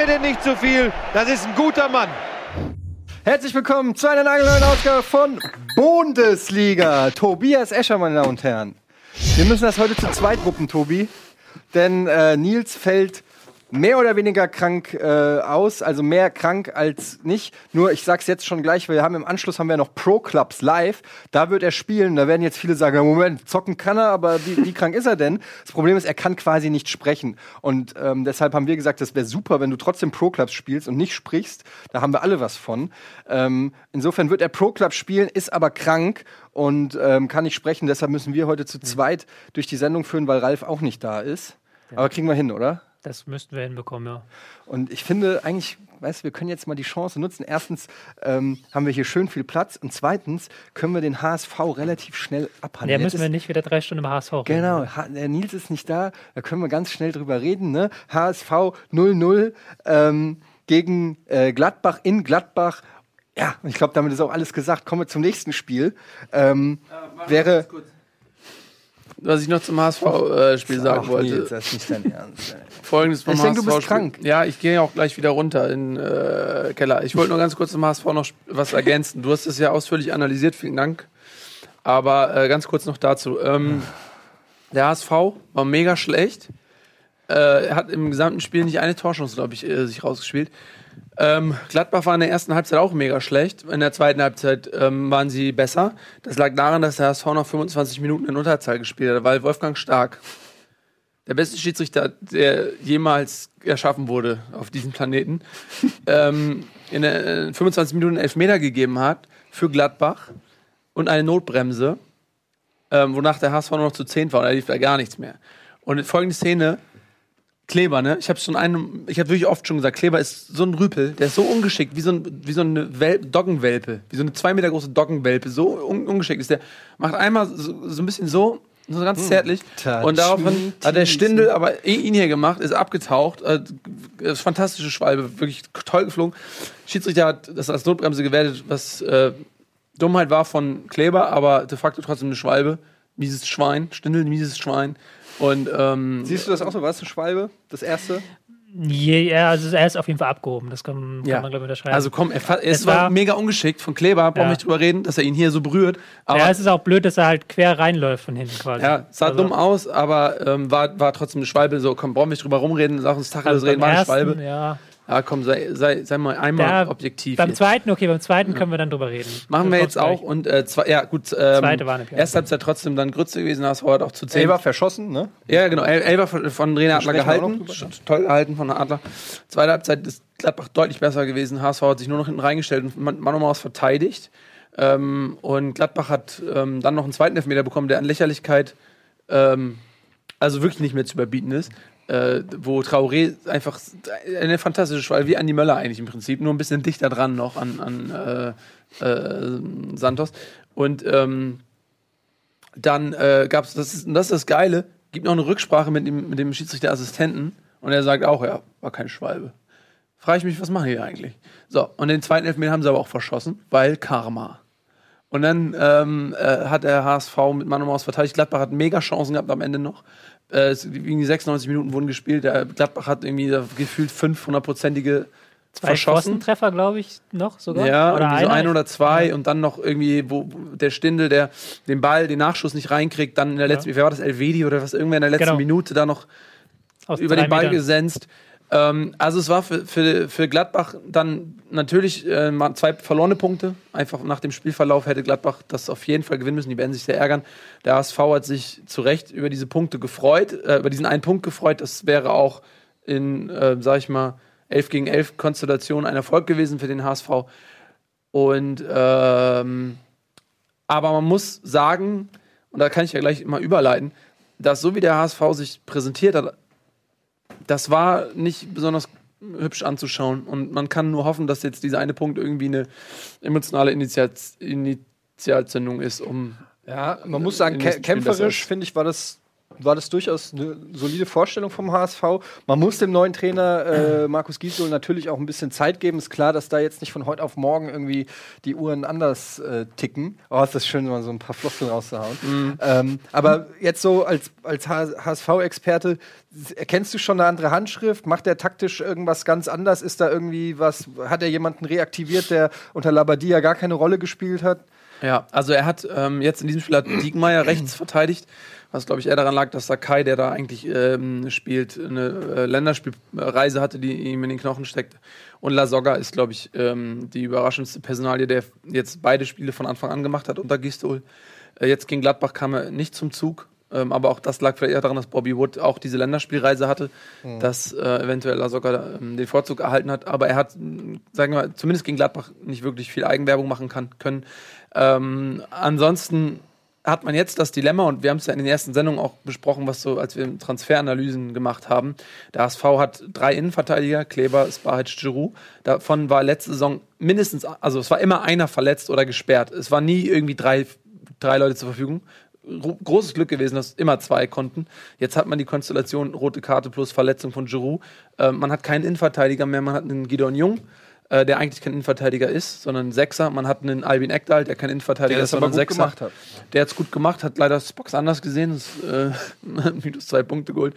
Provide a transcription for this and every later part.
mir denn nicht zu viel. Das ist ein guter Mann. Herzlich willkommen zu einer neuen Ausgabe von Bundesliga. Tobias Escher, meine Damen und Herren. Wir müssen das heute zu zweit wuppen, Tobi. Denn äh, Nils fällt mehr oder weniger krank äh, aus, also mehr krank als nicht. Nur ich sag's jetzt schon gleich, wir haben im Anschluss haben wir noch Pro Clubs live. Da wird er spielen. Da werden jetzt viele sagen, Moment, zocken kann er, aber wie, wie krank ist er denn? Das Problem ist, er kann quasi nicht sprechen. Und ähm, deshalb haben wir gesagt, das wäre super, wenn du trotzdem Pro Clubs spielst und nicht sprichst. Da haben wir alle was von. Ähm, insofern wird er Pro Clubs spielen, ist aber krank und ähm, kann nicht sprechen. Deshalb müssen wir heute zu zweit durch die Sendung führen, weil Ralf auch nicht da ist. Aber kriegen wir hin, oder? Das müssten wir hinbekommen, ja. Und ich finde eigentlich, weißt du, wir können jetzt mal die Chance nutzen. Erstens ähm, haben wir hier schön viel Platz und zweitens können wir den HSV relativ schnell Ja, abhandeln. müssen Jetzt wir nicht wieder drei Stunden über HSV reden. Genau, ha der Nils ist nicht da, da können wir ganz schnell drüber reden. Ne? HSV 0-0 ähm, gegen äh, Gladbach in Gladbach. Ja, ich glaube, damit ist auch alles gesagt. Kommen wir zum nächsten Spiel. Ähm, wäre. Was ich noch zum HSV-Spiel sagen Ach, wollte. Nils, das ist nicht dein Ernst. ey. Folgendes vom Ich denk, du bist krank. Ja, ich gehe auch gleich wieder runter in äh, Keller. Ich wollte nur ganz kurz zum HSV noch was ergänzen. Du hast es ja ausführlich analysiert, vielen Dank. Aber äh, ganz kurz noch dazu. Ähm, der HSV war mega schlecht. Äh, er hat im gesamten Spiel nicht eine Torchance, glaube ich, äh, sich rausgespielt. Ähm, Gladbach war in der ersten Halbzeit auch mega schlecht. In der zweiten Halbzeit ähm, waren sie besser. Das lag daran, dass der HSV noch 25 Minuten in Unterzahl gespielt hat, weil Wolfgang Stark, der beste Schiedsrichter, der jemals erschaffen wurde auf diesem Planeten, ähm, in der, äh, 25 Minuten Elfmeter gegeben hat für Gladbach und eine Notbremse, ähm, wonach der HSV nur noch zu 10 war und da lief da gar nichts mehr. Und folgende Szene, Kleber, ne? Ich habe schon einen, ich habe wirklich oft schon gesagt, Kleber ist so ein Rüpel, der ist so ungeschickt, wie so, ein, wie so eine Wel Doggenwelpe, wie so eine zwei Meter große Doggenwelpe, so un ungeschickt ist der. Macht einmal so, so ein bisschen so, so ganz zärtlich. Touch und daraufhin hat der Stindel aber ihn hier gemacht, ist abgetaucht. Äh, ist fantastische Schwalbe, wirklich toll geflogen. Schiedsrichter hat das als Notbremse gewertet, was äh, Dummheit war von Kleber, aber de facto trotzdem eine Schwalbe. Mieses Schwein, Stindel, mieses Schwein. Und ähm, Siehst du das auch so? Was, eine Schwalbe? Das erste? Ja, also er ist auf jeden Fall abgehoben. Das kann, kann Ja. man, glaube ich, unterschreiben. Also komm, er, es Es war, war- mega ungeschickt von Kleber, brauchen wir Ja. nicht drüber reden, dass er ihn hier so berührt. Aber ja, es ist auch blöd, dass er halt quer reinläuft von hinten quasi. ja, sah Also- dumm aus, aber ähm, war, war trotzdem eine Schwalbe. So, komm, brauchen wir nicht drüber rumreden, sag uns Tacheles Also reden, war eine ersten, Schwalbe. ja. Ja, komm, sei, sei, sei mal einmal Da- objektiv. Beim jetzt. zweiten, okay, beim zweiten können wir dann drüber reden. Machen wir jetzt auch. Und äh, zwei, ja, gut. Ähm, Zweite war eine Klasse. Erste Halbzeit trotzdem dann Grütze gewesen, HSV hat auch zu 10. Elber verschossen, ne? Ja, genau. El Elber von, von Trainer Adler gehalten. Toll gehalten von Adler. Zweite Halbzeit ist Gladbach deutlich besser gewesen. HSV hat sich nur noch hinten reingestellt und man, man nochmal was verteidigt. Ähm, und Gladbach hat ähm, dann noch einen zweiten Elfmeter bekommen, der an Lächerlichkeit ähm, also wirklich nicht mehr zu überbieten ist. Äh, wo Traoré einfach eine fantastische Schwalbe, wie Andi Möller eigentlich im Prinzip, nur ein bisschen dichter dran noch an, an äh, äh, Santos. Und ähm, dann äh, gab es, das ist, das ist das Geile, gibt noch eine Rücksprache mit dem, mit dem Schiedsrichterassistenten und er sagt auch, ja, war keine Schwalbe. Frage ich mich, was machen die eigentlich? So, und den zweiten Elfmeter haben sie aber auch verschossen, weil Karma. Und dann ähm, äh, hat der HSV mit Mann und Maus verteidigt. Gladbach hat mega Chancen gehabt am Ende noch. Äh, es- irgendwie 96 Minuten wurden gespielt. Der Gladbach hat irgendwie gefühlt 500-prozentige Zwei verschossen. Pfostentreffer, glaube ich, noch sogar. Ja, oder so ein oder zwei und dann noch irgendwie, wo der Stindel, der den Ball, den Nachschuss nicht reinkriegt, dann in der letzten, wer war das, Elvedi oder was, irgendwer in der letzten Genau. Minute da noch Aus über den Ball Metern. gesenzt. Ähm, also es war für, für, für Gladbach dann natürlich äh, zwei verlorene Punkte. Einfach nach dem Spielverlauf hätte Gladbach das auf jeden Fall gewinnen müssen. Die werden sich sehr ärgern. Der HSV hat sich zu Recht über diese Punkte gefreut, äh, über diesen einen Punkt gefreut. Das wäre auch in, äh, sag ich mal, 11 gegen 11 Konstellation ein Erfolg gewesen für den HSV. Und ähm, aber man muss sagen, und da kann ich ja gleich mal überleiten, dass so wie der HSV sich präsentiert hat, das war nicht besonders hübsch anzuschauen. Und man kann nur hoffen, dass jetzt dieser eine Punkt irgendwie eine emotionale Initialzündung ist, um Ja, man muss sagen, kämpferisch finde ich, war das war das durchaus eine solide Vorstellung vom HSV. Man muss dem neuen Trainer äh, Markus Giesel natürlich auch ein bisschen Zeit geben. Ist klar, dass da jetzt nicht von heute auf morgen irgendwie die Uhren anders äh, ticken. Oh, ist das schön, mal so ein paar Floskeln rauszuhauen. Mhm. Ähm, aber jetzt so als, als HSV-Experte, erkennst du schon eine andere Handschrift? Macht er taktisch irgendwas ganz anders? Ist da irgendwie was, hat er jemanden reaktiviert, der unter Labadia gar keine Rolle gespielt hat? Ja, also er hat ähm, jetzt in diesem Spiel hat Diekmeyer rechts verteidigt, was glaube ich eher daran lag, dass Sakai, der da eigentlich ähm, spielt, eine äh, Länderspielreise hatte, die ihm in den Knochen steckt. Und Lasogga ist, glaube ich, ähm, die überraschendste Personalie, der jetzt beide Spiele von Anfang an gemacht hat unter Gistol. Äh, jetzt gegen Gladbach kam er nicht zum Zug. Ähm, aber auch das lag vielleicht eher daran, dass Bobby Wood auch diese Länderspielreise hatte, dass äh, eventuell Lasogga ähm, den Vorzug erhalten hat. Aber er hat, sagen wir mal, zumindest gegen Gladbach nicht wirklich viel Eigenwerbung machen kann, können. Ähm, ansonsten hat man jetzt das Dilemma, und wir haben es ja in den ersten Sendungen auch besprochen, was so, als wir Transferanalysen gemacht haben. Der HSV hat drei Innenverteidiger, Kleber, Spahic, Giroud. Davon war letzte Saison mindestens, also es war immer einer verletzt oder gesperrt. Es waren nie irgendwie drei, drei Leute zur Verfügung. Gro- Großes Glück gewesen, dass immer zwei konnten. Jetzt hat man die Konstellation rote Karte plus Verletzung von Giroud. Ähm, man hat keinen Innenverteidiger mehr, man hat einen Gideon Jung, äh, der eigentlich kein Innenverteidiger ist, sondern ein Sechser. Man hat einen Albin Ekdal, der kein Innenverteidiger Der ist, das aber sondern gut Sechser. gemacht hat. Der hat's gut gemacht, hat leider Spox anders gesehen, das, äh, minus zwei Punkte geholt.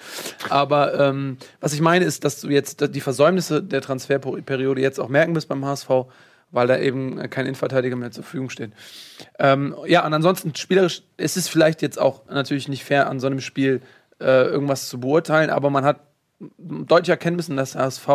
Aber ähm, was ich meine ist, dass du jetzt die Versäumnisse der Transferperiode jetzt auch merken wirst beim HSV, weil da eben kein Innenverteidiger mehr zur Verfügung steht. Ähm, ja, und ansonsten spielerisch ist es vielleicht jetzt auch natürlich nicht fair, an so einem Spiel äh, irgendwas zu beurteilen, aber man hat deutlich erkennen müssen, dass der HSV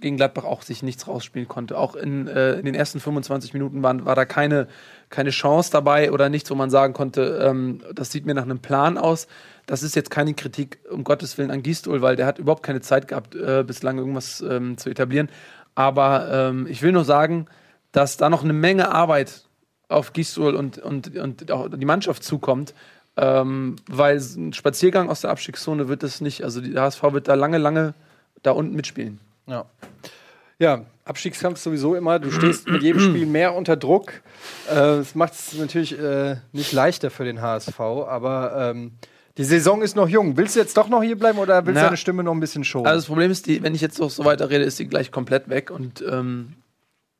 gegen Gladbach auch sich nichts rausspielen konnte. Auch in, äh, in den ersten 25 Minuten waren, war da keine, keine Chance dabei oder nichts, wo man sagen konnte, ähm, das sieht mir nach einem Plan aus. Das ist jetzt keine Kritik, um Gottes Willen, an Gistol, weil der hat überhaupt keine Zeit gehabt, äh, bislang irgendwas ähm, zu etablieren. Aber ähm, ich will nur sagen, dass da noch eine Menge Arbeit auf Gistol und, und, und auch die Mannschaft zukommt. Ähm, weil ein Spaziergang aus der Abstiegszone wird das nicht. Also die HSV wird da lange, lange da unten mitspielen. Ja. Ja, Abstiegskampf sowieso immer. Du stehst mit jedem Spiel mehr unter Druck. Äh, Das macht es natürlich äh, nicht leichter für den HSV, aber ähm, die Saison ist noch jung. Willst du jetzt doch noch hier bleiben oder willst du deine Stimme noch ein bisschen schonen? Also das Problem ist, die, wenn ich jetzt noch so weiter rede, ist die gleich komplett weg und ähm,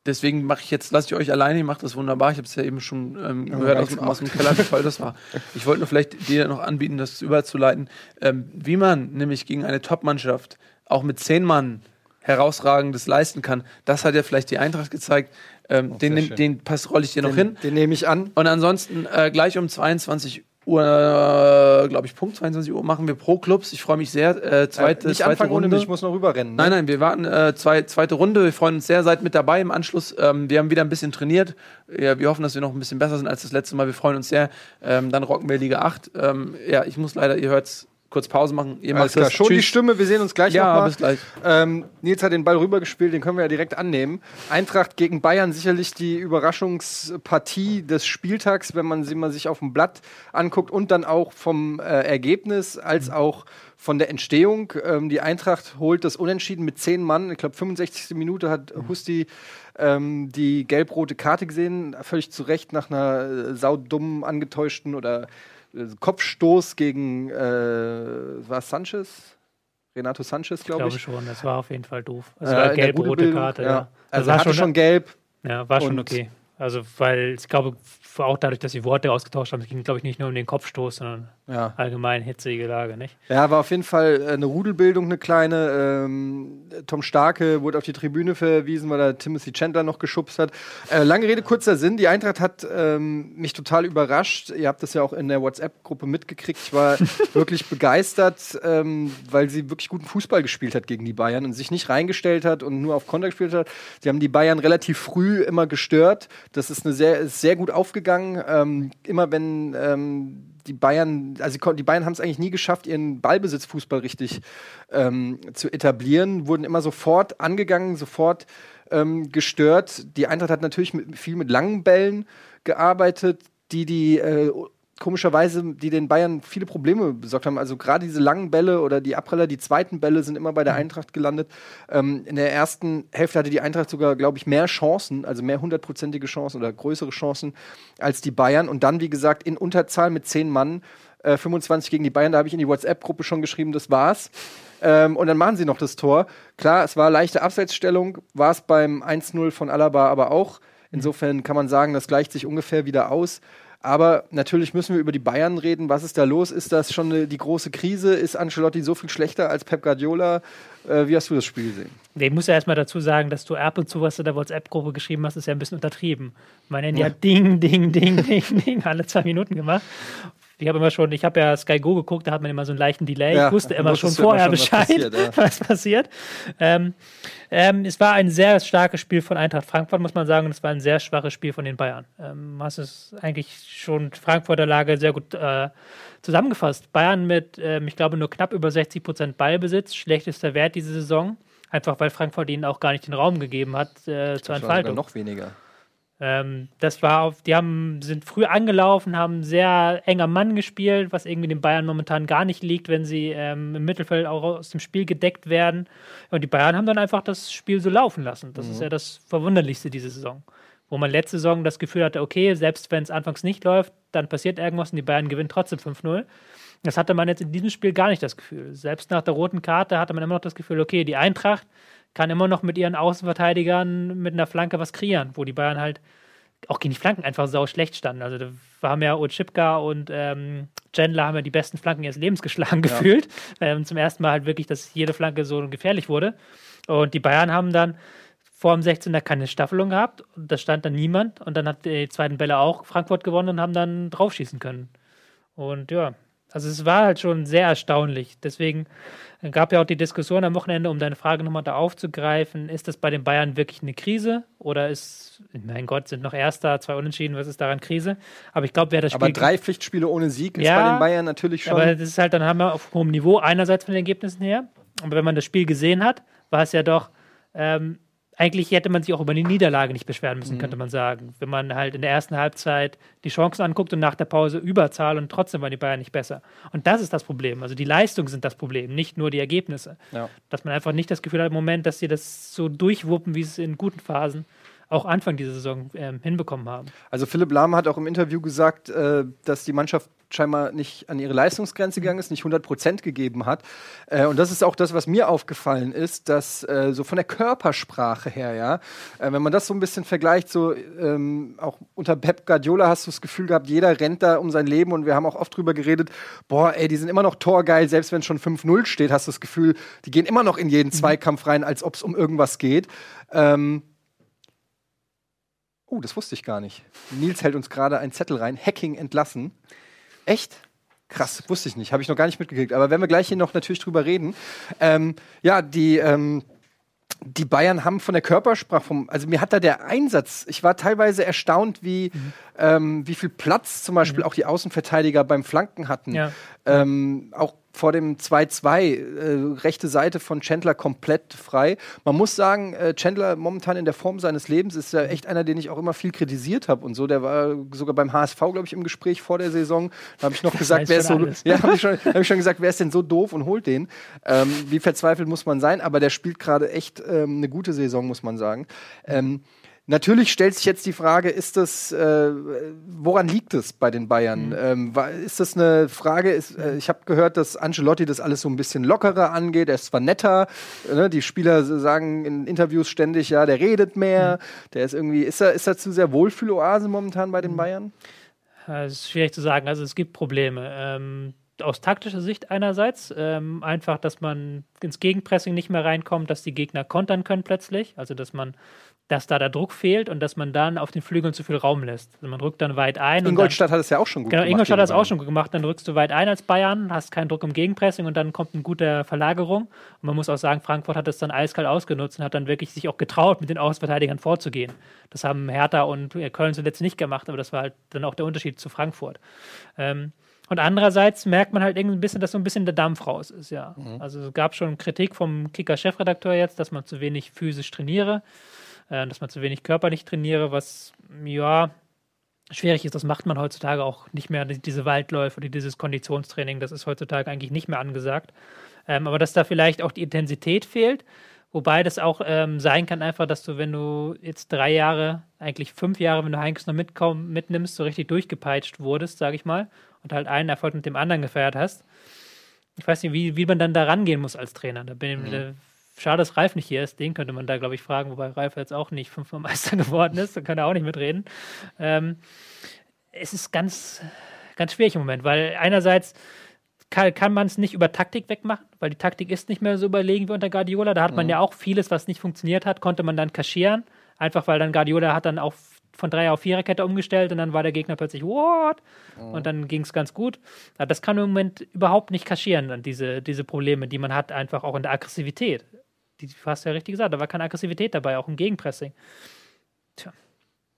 deswegen mache ich jetzt, lasse ich euch alleine, ihr macht das wunderbar. Ich habe es ja eben schon ähm, gehört aus, dem- aus dem Keller, wie toll das war. Ich wollte nur vielleicht dir noch anbieten, das überzuleiten, ähm, wie man nämlich gegen eine Top-Mannschaft auch mit zehn Mann herausragendes leisten kann. Das hat ja vielleicht die Eintracht gezeigt. Ähm, den sehr nehm- den Pass rolle ich dir noch den, hin. den nehme ich an. Und ansonsten äh, gleich um 22 Uhr, äh, glaube ich, Punkt 22 Uhr machen wir pro Clubs. Ich freue mich sehr. Äh, zweite, äh, nicht zweite Runde. mich, ich muss noch rüberrennen. Nein, nein, wir warten äh, zwei, zweite Runde. Wir freuen uns sehr, seid mit dabei im Anschluss. Ähm, wir haben wieder ein bisschen trainiert. Ja, wir hoffen, dass wir noch ein bisschen besser sind als das letzte Mal. Wir freuen uns sehr. Ähm, dann rocken wir Liga 8. Ähm, ja, ich muss leider, ihr hört's, kurz Pause machen. Ihr Alles klar, schon die Tschüss. Stimme, wir sehen uns gleich Ja, noch mal. bis gleich. Ähm, Nils hat den Ball rübergespielt, den können wir ja direkt annehmen. Eintracht gegen Bayern sicherlich die Überraschungspartie des Spieltags, wenn man sie mal sich auf dem Blatt anguckt und dann auch vom äh, Ergebnis als auch von der Entstehung. Ähm, die Eintracht holt das Unentschieden mit zehn Mann. Ich glaube, 65. Minute hat Husti ähm, die gelb-rote Karte gesehen, völlig zu Recht nach einer äh, saudummen, angetäuschten oder Kopfstoß gegen äh, war es Sanchez? Renato Sanchez, Ich glaube glaube ich. schon, das war auf jeden Fall doof. Es Äh, war gelb-rote Karte, ja. ja. Also war er hatte schon gelb. ja, war schon okay. Also, weil ich glaube, auch dadurch, dass die Worte ausgetauscht haben, es ging, glaube ich, nicht nur um den Kopfstoß, sondern Ja. allgemein hitzige Lage, nicht? ja, war auf jeden Fall äh, eine Rudelbildung, eine kleine. Ähm, Tom Starke wurde auf die Tribüne verwiesen, weil er Timothy Chandler noch geschubst hat. Äh, lange Rede, kurzer Sinn. Die Eintracht hat ähm, mich total überrascht. Ihr habt das ja auch in der WhatsApp-Gruppe mitgekriegt. Ich war wirklich begeistert, ähm, weil sie wirklich guten Fußball gespielt hat gegen die Bayern und sich nicht reingestellt hat und nur auf Konter gespielt hat. Sie haben die Bayern relativ früh immer gestört. Das ist, eine sehr, ist sehr gut aufgegangen. Ähm, immer wenn ähm, die Bayern, also die Bayern haben es eigentlich nie geschafft, ihren Ballbesitzfußball richtig ähm, zu etablieren, wurden immer sofort angegangen, sofort ähm, gestört. Die Eintracht hat natürlich mit, viel mit langen Bällen gearbeitet, die die äh, komischerweise, die den Bayern viele Probleme besorgt haben. Also gerade diese langen Bälle oder die Abpraller, die zweiten Bälle sind immer bei der Eintracht gelandet. Ähm, in der ersten Hälfte hatte die Eintracht sogar, glaube ich, mehr Chancen, also mehr hundertprozentige Chancen oder größere Chancen als die Bayern. Und dann, wie gesagt, in Unterzahl mit zehn Mann äh, 25 gegen die Bayern. Da habe ich in die WhatsApp-Gruppe schon geschrieben, das war's. Ähm, und dann machen sie noch das Tor. Klar, es war leichte Abseitsstellung, war es beim 1-0 von Alaba aber auch. Insofern kann man sagen, das gleicht sich ungefähr wieder aus. Aber natürlich müssen wir über die Bayern reden. Was ist da los? Ist das schon eine, die große Krise? Ist Ancelotti so viel schlechter als Pep Guardiola? Äh, wie hast du das Spiel gesehen? Ich muss ja erstmal dazu sagen, dass du ab und zu was in der WhatsApp-Gruppe geschrieben hast, ist ja ein bisschen untertrieben. Mein Handy Ja. hat Ding, Ding, Ding, Ding, Ding alle zwei Minuten gemacht. Ich habe immer schon, ich habe ja Sky Go geguckt, da hat man immer so einen leichten Delay. Ja, ich wusste immer schon du immer vorher schon, was Bescheid, passiert, ja. was passiert. Ähm, ähm, es war ein sehr starkes Spiel von Eintracht Frankfurt, muss man sagen, und es war ein sehr schwaches Spiel von den Bayern. Ähm, hast es eigentlich schon Frankfurter Lage sehr gut äh, zusammengefasst. Bayern mit, ähm, ich glaube, nur knapp über 60 Prozent Ballbesitz, schlechtester Wert diese Saison. Einfach weil Frankfurt ihnen auch gar nicht den Raum gegeben hat äh, zur Entfaltung. noch weniger. Ähm, das war auf, die haben, sind früh angelaufen, haben sehr enger Mann gespielt, was irgendwie den Bayern momentan gar nicht liegt, wenn sie ähm, im Mittelfeld auch aus dem Spiel gedeckt werden. Und die Bayern haben dann einfach das Spiel so laufen lassen. Das ist ja das Verwunderlichste diese Saison. Wo man letzte Saison das Gefühl hatte, okay, selbst wenn es anfangs nicht läuft, dann passiert irgendwas und die Bayern gewinnen trotzdem 5-0. Das hatte man jetzt in diesem Spiel gar nicht das Gefühl. Selbst nach der roten Karte hatte man immer noch das Gefühl, okay, die Eintracht kann immer noch mit ihren Außenverteidigern mit einer Flanke was kreieren, wo die Bayern halt auch gegen die Flanken einfach sau schlecht standen. Also da haben ja Otschipka und ähm, Chandler haben ja die besten Flanken ihres Lebens geschlagen gefühlt. Ähm, zum ersten Mal halt wirklich, dass jede Flanke so gefährlich wurde. Und die Bayern haben dann vor dem 16er keine Staffelung gehabt. Und da stand dann niemand. Und dann hat die zweiten Bälle auch Frankfurt gewonnen und haben dann draufschießen können. Und ja, also es war halt schon sehr erstaunlich. Deswegen gab ja auch die Diskussion am Wochenende, um deine Frage nochmal da aufzugreifen, ist das bei den Bayern wirklich eine Krise? Oder ist, mein Gott, sind noch Erster, zwei Unentschieden, was ist daran Krise? Aber ich glaube, wer das Spiel... Aber drei Pflichtspiele ohne Sieg ist Ja, bei den Bayern natürlich schon. aber das ist halt, dann haben wir auf hohem Niveau einerseits von den Ergebnissen her. Aber wenn man das Spiel gesehen hat, war es ja doch, ähm, eigentlich hätte man sich auch über die Niederlage nicht beschweren müssen, könnte man sagen. Wenn man halt in der ersten Halbzeit die Chancen anguckt und nach der Pause Überzahl und trotzdem waren die Bayern nicht besser. Und das ist das Problem. Also die Leistungen sind das Problem, nicht nur die Ergebnisse. Ja. Dass man einfach nicht das Gefühl hat im Moment, dass sie das so durchwuppen, wie sie es in guten Phasen auch Anfang dieser Saison ähm, hinbekommen haben. Also Philipp Lahm hat auch im Interview gesagt, äh, dass die Mannschaft scheinbar nicht an ihre Leistungsgrenze gegangen ist, nicht 100 Prozent gegeben hat. Äh, und das ist auch das, was mir aufgefallen ist, dass äh, so von der Körpersprache her, ja, äh, wenn man das so ein bisschen vergleicht, so ähm, auch unter Pep Guardiola hast du das Gefühl gehabt, jeder rennt da um sein Leben und wir haben auch oft drüber geredet, boah, ey, die sind immer noch torgeil, selbst wenn es schon 5-0 steht, hast du das Gefühl, die gehen immer noch in jeden Zweikampf rein, als ob es um irgendwas geht. Ähm, Oh, das wusste ich gar nicht. Nils hält uns gerade einen Zettel rein. Hacking entlassen. Echt? Krass, wusste ich nicht. Habe ich noch gar nicht mitgekriegt. Aber wenn wir gleich hier noch natürlich drüber reden. Ähm, ja, die, ähm, die Bayern haben von der Körpersprache, vom, also mir hat da der Einsatz, ich war teilweise erstaunt, wie, ähm, wie viel Platz zum Beispiel auch die Außenverteidiger beim Flanken hatten. Ja. Ähm, auch vor dem 2-2, äh, rechte Seite von Chandler komplett frei. Man muss sagen, äh, Chandler momentan in der Form seines Lebens ist ja echt einer, den ich auch immer viel kritisiert habe und so. Der war sogar beim HSV, glaube ich, im Gespräch vor der Saison. Da habe ich noch gesagt, weiß wer ist so, alles. ja, habe ich, schon- hab ich schon gesagt, wer ist denn so doof und holt den? Ähm, wie verzweifelt muss man sein? Aber der spielt gerade echt ähm, eine gute Saison, muss man sagen. Ähm, Natürlich stellt sich jetzt die Frage, ist das, äh, woran liegt es bei den Bayern? Ähm, wa- ist das eine Frage, ist, äh, ich habe gehört, dass Ancelotti das alles so ein bisschen lockerer angeht, er ist zwar netter, ne, die Spieler sagen in Interviews ständig, ja, der redet mehr, der ist irgendwie, ist er, ist er zu sehr Wohlfühloase momentan bei den Bayern? Äh, Es ist schwierig zu sagen. Also es gibt Probleme. Ähm, aus taktischer Sicht einerseits ähm, einfach, dass man ins Gegenpressing nicht mehr reinkommt, dass die Gegner kontern können plötzlich. Also dass man, dass da der Druck fehlt und dass man dann auf den Flügeln zu viel Raum lässt. Also man rückt dann weit ein. und dann, Ingolstadt hat es ja auch schon gut Genau, gemacht. Ingolstadt hat es auch schon gut gemacht. Dann rückst du weit ein als Bayern, hast keinen Druck im Gegenpressing und dann kommt eine gute Verlagerung. Und man muss auch sagen, Frankfurt hat es dann eiskalt ausgenutzt und hat dann wirklich sich auch getraut, mit den Außenverteidigern vorzugehen. Das haben Hertha und äh, Köln zuletzt nicht gemacht, aber das war halt dann auch der Unterschied zu Frankfurt. Ähm, und andererseits merkt man halt irgendwie ein bisschen, dass so ein bisschen der Dampf raus ist, ja. Also es gab schon Kritik vom Kicker-Chefredakteur jetzt, dass man zu wenig physisch trainiere, äh, dass man zu wenig körperlich trainiere, was, ja, schwierig ist. Das macht man heutzutage auch nicht mehr, die- diese Waldläufe oder dieses Konditionstraining, das ist heutzutage eigentlich nicht mehr angesagt. Ähm, aber dass da vielleicht auch die Intensität fehlt, Wobei das auch ähm, sein kann, einfach, dass du, wenn du jetzt drei Jahre, eigentlich fünf Jahre, wenn du Heinkes noch mitkomm, mitnimmst, so richtig durchgepeitscht wurdest, sage ich mal, und halt einen Erfolg mit dem anderen gefeiert hast. Ich weiß nicht, wie, wie man dann da rangehen muss als Trainer. Da bin ich, mhm. Schade, dass Ralf nicht hier ist. Den könnte man da, glaube ich, fragen, wobei Ralf jetzt auch nicht fünfmal Meister geworden ist. Da kann er auch nicht mitreden. Ähm, es ist ganz, ganz schwierig im Moment, weil einerseits kann, kann man es nicht über Taktik wegmachen, weil die Taktik ist nicht mehr so überlegen wie unter Guardiola. Da hat man mhm. ja auch vieles, was nicht funktioniert hat, konnte man dann kaschieren. Einfach weil dann Guardiola hat dann auch von Dreier auf Viererkette umgestellt und dann war der Gegner plötzlich, what? Mhm. Und dann ging es ganz gut. Das kann man im Moment überhaupt nicht kaschieren, diese, diese Probleme, die man hat, einfach auch in der Aggressivität die, du hast ja richtig gesagt, da war keine Aggressivität dabei, auch im Gegenpressing. Tja.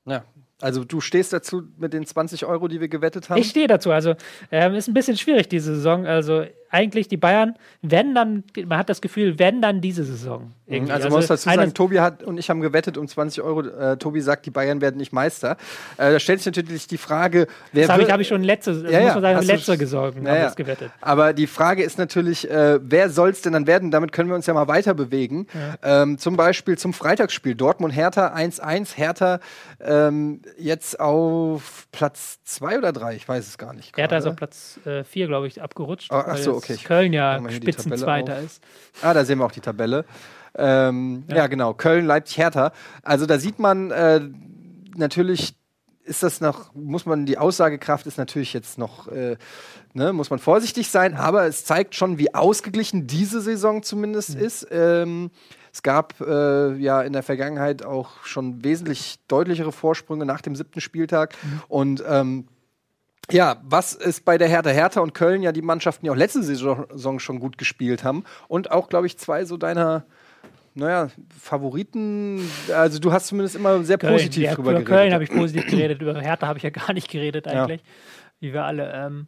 Ja, also du stehst dazu mit den 20 Euro, die wir gewettet haben? Ich stehe dazu. Also ähm, ist ein bisschen schwierig diese Saison. Also eigentlich die Bayern, wenn dann, man hat das Gefühl, wenn dann diese Saison. Mhm, irgendwie. Also, man also muss dazu sagen, Tobi hat und ich haben gewettet um 20 Euro. Äh, Tobi sagt, die Bayern werden nicht Meister. Äh, da stellt sich natürlich die Frage, wer. Das habe ich, hab ich schon letzte, ja, muss man sagen, letzte gesorgt, ja, ja. gewettet. Aber die Frage ist natürlich, äh, wer soll es denn dann werden? Damit können wir uns ja mal weiter bewegen. Ja. Ähm, zum Beispiel zum Freitagsspiel Dortmund-Hertha 1-1. Hertha ähm, jetzt auf Platz 2 oder 3, ich weiß es gar nicht. Hertha ist auf Platz 4, äh, glaube ich, abgerutscht. Oh, ach so, okay. Köln ja Spitzenzweiter ist. Ah, da sehen wir auch die Tabelle. Ähm, ja. ja. genau. Köln, Leipzig, Hertha. Also da sieht man äh, natürlich, ist das noch, muss man, die Aussagekraft ist natürlich jetzt noch, äh, ne, muss man vorsichtig sein, aber es zeigt schon, wie ausgeglichen diese Saison zumindest mhm. ist. Ähm, es gab äh, ja in der Vergangenheit auch schon wesentlich deutlichere Vorsprünge nach dem siebten Spieltag. Mhm. Und ähm, ja, was ist bei der Hertha? Hertha und Köln ja die Mannschaften, die auch letzte Saison schon gut gespielt haben. Und auch, glaube ich, zwei so deiner naja, Favoriten, also du hast zumindest immer sehr Köln, positiv ja, drüber über geredet. Über Köln habe ich positiv geredet, über Hertha habe ich ja gar nicht geredet eigentlich, ja. wie wir alle. Ähm,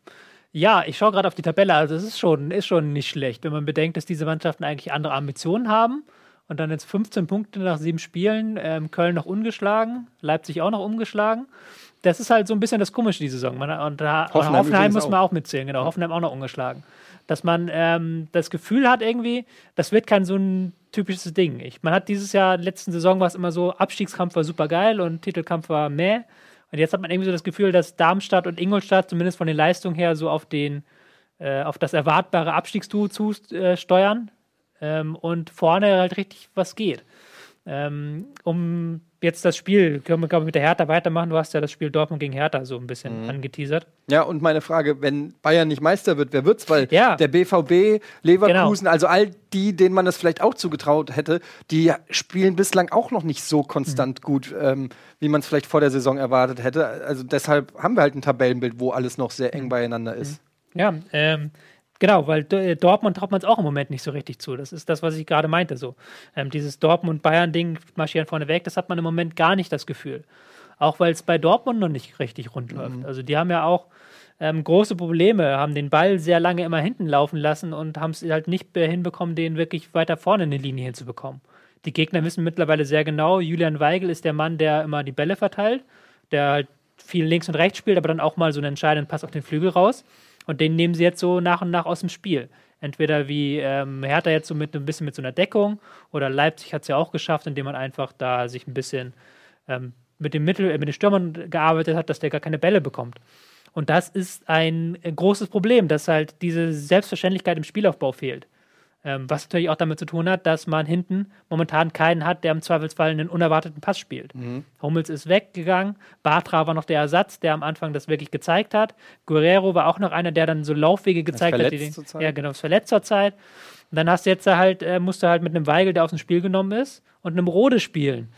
ja, ich schaue gerade auf die Tabelle, also es ist schon, ist schon nicht schlecht, wenn man bedenkt, dass diese Mannschaften eigentlich andere Ambitionen haben und dann jetzt 15 Punkte nach sieben Spielen, ähm, Köln noch ungeschlagen, Leipzig auch noch umgeschlagen das ist halt so ein bisschen das Komische die Saison. Man, und da, Hoffenheim, Hoffenheim muss man auch. auch mitzählen, genau. Hoffenheim auch noch ungeschlagen. Dass man ähm, das Gefühl hat, irgendwie, das wird kein so ein typisches Ding. Ich, man hat dieses Jahr, letzten Saison war es immer so, Abstiegskampf war super geil und Titelkampf war meh. Und jetzt hat man irgendwie so das Gefühl, dass Darmstadt und Ingolstadt zumindest von den Leistungen her so auf den, äh, auf das erwartbare Abstiegstool zusteuern äh, ähm, und vorne halt richtig was geht. Ähm, um jetzt das Spiel, können wir, glaube ich, mit der Hertha weitermachen. Du hast ja das Spiel Dortmund gegen Hertha so ein bisschen mhm. angeteasert. Ja, und meine Frage, wenn Bayern nicht Meister wird, wer wird's? Weil ja. der BVB, Leverkusen, genau. also all die, denen man das vielleicht auch zugetraut hätte, die spielen bislang auch noch nicht so konstant mhm. gut, ähm, wie man es vielleicht vor der Saison erwartet hätte. Also deshalb haben wir halt ein Tabellenbild, wo alles noch sehr eng mhm. beieinander ist. Ja, ähm, Genau, weil äh, Dortmund traut man es auch im Moment nicht so richtig zu. Das ist das, was ich gerade meinte. So. Ähm, dieses Dortmund-Bayern-Ding marschieren vorne weg, das hat man im Moment gar nicht das Gefühl. Auch weil es bei Dortmund noch nicht richtig rund läuft. Mhm. Also die haben ja auch ähm, große Probleme, haben den Ball sehr lange immer hinten laufen lassen und haben es halt nicht hinbekommen, den wirklich weiter vorne in die Linie hinzubekommen. Die Gegner wissen mittlerweile sehr genau, Julian Weigel ist der Mann, der immer die Bälle verteilt, der halt viel links und rechts spielt, aber dann auch mal so einen entscheidenden Pass auf den Flügel raus. Und den nehmen sie jetzt so nach und nach aus dem Spiel. Entweder wie ähm, Hertha jetzt so mit ein bisschen mit so einer Deckung oder Leipzig hat es ja auch geschafft, indem man einfach da sich ein bisschen ähm, mit dem Mittel, äh, mit den Stürmern gearbeitet hat, dass der gar keine Bälle bekommt. Und das ist ein großes Problem, dass halt diese Selbstverständlichkeit im Spielaufbau fehlt. Ähm, was natürlich auch damit zu tun hat, dass man hinten momentan keinen hat, der im Zweifelsfall einen unerwarteten Pass spielt. Mhm. Hummels ist weggegangen, Bartra war noch der Ersatz, der am Anfang das wirklich gezeigt hat. Guerrero war auch noch einer, der dann so Laufwege gezeigt hat. Die, ja, genau, ist verletzt zur Zeit. Und dann hast du jetzt halt, äh, musst du halt mit einem Weigel, der aus dem Spiel genommen ist, und einem Rode spielen.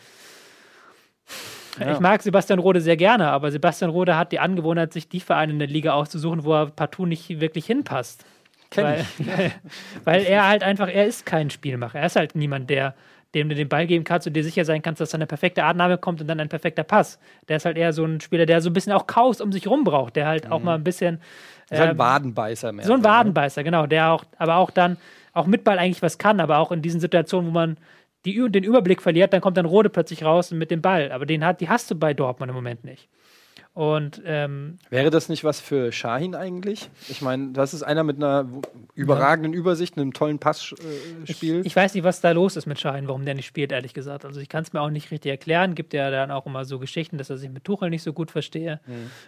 Ja. Ich mag Sebastian Rode sehr gerne, aber Sebastian Rode hat die Angewohnheit, sich die Vereine in der Liga auszusuchen, wo er partout nicht wirklich hinpasst. Kenn weil, ich. weil er halt einfach, er ist kein Spielmacher. Er ist halt niemand, der dem du den Ball geben kannst und dir sicher sein kannst, dass da eine perfekte Annahme kommt und dann ein perfekter Pass. Der ist halt eher so ein Spieler, der so ein bisschen auch Chaos um sich rum braucht, der halt mhm. auch mal ein bisschen. Äh, halt ein ähm, Wadenbeißer mehr. So ein ne? Wadenbeißer, genau, der auch, aber auch dann, auch mit Ball eigentlich was kann, aber auch in diesen Situationen, wo man die, den Überblick verliert, dann kommt dann Rode plötzlich raus mit dem Ball. Aber den hat, die hast du bei Dortmund im Moment nicht. Und ähm, Wäre das nicht was für Shahin eigentlich? Ich meine, das ist einer mit einer überragenden Übersicht, einem tollen Passspiel. Ich, ich weiß nicht, was da los ist mit Schein, warum der nicht spielt, ehrlich gesagt. Also ich kann es mir auch nicht richtig erklären. Gibt ja dann auch immer so Geschichten, dass er sich mit Tuchel nicht so gut verstehe.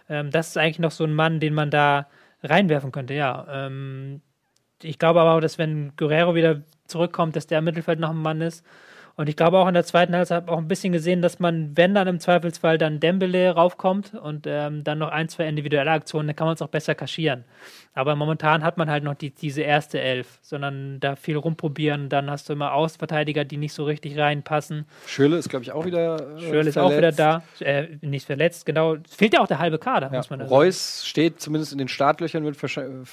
Ähm, das ist eigentlich noch so ein Mann, den man da reinwerfen könnte, ja. Ähm, ich glaube aber auch, dass wenn Guerrero wieder zurückkommt, dass der im Mittelfeld noch ein Mann ist. Und ich glaube auch in der zweiten Halbzeit habe ich auch ein bisschen gesehen, dass man, wenn dann im Zweifelsfall dann Dembele raufkommt und ähm, dann noch ein, zwei individuelle Aktionen, dann kann man es auch besser kaschieren. Aber momentan hat man halt noch die, diese erste Elf, sondern da viel rumprobieren. Dann hast du immer Außenverteidiger, die nicht so richtig reinpassen. Schöle ist, glaube ich, auch wieder. Äh, Schürrle ist auch wieder da. Äh, nicht verletzt, genau. Fehlt ja auch der halbe Kader, Ja. muss man da Reus steht zumindest in den Startlöchern, wird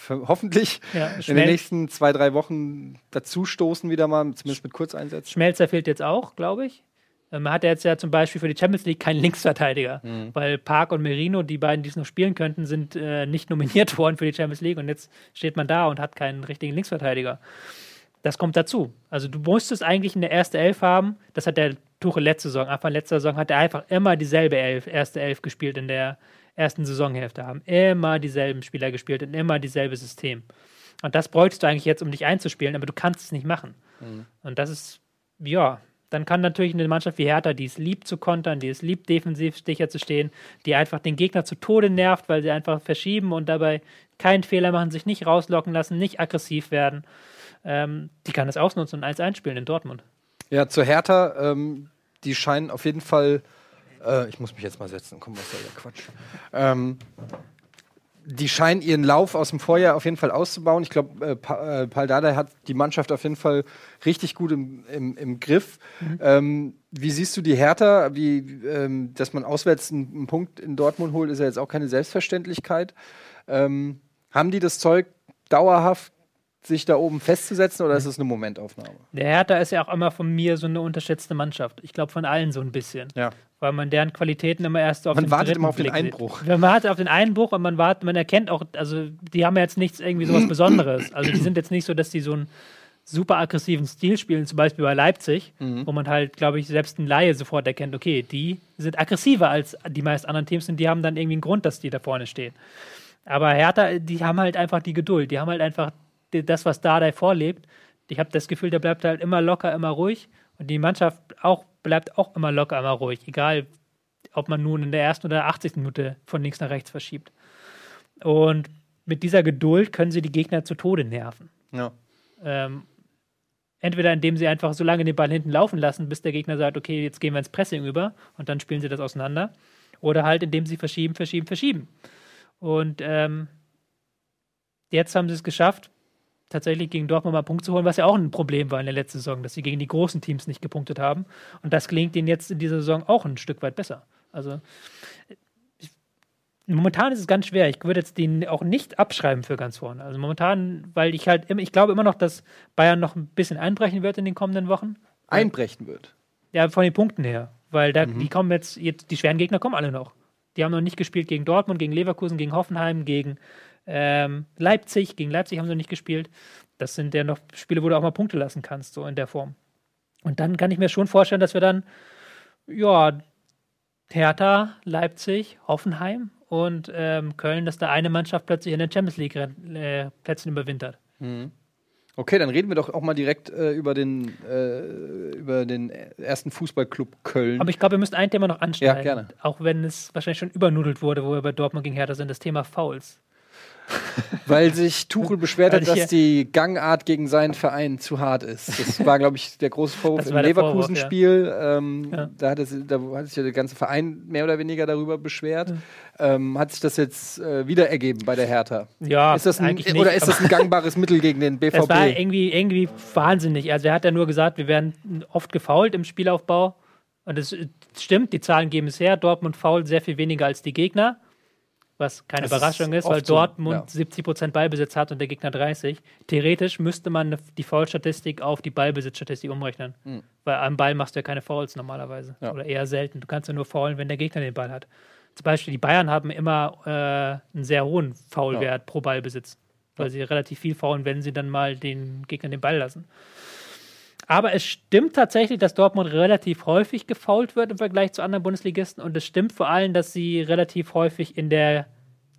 hoffentlich Ja, in den nächsten zwei, drei Wochen dazustoßen, wieder mal, zumindest mit Kurzeinsätzen. Schmelzer fehlt jetzt auch, glaube ich. Ähm, Man hat ja jetzt ja zum Beispiel für die Champions League keinen Linksverteidiger, weil Park und Merino, die beiden, die es noch spielen könnten, sind äh, nicht nominiert worden für die Champions League und jetzt steht man da und hat keinen richtigen Linksverteidiger. Das kommt dazu. Also du musstest eigentlich eine erste Elf haben. Das hat der Tuchel letzte Saison. Anfang letzter Saison hat er einfach immer dieselbe Elf, erste Elf gespielt in der ersten Saisonhälfte. Haben immer dieselben Spieler gespielt und immer dieselbe System. Und das bräuchtest du eigentlich jetzt, um dich einzuspielen, aber du kannst es nicht machen. Und das ist, ja, dann kann natürlich eine Mannschaft wie Hertha, die es liebt zu kontern, die es liebt, defensiv sicher zu stehen, die einfach den Gegner zu Tode nervt, weil sie einfach verschieben und dabei keinen Fehler machen, sich nicht rauslocken lassen, nicht aggressiv werden. Ähm, die kann das ausnutzen und eins einspielen in Dortmund. Ja, zur Hertha, ähm, die scheinen auf jeden Fall. Äh, ich muss mich jetzt mal setzen, komm, was soll der Quatsch. Ähm, die scheinen ihren Lauf aus dem Vorjahr auf jeden Fall auszubauen. Ich glaube, äh, pa äh, Paul Dardai hat die Mannschaft auf jeden Fall richtig gut im, im, im Griff. Ähm, wie siehst du die Hertha? Wie, ähm, dass man auswärts einen, einen Punkt in Dortmund holt, ist ja jetzt auch keine Selbstverständlichkeit. Ähm, haben die das Zeug, dauerhaft sich da oben festzusetzen oder ist es eine Momentaufnahme? Der Hertha ist ja auch immer von mir so eine unterschätzte Mannschaft. Ich glaube von allen so ein bisschen. Ja. Weil man deren Qualitäten immer erst auf Man den wartet immer auf den Blick sieht. Einbruch. Man wartet auf den Einbruch und man wartet, man erkennt auch, also die haben ja jetzt nichts irgendwie sowas Besonderes. Also die sind jetzt nicht so, dass die so einen super aggressiven Stil spielen, zum Beispiel bei Leipzig, Mhm. wo man halt, glaube ich, selbst ein Laie sofort erkennt, okay, die sind aggressiver als die meisten anderen Teams und die haben dann irgendwie einen Grund, dass die da vorne stehen. Aber Hertha, die haben halt einfach die Geduld, die haben halt einfach das, was Dardai vorlebt. Ich habe das Gefühl, der bleibt halt immer locker, immer ruhig und die Mannschaft auch bleibt auch immer locker, immer ruhig, egal ob man nun in der ersten oder 80. Minute von links nach rechts verschiebt. Und mit dieser Geduld können sie die Gegner zu Tode nerven. Ja. Ähm, entweder indem sie einfach so lange den Ball hinten laufen lassen, bis der Gegner sagt, okay, jetzt gehen wir ins Pressing über und dann spielen sie das auseinander. Oder halt indem sie verschieben, verschieben, verschieben. Und ähm, jetzt haben sie es geschafft, tatsächlich gegen Dortmund mal einen Punkt zu holen, was ja auch ein Problem war in der letzten Saison, dass sie gegen die großen Teams nicht gepunktet haben. Und das gelingt ihnen jetzt in dieser Saison auch ein Stück weit besser. Also ich, momentan ist es ganz schwer. Ich würde jetzt den auch nicht abschreiben für ganz vorne. Also momentan, weil ich halt immer, ich glaube immer noch, dass Bayern noch ein bisschen einbrechen wird in den kommenden Wochen. Einbrechen wird. Ja, von den Punkten her. Weil da, die kommen jetzt, jetzt, die schweren Gegner kommen alle noch. Die haben noch nicht gespielt gegen Dortmund, gegen Leverkusen, gegen Hoffenheim, gegen ähm, Leipzig. Gegen Leipzig haben sie noch nicht gespielt. Das sind ja noch Spiele, wo du auch mal Punkte lassen kannst, so in der Form. Und dann kann ich mir schon vorstellen, dass wir dann, ja, Hertha, Leipzig, Hoffenheim und ähm, Köln, dass da eine Mannschaft plötzlich in den Champions League äh, überwintert. Okay, dann reden wir doch auch mal direkt äh, über, den, äh, über den ersten Fußballclub Köln. Aber ich glaube, wir müssen ein Thema noch anschneiden. Ja, gerne. Auch wenn es wahrscheinlich schon übernudelt wurde, wo wir bei Dortmund gegen Hertha sind, das Thema Fouls. Weil sich Tuchel beschwert hat, dass die Gangart gegen seinen Verein zu hart ist. Das war, glaube ich, der große Vorwurf im Leverkusen-Spiel. Ähm, Ja. da, hat es, da hat sich ja der ganze Verein mehr oder weniger darüber beschwert. Ähm, hat sich das jetzt äh, wieder ergeben bei der Hertha? Ja, ist das ein, eigentlich nicht, oder ist das ein gangbares Mittel gegen den BVB? Das war irgendwie, irgendwie wahnsinnig. Also er hat ja nur gesagt, wir werden oft gefoult im Spielaufbau. Und das äh, stimmt, die Zahlen geben es her. Dortmund fault sehr viel weniger als die Gegner. Was keine Das ist Überraschung ist, oft weil so, Dortmund ja. 70% Ballbesitz hat und der Gegner 30. Theoretisch müsste man die Foul-Statistik auf die Ballbesitzstatistik umrechnen. Weil am Ball machst du ja keine Fouls normalerweise. Ja. Oder eher selten. Du kannst ja nur faulen, wenn der Gegner den Ball hat. Zum Beispiel die Bayern haben immer äh, einen sehr hohen Foulwert pro Ballbesitz. Weil sie relativ viel faulen, wenn sie dann mal den Gegner den Ball lassen. Aber es stimmt tatsächlich, dass Dortmund relativ häufig gefault wird im Vergleich zu anderen Bundesligisten. Und es stimmt vor allem, dass sie relativ häufig in der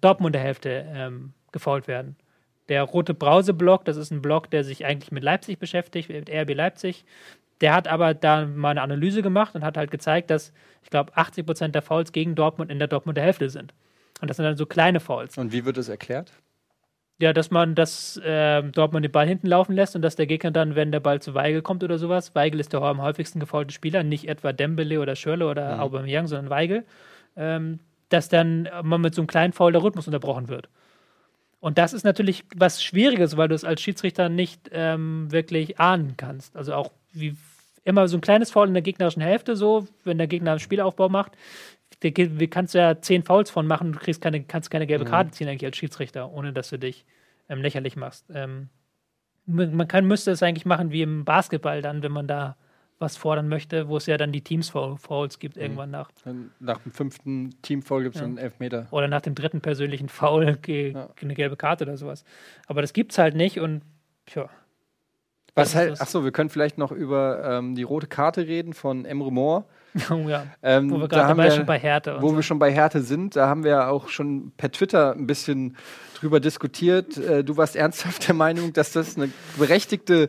Dortmunder Hälfte ähm, gefault werden. Der rote Brauseblock, das ist ein Block, der sich eigentlich mit Leipzig beschäftigt, mit RB Leipzig. Der hat aber da mal eine Analyse gemacht und hat halt gezeigt, dass, ich glaube, 80 Prozent der Fouls gegen Dortmund in der Dortmunder Hälfte sind. Und das sind dann so kleine Fouls. Und wie wird das erklärt? Ja, dass man das äh, Dortmund den Ball hinten laufen lässt und dass der Gegner dann, wenn der Ball zu Weigel kommt oder sowas, Weigel ist der am häufigsten gefaulte Spieler, nicht etwa Dembele oder Schürle oder mhm. Aubameyang, sondern Weigel, ähm, dass dann man mit so einem kleinen Foul der Rhythmus unterbrochen wird. Und das ist natürlich was Schwieriges, weil du es als Schiedsrichter nicht ähm, wirklich ahnen kannst. Also auch wie immer so ein kleines Foul in der gegnerischen Hälfte, so, wenn der Gegner einen Spielaufbau macht, wie kannst du ja zehn Fouls von machen, du kriegst keine, kannst keine gelbe mhm. Karte ziehen eigentlich als Schiedsrichter, ohne dass du dich ähm, lächerlich machst. Ähm, man kann, müsste es eigentlich machen wie im Basketball dann, wenn man da was fordern möchte, wo es ja dann die Teams-Fouls gibt mhm. irgendwann nach. Nach dem fünften Team-Foul gibt es ja. einen Elfmeter. Oder nach dem dritten persönlichen Foul ja. eine gelbe Karte oder sowas. Aber das gibt es halt nicht und tja. Was halt, achso, wir können vielleicht noch über ähm, die rote Karte reden von Emre Moore. Oh ja. Ähm, wo wir gerade schon bei Härte Wo so. wir schon bei Härte sind, da haben wir auch schon per Twitter ein bisschen drüber diskutiert. Äh, du warst ernsthaft der Meinung, dass das eine berechtigte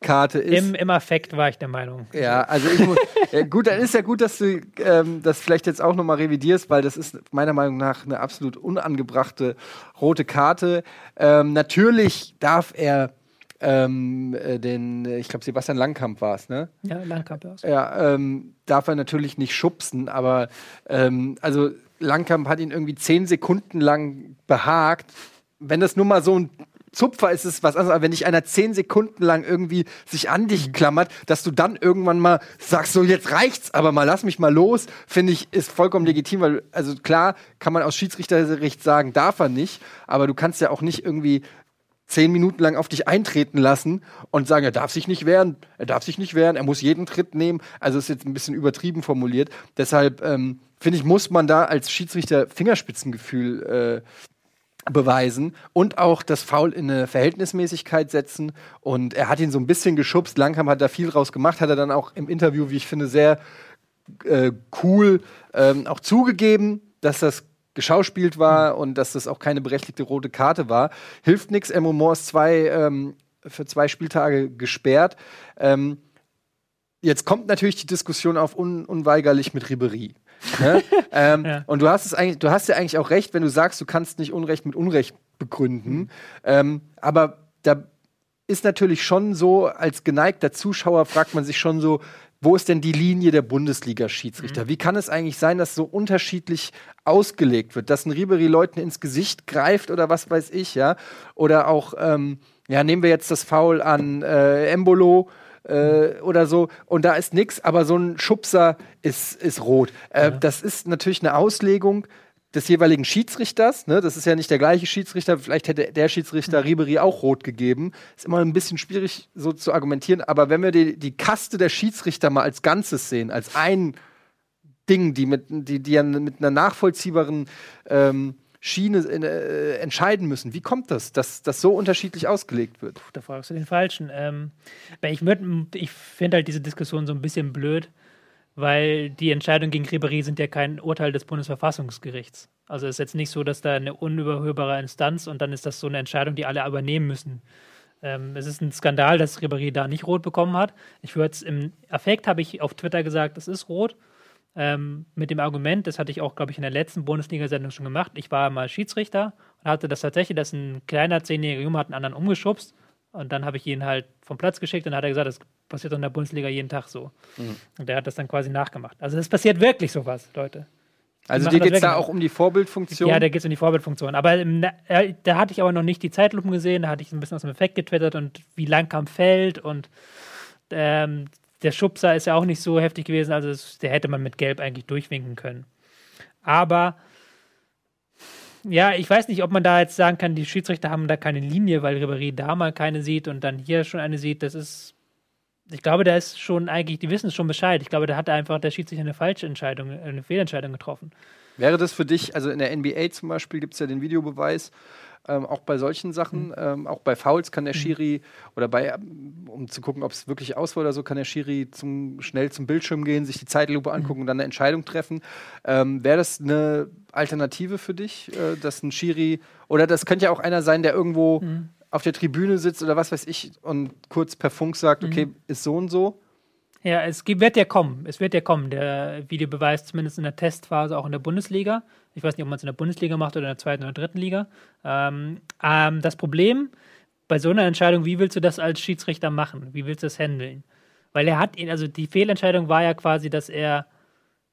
Karte ist. Im, Im Affekt war ich der Meinung. Ja, also ich muss, ja, gut, dann ist ja gut, dass du ähm, das vielleicht jetzt auch nochmal revidierst, weil das ist meiner Meinung nach eine absolut unangebrachte rote Karte. Ähm, natürlich darf er ähm, äh, den, ich glaube, Sebastian Langkamp war es, ne? Ja, Langkamp, ja. Ja, ähm, darf er natürlich nicht schubsen, aber ähm, also Langkamp hat ihn irgendwie zehn Sekunden lang behagt. Wenn das nur mal so ein Zupfer ist es was anderes, aber wenn dich einer zehn Sekunden lang irgendwie sich an dich mhm. klammert, dass du dann irgendwann mal sagst, so jetzt reicht's, aber mal lass mich mal los, finde ich, ist vollkommen legitim, weil, also klar, kann man aus Schiedsrichterrecht sagen, darf er nicht, aber du kannst ja auch nicht irgendwie zehn Minuten lang auf dich eintreten lassen und sagen, er darf sich nicht wehren, er darf sich nicht wehren, er muss jeden Tritt nehmen. Also ist jetzt ein bisschen übertrieben formuliert. Deshalb ähm, finde ich, muss man da als Schiedsrichter Fingerspitzengefühl äh, beweisen und auch das Foul in eine Verhältnismäßigkeit setzen. Und er hat ihn so ein bisschen geschubst. Langkamp hat da viel draus gemacht, hat er dann auch im Interview, wie ich finde, sehr äh, cool ähm, auch zugegeben, dass das geschauspielt war mhm. und dass das auch keine berechtigte rote Karte war. Hilft nichts. Emo Moore ist zwei, ähm, für zwei Spieltage gesperrt. Ähm, jetzt kommt natürlich die Diskussion auf un unweigerlich mit Ribery. Ne? ähm, ja. Und du hast es eigentlich, du hast ja eigentlich auch recht, wenn du sagst, du kannst nicht Unrecht mit Unrecht begründen. Mhm. Ähm, aber da ist natürlich schon so, als geneigter Zuschauer fragt man sich schon so, wo ist denn die Linie der Bundesliga-Schiedsrichter? Mhm. Wie kann es eigentlich sein, dass so unterschiedlich ausgelegt wird, dass ein Ribery Leuten ins Gesicht greift oder was weiß ich, ja? Oder auch, ähm, ja, nehmen wir jetzt das Foul an äh, Embolo. Äh, oder so, und da ist nichts, aber so ein Schubser ist, ist rot. Äh, ja. Das ist natürlich eine Auslegung, des jeweiligen Schiedsrichters. Ne? Das ist ja nicht der gleiche Schiedsrichter. Vielleicht hätte der Schiedsrichter Ribery auch rot gegeben. Ist immer ein bisschen schwierig so zu argumentieren. Aber wenn wir die, die Kaste der Schiedsrichter mal als Ganzes sehen, als ein Ding, die mit, die, die mit einer nachvollziehbaren ähm, Schiene äh, entscheiden müssen. Wie kommt das, dass das so unterschiedlich ausgelegt wird? Puh, da fragst du den Falschen. Ähm, ich ich finde halt diese Diskussion so ein bisschen blöd weil die Entscheidungen gegen Ribéry sind ja kein Urteil des Bundesverfassungsgerichts. Also es ist jetzt nicht so, dass da eine unüberhörbare Instanz und dann ist das so eine Entscheidung, die alle übernehmen müssen. Ähm, es ist ein Skandal, dass Ribéry da nicht rot bekommen hat. Ich würde es im Affekt, habe ich auf Twitter gesagt, es ist rot. Ähm, mit dem Argument, das hatte ich auch, glaube ich, in der letzten Bundesliga-Sendung schon gemacht. Ich war mal Schiedsrichter und hatte das tatsächlich, dass ein kleiner zehnjähriger Junge hat einen anderen umgeschubst und dann habe ich ihn halt vom Platz geschickt und dann hat er gesagt, das passiert in der Bundesliga jeden Tag so. Mhm. Und der hat das dann quasi nachgemacht. Also es passiert wirklich sowas, Leute. Die also dir geht es da auch um die Vorbildfunktion? Ja, da geht es um die Vorbildfunktion. Aber im, äh, da hatte ich aber noch nicht die Zeitlupen gesehen, da hatte ich ein bisschen aus dem Effekt getwittert und wie lang kam Feld und ähm, der Schubser ist ja auch nicht so heftig gewesen, also es, der hätte man mit Gelb eigentlich durchwinken können. Aber ja, ich weiß nicht, ob man da jetzt sagen kann, die Schiedsrichter haben da keine Linie, weil Ribéry da mal keine sieht und dann hier schon eine sieht. Das ist ich glaube, da ist schon eigentlich, die wissen es schon Bescheid. Ich glaube, da hat einfach der Schiedsrichter eine falsche Entscheidung, eine Fehlentscheidung getroffen. Wäre das für dich, also in der NBA zum Beispiel gibt es ja den Videobeweis, Ähm, auch bei solchen Sachen, mhm. ähm, auch bei Fouls kann der mhm. Schiri oder bei, um zu gucken, ob es wirklich aus war oder so, kann der Schiri zum, schnell zum Bildschirm gehen, sich die Zeitlupe mhm. angucken mhm. und dann eine Entscheidung treffen. Ähm, Wäre das eine Alternative für dich, äh, dass ein Schiri oder das könnte ja auch einer sein, der irgendwo mhm. auf der Tribüne sitzt oder was weiß ich und kurz per Funk sagt, okay, ist so und so? Ja, es wird ja kommen. Es wird ja kommen. Der Videobeweis zumindest in der Testphase auch in der Bundesliga. Ich weiß nicht, ob man es in der Bundesliga macht oder in der zweiten oder dritten Liga. Ähm, ähm, das Problem bei so einer Entscheidung, wie willst du das als Schiedsrichter machen? Wie willst du das handeln? Weil er hat ihn, also die Fehlentscheidung war ja quasi, dass er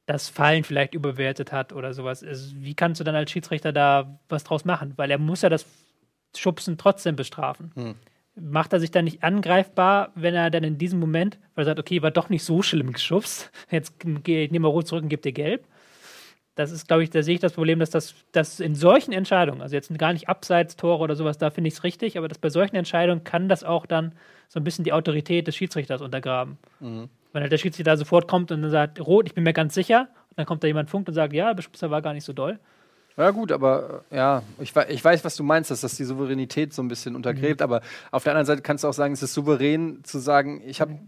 das Fallen vielleicht überwertet hat oder sowas. Also wie kannst du dann als Schiedsrichter da was draus machen? Weil er muss ja das Schubsen trotzdem bestrafen. Hm macht er sich dann nicht angreifbar, wenn er dann in diesem Moment, weil er sagt, okay, war doch nicht so schlimm geschubst, jetzt nehme mal rot zurück und gebe dir gelb. Das ist, glaube ich, da sehe ich das Problem, dass das dass in solchen Entscheidungen, also jetzt gar nicht Abseits-Tore oder sowas, da finde ich es richtig, aber dass bei solchen Entscheidungen kann das auch dann so ein bisschen die Autorität des Schiedsrichters untergraben. Mhm. Wenn halt der Schiedsrichter sofort kommt und dann sagt, rot, ich bin mir ganz sicher, und dann kommt da jemand funkt und sagt, ja, der Beschubser war gar nicht so doll ja, gut, aber ja, ich, ich weiß, was du meinst, dass das die Souveränität so ein bisschen untergräbt. Mhm. Aber auf der anderen Seite kannst du auch sagen, es ist souverän zu sagen, ich habe,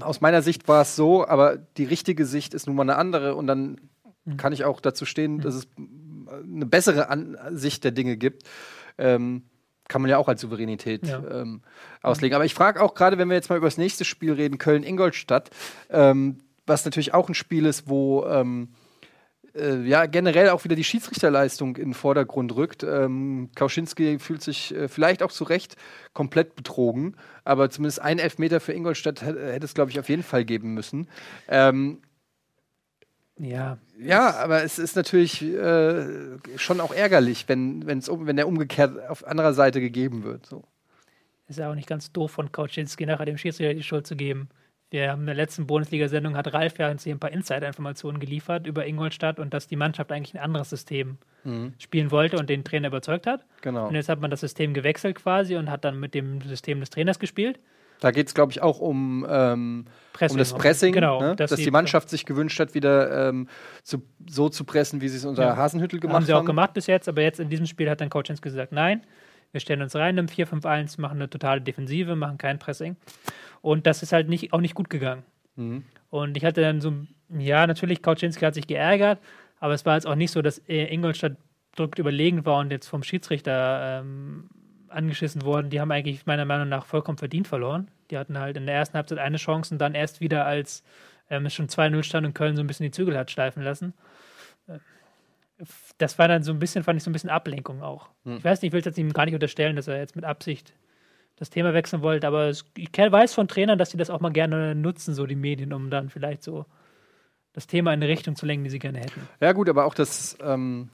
aus meiner Sicht war es so, aber die richtige Sicht ist nun mal eine andere. Und dann mhm. kann ich auch dazu stehen, dass es eine bessere Ansicht der Dinge gibt. Ähm, kann man ja auch als Souveränität ja. ähm, auslegen. Aber ich frage auch gerade, wenn wir jetzt mal über das nächste Spiel reden, Köln-Ingolstadt, ähm, was natürlich auch ein Spiel ist, wo ähm, äh, ja generell auch wieder die Schiedsrichterleistung in den Vordergrund rückt. Ähm, Kauschinski fühlt sich äh, vielleicht auch zu Recht komplett betrogen, aber zumindest ein Elfmeter für Ingolstadt hätte es, glaube ich, auf jeden Fall geben müssen. Ähm, ja. Ja, aber es ist natürlich äh, schon auch ärgerlich, wenn, wenn's, wenn der umgekehrt auf anderer Seite gegeben wird. So. Ist ja auch nicht ganz doof von Kauczynski nachher dem Schiedsrichter die Schuld zu geben. Haben in der letzten Bundesliga-Sendung hat Ralf ja uns hier ein paar Insider-Informationen geliefert über Ingolstadt und dass die Mannschaft eigentlich ein anderes System mhm. spielen wollte und den Trainer überzeugt hat. Genau. Und jetzt hat man das System gewechselt quasi und hat dann mit dem System des Trainers gespielt. Da geht es, glaube ich, auch um, ähm, um das Pressing, genau, ne? dass, dass die Mannschaft sich gewünscht hat, wieder ähm, zu, so zu pressen, wie sie es unter ja. Hasenhüttel gemacht haben. Haben sie auch gemacht bis jetzt, aber jetzt in diesem Spiel hat dann Coach gesagt, nein, wir stellen uns rein im 4-5-1, machen eine totale Defensive, machen kein Pressing. Und das ist halt nicht, auch nicht gut gegangen. Mhm. Und ich hatte dann so, ja, natürlich, Kauczynski hat sich geärgert, aber es war jetzt auch nicht so, dass Ingolstadt drückt überlegen war und jetzt vom Schiedsrichter ähm, angeschissen worden. Die haben eigentlich meiner Meinung nach vollkommen verdient verloren. Die hatten halt in der ersten Halbzeit eine Chance und dann erst wieder, als ähm, es schon 2-0 stand und Köln so ein bisschen die Zügel hat schleifen lassen das war dann so ein bisschen, fand ich so ein bisschen Ablenkung auch. Hm. Ich weiß nicht, ich will es jetzt ihm gar nicht unterstellen, dass er jetzt mit Absicht das Thema wechseln wollte, aber es, ich weiß von Trainern, dass sie das auch mal gerne nutzen, so die Medien, um dann vielleicht so das Thema in eine Richtung zu lenken, die sie gerne hätten. Ja, gut, aber auch das, ähm,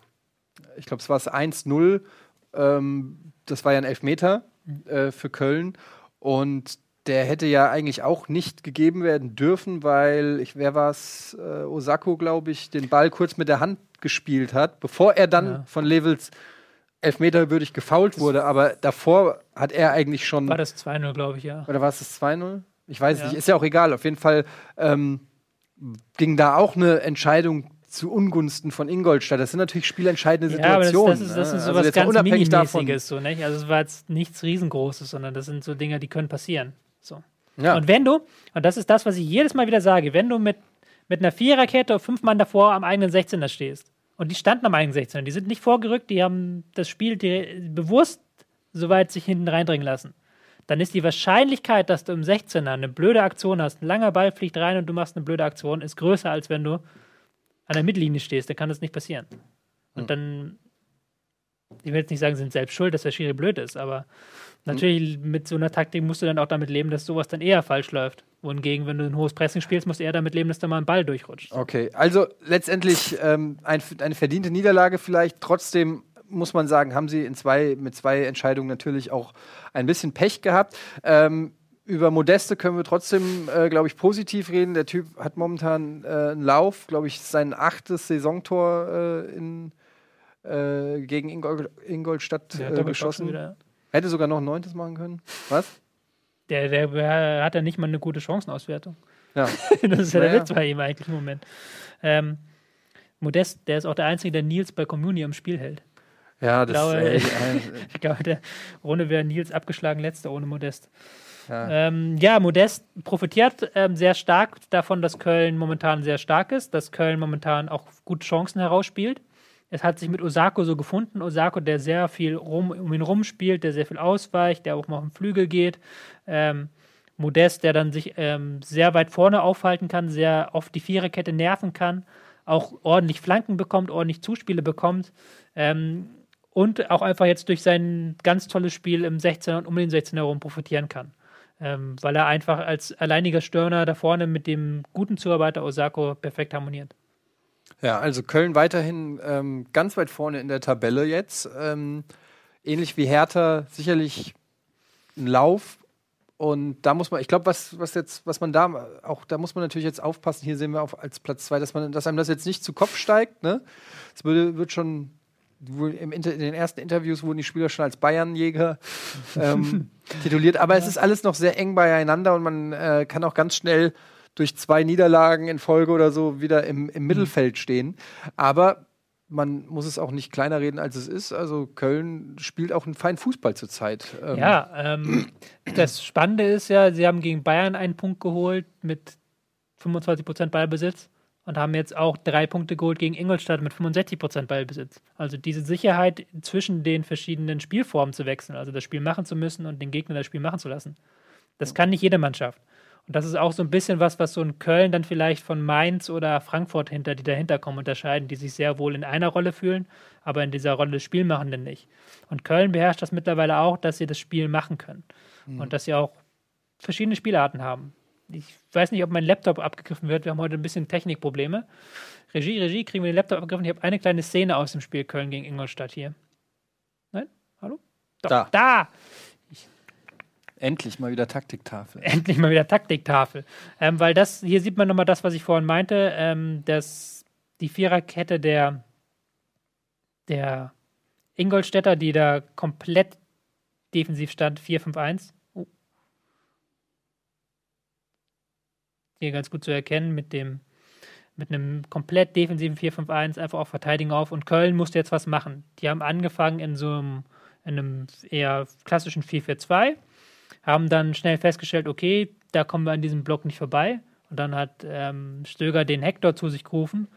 ich glaube, es war es 1-0, ähm, das war ja ein Elfmeter mhm. äh, für Köln und der hätte ja eigentlich auch nicht gegeben werden dürfen, weil, ich, wer war es, äh, Osako, glaube ich, den Ball kurz mit der Hand gespielt hat, bevor er dann ja. von Levels elfmeterwürdig gefault wurde. Aber davor hat er eigentlich schon. War das 2-0, glaube ich, ja. Oder war es das 2-0? Ich weiß ja. nicht, ist ja auch egal. Auf jeden Fall ähm, ging da auch eine Entscheidung zu Ungunsten von Ingolstadt. Das sind natürlich spielentscheidende Situationen. Ja, das, das, ist, das ist ne? so also was ganz Minimäßiges. So, nicht? Also es war jetzt nichts Riesengroßes, sondern das sind so Dinge, die können passieren. So. Ja. Und wenn du, und das ist das, was ich jedes Mal wieder sage, wenn du mit mit einer Viererkette und fünf Mann davor am eigenen 16er stehst. Und die standen am eigenen 16er. Die sind nicht vorgerückt, die haben das Spiel bewusst soweit sich hinten reindringen lassen. Dann ist die Wahrscheinlichkeit, dass du im 16er eine blöde Aktion hast, ein langer Ball fliegt rein und du machst eine blöde Aktion, ist größer, als wenn du an der Mittellinie stehst. Da kann das nicht passieren. Und hm. dann, ich will jetzt nicht sagen, sind selbst schuld, dass der Schiri blöd ist, aber Natürlich, mit so einer Taktik musst du dann auch damit leben, dass sowas dann eher falsch läuft. Wohingegen, wenn du ein hohes Pressing spielst, musst du eher damit leben, dass da mal ein Ball durchrutscht. Okay, also letztendlich ähm, ein, eine verdiente Niederlage vielleicht. Trotzdem muss man sagen, haben sie in zwei, mit zwei Entscheidungen natürlich auch ein bisschen Pech gehabt. Ähm, über Modeste können wir trotzdem, äh, glaube ich, positiv reden. Der Typ hat momentan äh, einen Lauf, glaube ich, sein achtes Saisontor äh, in, äh, gegen Ingol Ingolstadt äh, geschossen. Wieder, Hätte sogar noch ein neuntes machen können. Was? Der, der, der hat ja nicht mal eine gute Chancenauswertung. Ja. das ist ja, der Witz bei ihm eigentlich im Moment. Ähm, Modest, der ist auch der Einzige, der Nils bei Community im Spiel hält. Ja, Ich das glaube, ey, äh, ich glaube, der Runde wäre Nils abgeschlagen, letzter ohne Modest. ja. Ähm, ja, Modest profitiert ähm, sehr stark davon, dass Köln momentan sehr stark ist, dass Köln momentan auch gute Chancen herausspielt. Es hat sich mit Osako so gefunden. Osako, der sehr viel rum, um ihn rumspielt, der sehr viel ausweicht, der auch mal auf den Flügel geht. Ähm, Modest, der dann sich ähm, sehr weit vorne aufhalten kann, sehr oft die Viererkette nerven kann, auch ordentlich Flanken bekommt, ordentlich Zuspiele bekommt. Ähm, und auch einfach jetzt durch sein ganz tolles Spiel im 16er und um den 16er herum profitieren kann. Ähm, weil er einfach als alleiniger Stürner da vorne mit dem guten Zuarbeiter Osako perfekt harmoniert. Ja, also Köln weiterhin ähm, ganz weit vorne in der Tabelle jetzt. Ähm, ähnlich wie Hertha, sicherlich ein Lauf. Und da muss man, ich glaube, was, was jetzt, was man da auch, da muss man natürlich jetzt aufpassen. Hier sehen wir auf, als Platz zwei, dass man, dass einem das jetzt nicht zu Kopf steigt. Ne? Es würde, wird schon im in den ersten Interviews wurden die Spieler schon als Bayernjäger ähm, tituliert. Aber es ist alles noch sehr eng beieinander und man äh, kann auch ganz schnell durch zwei Niederlagen in Folge oder so wieder im, im Mittelfeld stehen. Aber man muss es auch nicht kleiner reden, als es ist. Also Köln spielt auch einen feinen Fußball zurzeit. Ähm, Ja, ähm, das Spannende ist ja, sie haben gegen Bayern einen Punkt geholt mit 25% Ballbesitz und haben jetzt auch drei Punkte geholt gegen Ingolstadt mit 65% Ballbesitz. Also diese Sicherheit zwischen den verschiedenen Spielformen zu wechseln, also das Spiel machen zu müssen und den Gegner das Spiel machen zu lassen. Das kann nicht jede Mannschaft. Und das ist auch so ein bisschen was, was so in Köln dann vielleicht von Mainz oder Frankfurt hinter, die dahinter kommen, unterscheiden, die sich sehr wohl in einer Rolle fühlen, aber in dieser Rolle des Spielmachenden nicht. Und Köln beherrscht das mittlerweile auch, dass sie das Spiel machen können. Und dass sie auch verschiedene Spielarten haben. Ich weiß nicht, ob mein Laptop abgegriffen wird. Wir haben heute ein bisschen Technikprobleme. Regie, Regie, kriegen wir den Laptop abgegriffen. Ich habe eine kleine Szene aus dem Spiel Köln gegen Ingolstadt hier. Nein? Hallo? Doch, Da. da! Endlich mal wieder Taktiktafel. endlich mal wieder Taktiktafel. Ähm, weil das, hier sieht man nochmal das, was ich vorhin meinte, ähm, dass die Viererkette der, der Ingolstädter, die da komplett defensiv stand, 4-5-1. Oh. Hier ganz gut zu erkennen mit dem mit einem komplett defensiven 4-5-1 einfach auf Verteidigung auf und Köln musste jetzt was machen. Die haben angefangen in so einem, in einem eher klassischen 4-4-2 haben dann schnell festgestellt, okay, da kommen wir an diesem Block nicht vorbei. Und dann hat ähm, Stöger den Hector zu sich gerufen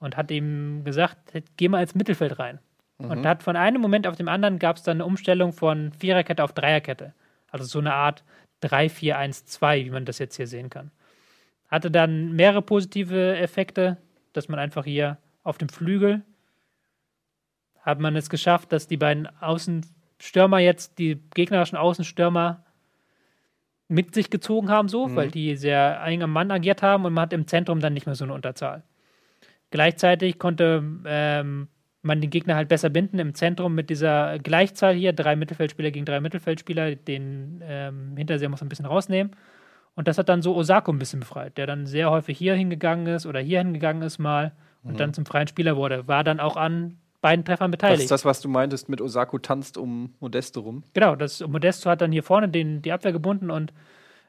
und hat ihm gesagt, geh mal ins Mittelfeld rein. Und hat von einem Moment auf dem anderen gab es dann eine Umstellung von Viererkette auf Dreierkette. Also so eine Art 3-4-1-2, wie man das jetzt hier sehen kann. Hatte dann mehrere positive Effekte, dass man einfach hier auf dem Flügel hat man es geschafft, dass die beiden Außenstürmer jetzt, die gegnerischen Außenstürmer mit sich gezogen haben, so, weil die sehr eng am Mann agiert haben und man hat im Zentrum dann nicht mehr so eine Unterzahl. Gleichzeitig konnte ähm, man den Gegner halt besser binden im Zentrum mit dieser Gleichzahl hier, drei Mittelfeldspieler gegen drei Mittelfeldspieler, den ähm, Hinterseher muss man ein bisschen rausnehmen. Und das hat dann so Osako ein bisschen befreit, der dann sehr häufig hier hingegangen ist oder hier hingegangen ist mal und dann zum freien Spieler wurde. War dann auch an beiden Treffern Das beteiligt. ist das, was du meintest mit Osako tanzt um Modeste rum. Genau, das Modesto hat dann hier vorne den, die Abwehr gebunden und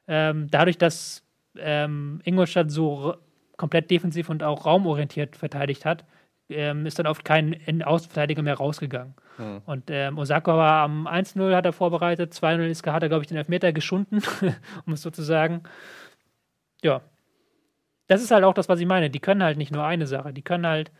ähm, dadurch, dass ähm, Ingolstadt so komplett defensiv und auch raumorientiert verteidigt hat, ähm, ist dann oft kein In- Außenverteidiger mehr rausgegangen. Und ähm, Osako war am 1-0 hat er vorbereitet, 2-0 ist, hat er, glaube ich, den Elfmeter geschunden, um es so zu sagen. Ja. Das ist halt auch das, was ich meine. Die können halt nicht nur eine Sache. Die können halt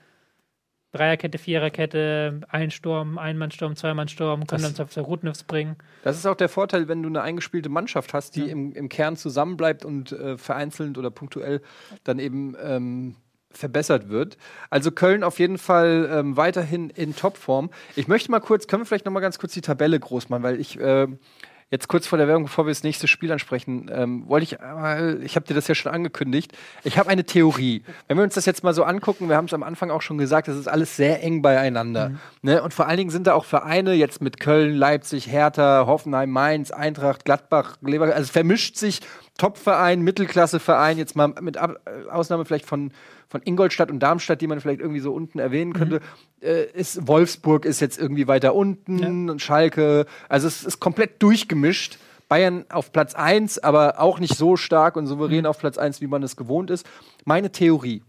Dreierkette, Viererkette, Einsturm, Einmannsturm, Zweimannsturm, können Das- dann zur Routnefs bringen. Das ist auch der Vorteil, wenn du eine eingespielte Mannschaft hast, die im, im Kern zusammenbleibt und äh, vereinzelt oder punktuell dann eben ähm, verbessert wird. Also Köln auf jeden Fall ähm, weiterhin in Topform. Ich möchte mal kurz, können wir vielleicht noch mal ganz kurz die Tabelle groß machen, weil ich äh, jetzt kurz vor der Werbung, bevor wir das nächste Spiel ansprechen, ähm, wollte ich, äh, ich habe dir das ja schon angekündigt, ich habe eine Theorie. Wenn wir uns das jetzt mal so angucken, wir haben es am Anfang auch schon gesagt, das ist alles sehr eng beieinander. Ne? Und vor allen Dingen sind da auch Vereine jetzt mit Köln, Leipzig, Hertha, Hoffenheim, Mainz, Eintracht, Gladbach, Leverkusen, also vermischt sich Topverein, Mittelklasseverein, jetzt mal mit Ab Ausnahme vielleicht von, von Ingolstadt und Darmstadt, die man vielleicht irgendwie so unten erwähnen könnte, äh, ist Wolfsburg ist jetzt irgendwie weiter unten und Schalke, also es ist komplett durchgemischt. Bayern auf Platz 1, aber auch nicht so stark und souverän auf Platz 1, wie man es gewohnt ist. Meine Theorie.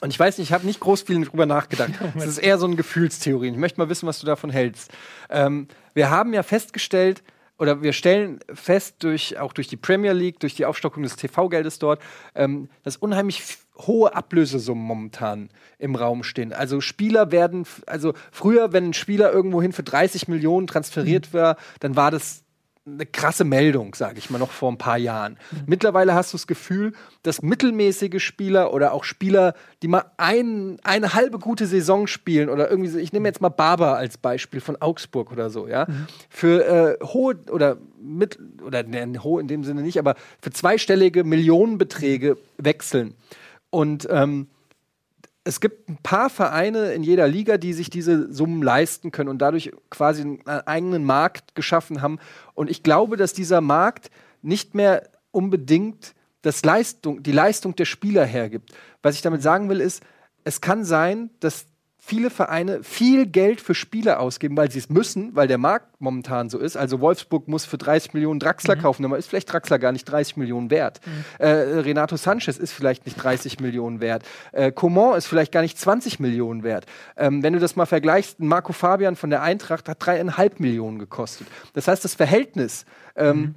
Und ich weiß nicht, ich habe nicht groß viel drüber nachgedacht. Es ist eher so eine Gefühlstheorie. Ich möchte mal wissen, was du davon hältst. Ähm, wir haben ja festgestellt, oder wir stellen fest, durch, auch durch die Premier League, durch die Aufstockung des TV-Geldes dort, ähm, dass unheimlich hohe Ablösesummen momentan im Raum stehen. Also Spieler werden, also früher, wenn ein Spieler irgendwohin für 30 Millionen transferiert mhm. war, dann war das eine krasse Meldung, sage ich mal, noch vor ein paar Jahren. Mhm. Mittlerweile hast du das Gefühl, dass mittelmäßige Spieler oder auch Spieler, die mal ein, eine halbe gute Saison spielen oder irgendwie so, ich nehme jetzt mal Barber als Beispiel von Augsburg oder so, ja, mhm. für äh, hohe oder mit oder ne, hohe in dem Sinne nicht, aber für zweistellige Millionenbeträge wechseln. Und ähm, es gibt ein paar Vereine in jeder Liga, die sich diese Summen leisten können und dadurch quasi einen eigenen Markt geschaffen haben. Und ich glaube, dass dieser Markt nicht mehr unbedingt das Leistung, die Leistung der Spieler hergibt. Was ich damit sagen will, ist, es kann sein, dass viele Vereine viel Geld für Spieler ausgeben, weil sie es müssen, weil der Markt momentan so ist. Also Wolfsburg muss für 30 Millionen Draxler mhm. kaufen, aber ist vielleicht Draxler gar nicht 30 Millionen wert. Mhm. Äh, Renato Sanchez ist vielleicht nicht 30 Millionen wert. Äh, Coman ist vielleicht gar nicht 20 Millionen wert. Ähm, wenn du das mal vergleichst, Marco Fabian von der Eintracht hat dreieinhalb Millionen gekostet. Das heißt, das Verhältnis ähm, mhm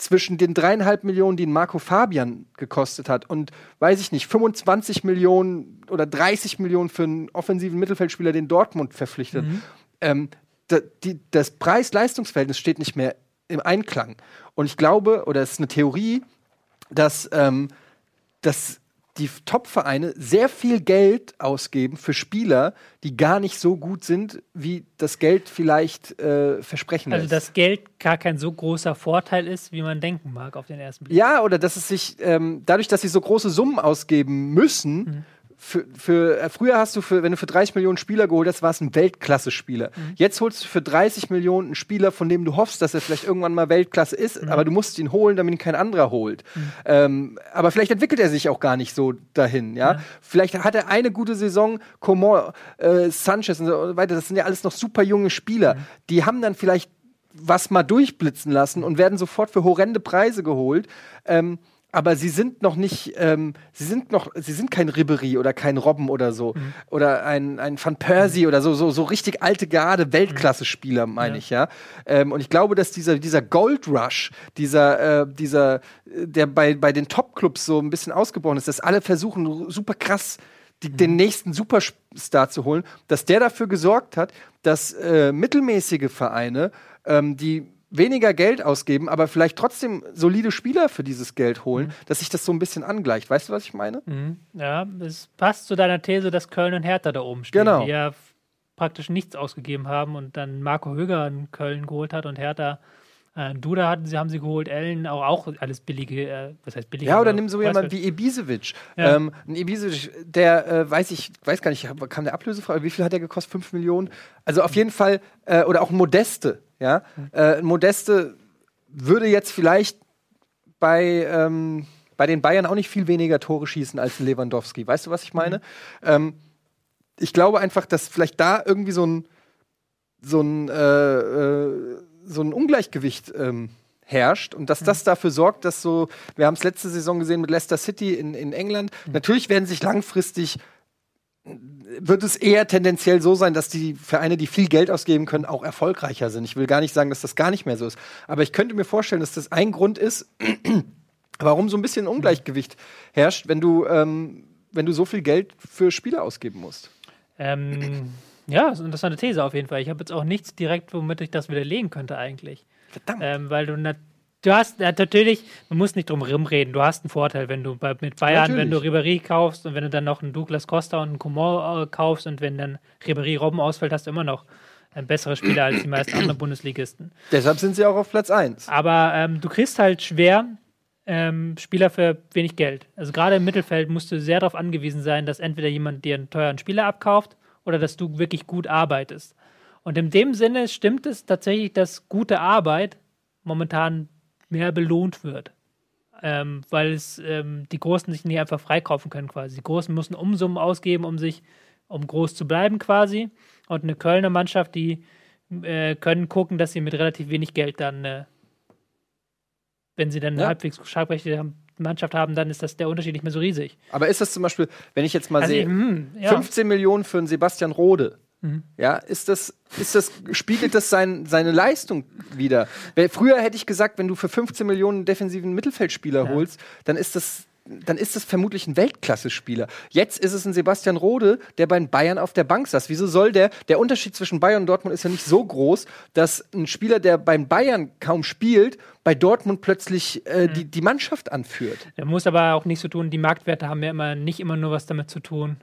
zwischen den dreieinhalb Millionen, die Marco Fabian gekostet hat, und weiß ich nicht, 25 Millionen oder 30 Millionen für einen offensiven Mittelfeldspieler, den Dortmund verpflichtet. Mhm. Ähm, da, die, das Preis-Leistungs-Verhältnis steht nicht mehr im Einklang. Und ich glaube, oder es ist eine Theorie, dass, ähm, dass die Top-Vereine sehr viel Geld ausgeben für Spieler, die gar nicht so gut sind, wie das Geld vielleicht äh, versprechen Also, dass Geld gar kein so großer Vorteil ist, wie man denken mag auf den ersten Blick. Ja, oder dass es sich, ähm, dadurch, dass sie so große Summen ausgeben müssen, mhm für, für äh, früher hast du für, wenn du für 30 Millionen Spieler geholt hast, war es ein Weltklasse-Spieler. Mhm. Jetzt holst du für 30 Millionen einen Spieler, von dem du hoffst, dass er vielleicht irgendwann mal Weltklasse ist, mhm. aber du musst ihn holen, damit ihn kein anderer holt. Mhm. Ähm, aber vielleicht entwickelt er sich auch gar nicht so dahin, ja. Vielleicht hat er eine gute Saison, Coman, äh, Sanchez und so weiter, das sind ja alles noch super junge Spieler. Mhm. Die haben dann vielleicht was mal durchblitzen lassen und werden sofort für horrende Preise geholt. Ähm, aber sie sind noch nicht, ähm, sie sind noch, sie sind kein Ribery oder kein Robben oder so. Mhm. Oder ein, ein Van Persie mhm. oder so, so, so richtig alte Garde, Weltklasse-Spieler, meine ja. ich, ja. Ähm, und ich glaube, dass dieser, dieser Gold Rush, dieser, äh, dieser, der bei, bei den Top-Clubs so ein bisschen ausgebrochen ist, dass alle versuchen, super krass die, mhm. den nächsten Superstar zu holen, dass der dafür gesorgt hat, dass äh, mittelmäßige Vereine, ähm, die weniger Geld ausgeben, aber vielleicht trotzdem solide Spieler für dieses Geld holen, mhm. dass sich das so ein bisschen angleicht. Weißt du, was ich meine? Mhm. Ja, es passt zu deiner These, dass Köln und Hertha da oben stehen, genau. die ja praktisch nichts ausgegeben haben und dann Marco Höger in Köln geholt hat und Hertha äh, Duda hatten sie, haben sie geholt, Ellen, auch, auch alles billige, äh, was heißt billige? Ja, oder nimm so jemand wie Ibisevic. Ja. Ähm, ein Ibisevic, der, äh, weiß ich, weiß gar nicht, kam der Ablösefrage, wie viel hat der gekostet? 5 Millionen? Also auf jeden Fall, äh, oder auch Modeste, ja. Mhm. Äh, Modeste würde jetzt vielleicht bei, ähm, bei den Bayern auch nicht viel weniger Tore schießen als Lewandowski. Weißt du, was ich meine? Mhm. Ähm, ich glaube einfach, dass vielleicht da irgendwie so ein, so ein, äh, äh, so ein Ungleichgewicht ähm, herrscht und dass das dafür sorgt, dass so, wir haben es letzte Saison gesehen mit Leicester City in, in England, mhm. natürlich werden sich langfristig wird es eher tendenziell so sein, dass die Vereine, die viel Geld ausgeben können, auch erfolgreicher sind. Ich will gar nicht sagen, dass das gar nicht mehr so ist. Aber ich könnte mir vorstellen, dass das ein Grund ist, warum so ein bisschen Ungleichgewicht herrscht, wenn du, ähm, wenn du so viel Geld für Spieler ausgeben musst. Ähm, ja, das ist eine interessante These auf jeden Fall. Ich habe jetzt auch nichts direkt, womit ich das widerlegen könnte eigentlich. Verdammt. Ähm, weil du du hast natürlich, man muss nicht drum rumreden, du hast einen Vorteil, wenn du bei, mit Bayern, natürlich. wenn du Ribéry kaufst und wenn du dann noch einen Douglas Costa und einen Coman äh, kaufst und wenn dann Ribéry Robben ausfällt, hast du immer noch ein besserer Spieler als die meisten anderen Bundesligisten. Deshalb sind sie auch auf Platz 1. Aber ähm, du kriegst halt schwer ähm, Spieler für wenig Geld. Also gerade im Mittelfeld musst du sehr darauf angewiesen sein, dass entweder jemand dir einen teuren Spieler abkauft oder dass du wirklich gut arbeitest. Und in dem Sinne stimmt es tatsächlich, dass gute Arbeit momentan mehr belohnt wird. Ähm, weil es ähm, die Großen sich nicht einfach freikaufen können quasi. Die Großen müssen Umsummen ausgeben, um sich, um groß zu bleiben quasi. Und eine Kölner Mannschaft, die äh, können gucken, dass sie mit relativ wenig Geld dann, äh, wenn sie dann ja. halbwegs Schlagrechte Mannschaft haben, dann ist das der Unterschied nicht mehr so riesig. Aber ist das zum Beispiel, wenn ich jetzt mal Also, sehe, hm, ja. 15 Millionen für einen Sebastian Rode. Mhm. Ja, ist das, ist das, spiegelt das sein, seine Leistung wieder? Weil Früher hätte ich gesagt, wenn du für 15 Millionen defensiven Mittelfeldspieler Ja. holst, dann ist das, dann ist das vermutlich ein Weltklasse-Spieler. Jetzt ist es ein Sebastian Rode, der bei den Bayern auf der Bank saß. Wieso soll der, der Unterschied zwischen Bayern und Dortmund ist ja nicht so groß, dass ein Spieler, der beim Bayern kaum spielt, bei Dortmund plötzlich äh, Mhm. die, die Mannschaft anführt. Er muss aber auch nicht so tun, die Marktwerte haben ja immer nicht immer nur was damit zu tun,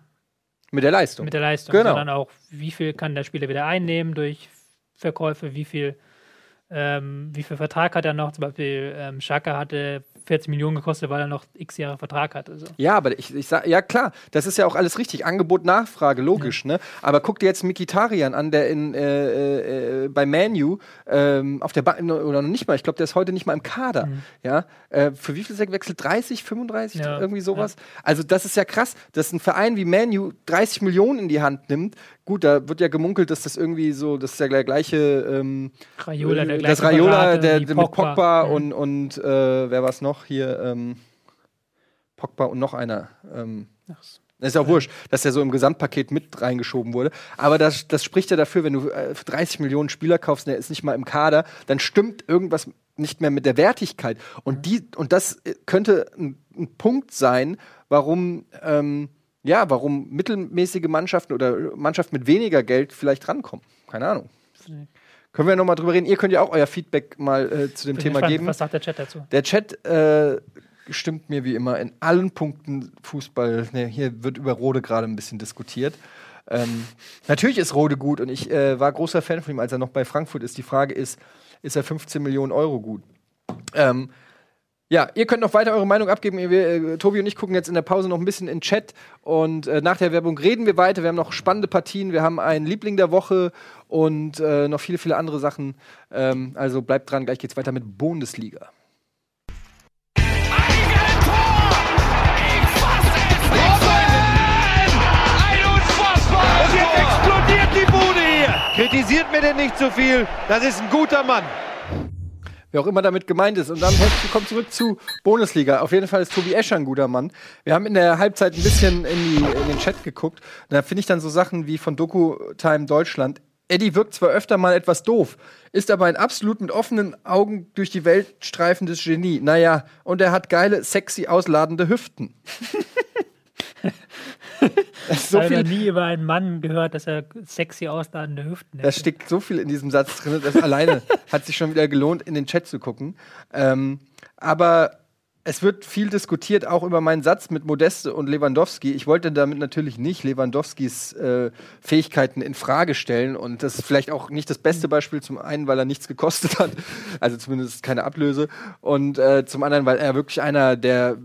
Mit der Leistung. mit der Leistung, Genau. sondern auch, wie viel kann der Spieler wieder einnehmen durch Verkäufe, wie viel, ähm, wie viel Vertrag hat er noch. Zum Beispiel ähm, Schaka hatte 40 Millionen gekostet, weil er noch x Jahre Vertrag hatte. So. Ja, aber ich, ich sag, ja klar, das ist ja auch alles richtig. Angebot, Nachfrage, logisch, ne? Aber guck dir jetzt Mikitarian an, der in äh, äh, bei Manu ähm, auf der Bank oder noch nicht mal, ich glaube, der ist heute nicht mal im Kader. Ja, äh, für wie viel ist er gewechselt? 30, 35, Ja, irgendwie sowas. Also das ist ja krass, dass ein Verein wie Manu 30 Millionen in die Hand nimmt. Gut, da wird ja gemunkelt, dass das irgendwie so, das ist ja der gleiche ähm, Raiola, der das gleiche Raiola, Berater der, der mit Pogba Mhm. und, und äh, wer war es noch hier? Ähm, Pogba und noch einer. Ähm, das ist ja auch wurscht, dass der so im Gesamtpaket mit reingeschoben wurde. Aber das, das spricht ja dafür, wenn du äh, für 30 Millionen Spieler kaufst und der ist nicht mal im Kader, dann stimmt irgendwas nicht mehr mit der Wertigkeit. Und, die, und das äh, könnte ein, ein Punkt sein, warum, ähm, ja, warum mittelmäßige Mannschaften oder Mannschaften mit weniger Geld vielleicht rankommen. Keine Ahnung. Können wir noch mal drüber reden? Ihr könnt ja auch euer Feedback mal äh, zu dem Bin Thema gespannt, geben. Was sagt der Chat dazu? Der Chat äh, stimmt mir wie immer in allen Punkten Fußball. Ne, hier wird über Rode gerade ein bisschen diskutiert. Ähm, natürlich ist Rode gut und ich äh, war großer Fan von ihm, als er noch bei Frankfurt ist. Die Frage ist, ist er 15 Millionen Euro gut? Ähm, ja, ihr könnt noch weiter eure Meinung abgeben. Wir, äh, Tobi und ich gucken jetzt in der Pause noch ein bisschen in den Chat und äh, nach der Werbung reden wir weiter. Wir haben noch spannende Partien, wir haben einen Liebling der Woche und äh, noch viele, viele andere Sachen. Ähm, also bleibt dran, gleich geht's weiter mit Bundesliga. Und jetzt explodiert die Bude hier. Kritisiert mir denn nicht zu viel. Das ist ein guter Mann. Wer auch immer damit gemeint ist. Und dann herzlich willkommen zurück zu Bundesliga. Auf jeden Fall ist Tobi Escher ein guter Mann. Wir haben in der Halbzeit ein bisschen in, die, in den Chat geguckt. Und da finde ich dann so Sachen wie von Doku Time Deutschland. Eddie wirkt zwar öfter mal etwas doof, ist aber ein absolut mit offenen Augen durch die Welt streifendes Genie. Naja, und er hat geile, sexy, ausladende Hüften. So ich habe viel, nie über einen Mann gehört, dass er sexy ausladende Hüften Da steckt so viel in diesem Satz drin, das alleine hat sich schon wieder gelohnt, in den Chat zu gucken. Ähm, aber es wird viel diskutiert, auch über meinen Satz mit Modeste und Lewandowski. Ich wollte damit natürlich nicht Lewandowskis äh, Fähigkeiten in Frage stellen. Und das ist vielleicht auch nicht das beste Beispiel. Zum einen, weil er nichts gekostet hat, also zumindest keine Ablöse. Und äh, zum anderen, weil er wirklich einer der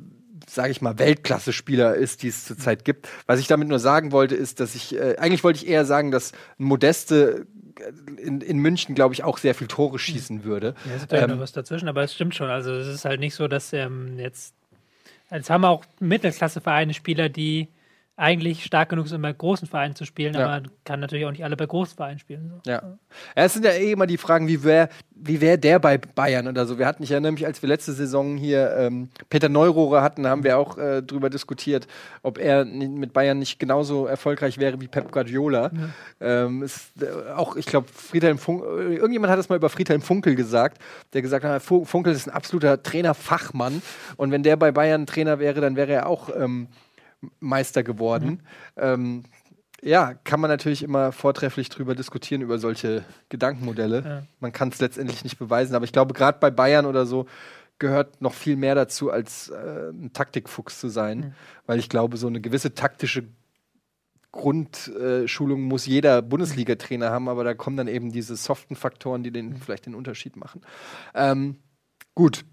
sage ich mal, Weltklasse-Spieler ist, die es zurzeit gibt. Was ich damit nur sagen wollte, ist, dass ich, äh, eigentlich wollte ich eher sagen, dass ein Modeste äh, in, in München, glaube ich, auch sehr viel Tore schießen würde. Ja, ist natürlich Ähm, noch was dazwischen, aber es stimmt schon. Also es ist halt nicht so, dass ähm, jetzt. Jetzt haben wir auch Mittelklasse-Vereine Spieler, die eigentlich stark genug sind, bei großen Vereinen zu spielen, Ja. aber kann natürlich auch nicht alle bei großen Vereinen spielen. So. Ja. ja. Es sind ja eh immer die Fragen, wie wäre wie wär der bei Bayern oder so. Wir hatten, ich erinnere mich, als wir letzte Saison hier ähm, Peter Neurohrer hatten, haben wir auch äh, drüber diskutiert, ob er mit Bayern nicht genauso erfolgreich wäre wie Pep Guardiola. Ähm, ist, äh, auch, ich glaube, Friedhelm Funkel, irgendjemand hat das mal über Friedhelm Funkel gesagt, der gesagt hat, Fu- Funkel ist ein absoluter Trainerfachmann und wenn der bei Bayern Trainer wäre, dann wäre er auch ähm, Meister geworden. Ähm, ja, kann man natürlich immer vortrefflich drüber diskutieren, über solche Gedankenmodelle. Ja. Man kann es letztendlich nicht beweisen, aber ich glaube, gerade bei Bayern oder so gehört noch viel mehr dazu, als äh, ein Taktikfuchs zu sein. Weil ich glaube, so eine gewisse taktische Grundschulung muss jeder Bundesliga-Trainer haben, aber da kommen dann eben diese soften Faktoren, die den vielleicht den Unterschied machen. Ähm, gut.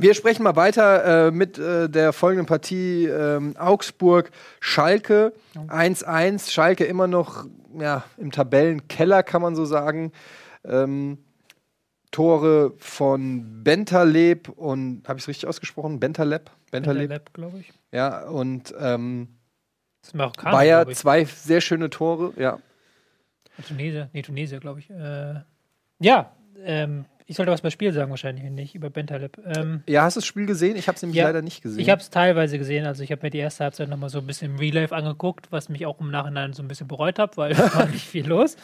Wir sprechen mal weiter äh, mit äh, der folgenden Partie ähm, Augsburg Schalke 1-1. Schalke immer noch ja, im Tabellenkeller, kann man so sagen. Ähm, Tore von Bentaleb und habe ich es richtig ausgesprochen? Bentaleb? Bentaleb. Lab, glaube ich. Ja, und ähm, Das Marokkaner, Bayer zwei sehr schöne Tore, ja. Tunesier, nee, Tunesier, glaube ich. Äh, ja, ähm, Ich sollte was bei Spiel sagen, wahrscheinlich nicht, über Bentaleb. Ähm, Ja, hast du das Spiel gesehen? Ich habe es nämlich Ja, leider nicht gesehen. ich habe es teilweise gesehen, also ich habe mir die erste Halbzeit nochmal so ein bisschen im Real Life angeguckt, was mich auch im Nachhinein so ein bisschen bereut habe, weil da war nicht viel los.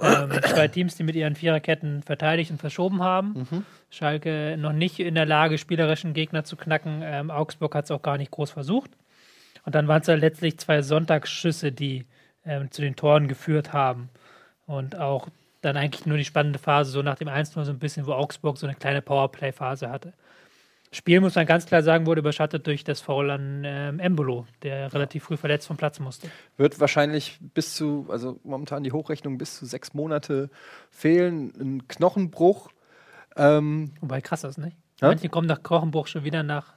Ähm, zwei Teams, die mit ihren Viererketten verteidigt und verschoben haben. Mhm. Schalke noch nicht in der Lage, spielerischen Gegner zu knacken. Ähm, Augsburg hat es auch gar nicht groß versucht. Und dann waren es ja letztlich zwei Sonntagsschüsse, die ähm, zu den Toren geführt haben. Und auch dann eigentlich nur die spannende Phase, so nach dem 1-0 so ein bisschen, wo Augsburg so eine kleine Powerplay-Phase hatte. Spiel, muss man ganz klar sagen, wurde überschattet durch das Foul an ähm, Embolo, der relativ früh verletzt vom Platz musste. Wird wahrscheinlich bis zu, also momentan die Hochrechnung bis zu sechs Monate fehlen. Ein Knochenbruch. Ähm, Wobei krass ist, nicht? Ja? Manche kommen nach Krochenbruch schon wieder nach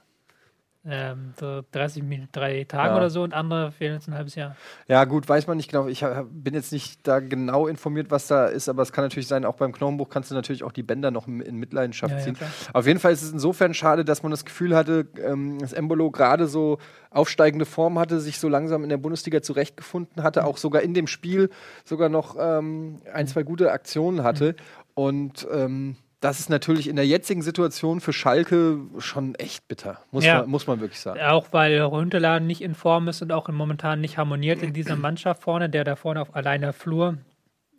ähm, so 30 Minuten, drei Tagen Ja. oder so und andere fehlen jetzt ein halbes Jahr. ja, gut, weiß man nicht genau. Ich bin jetzt nicht da genau informiert, was da ist, aber es kann natürlich sein, auch beim Knochenbruch kannst du natürlich auch die Bänder noch in Mitleidenschaft Ja, ja, ziehen. klar. Auf jeden Fall ist es insofern schade, dass man das Gefühl hatte, ähm, dass Embolo gerade so aufsteigende Form hatte, sich so langsam in der Bundesliga zurechtgefunden hatte, auch sogar in dem Spiel sogar noch ähm, ein, zwei gute Aktionen hatte. Und ähm, das ist natürlich in der jetzigen Situation für Schalke schon echt bitter, muss, Ja. man, muss man wirklich sagen. Auch weil Runterladen nicht in Form ist und auch momentan nicht harmoniert in dieser Mannschaft vorne, der da vorne auf alleiner Flur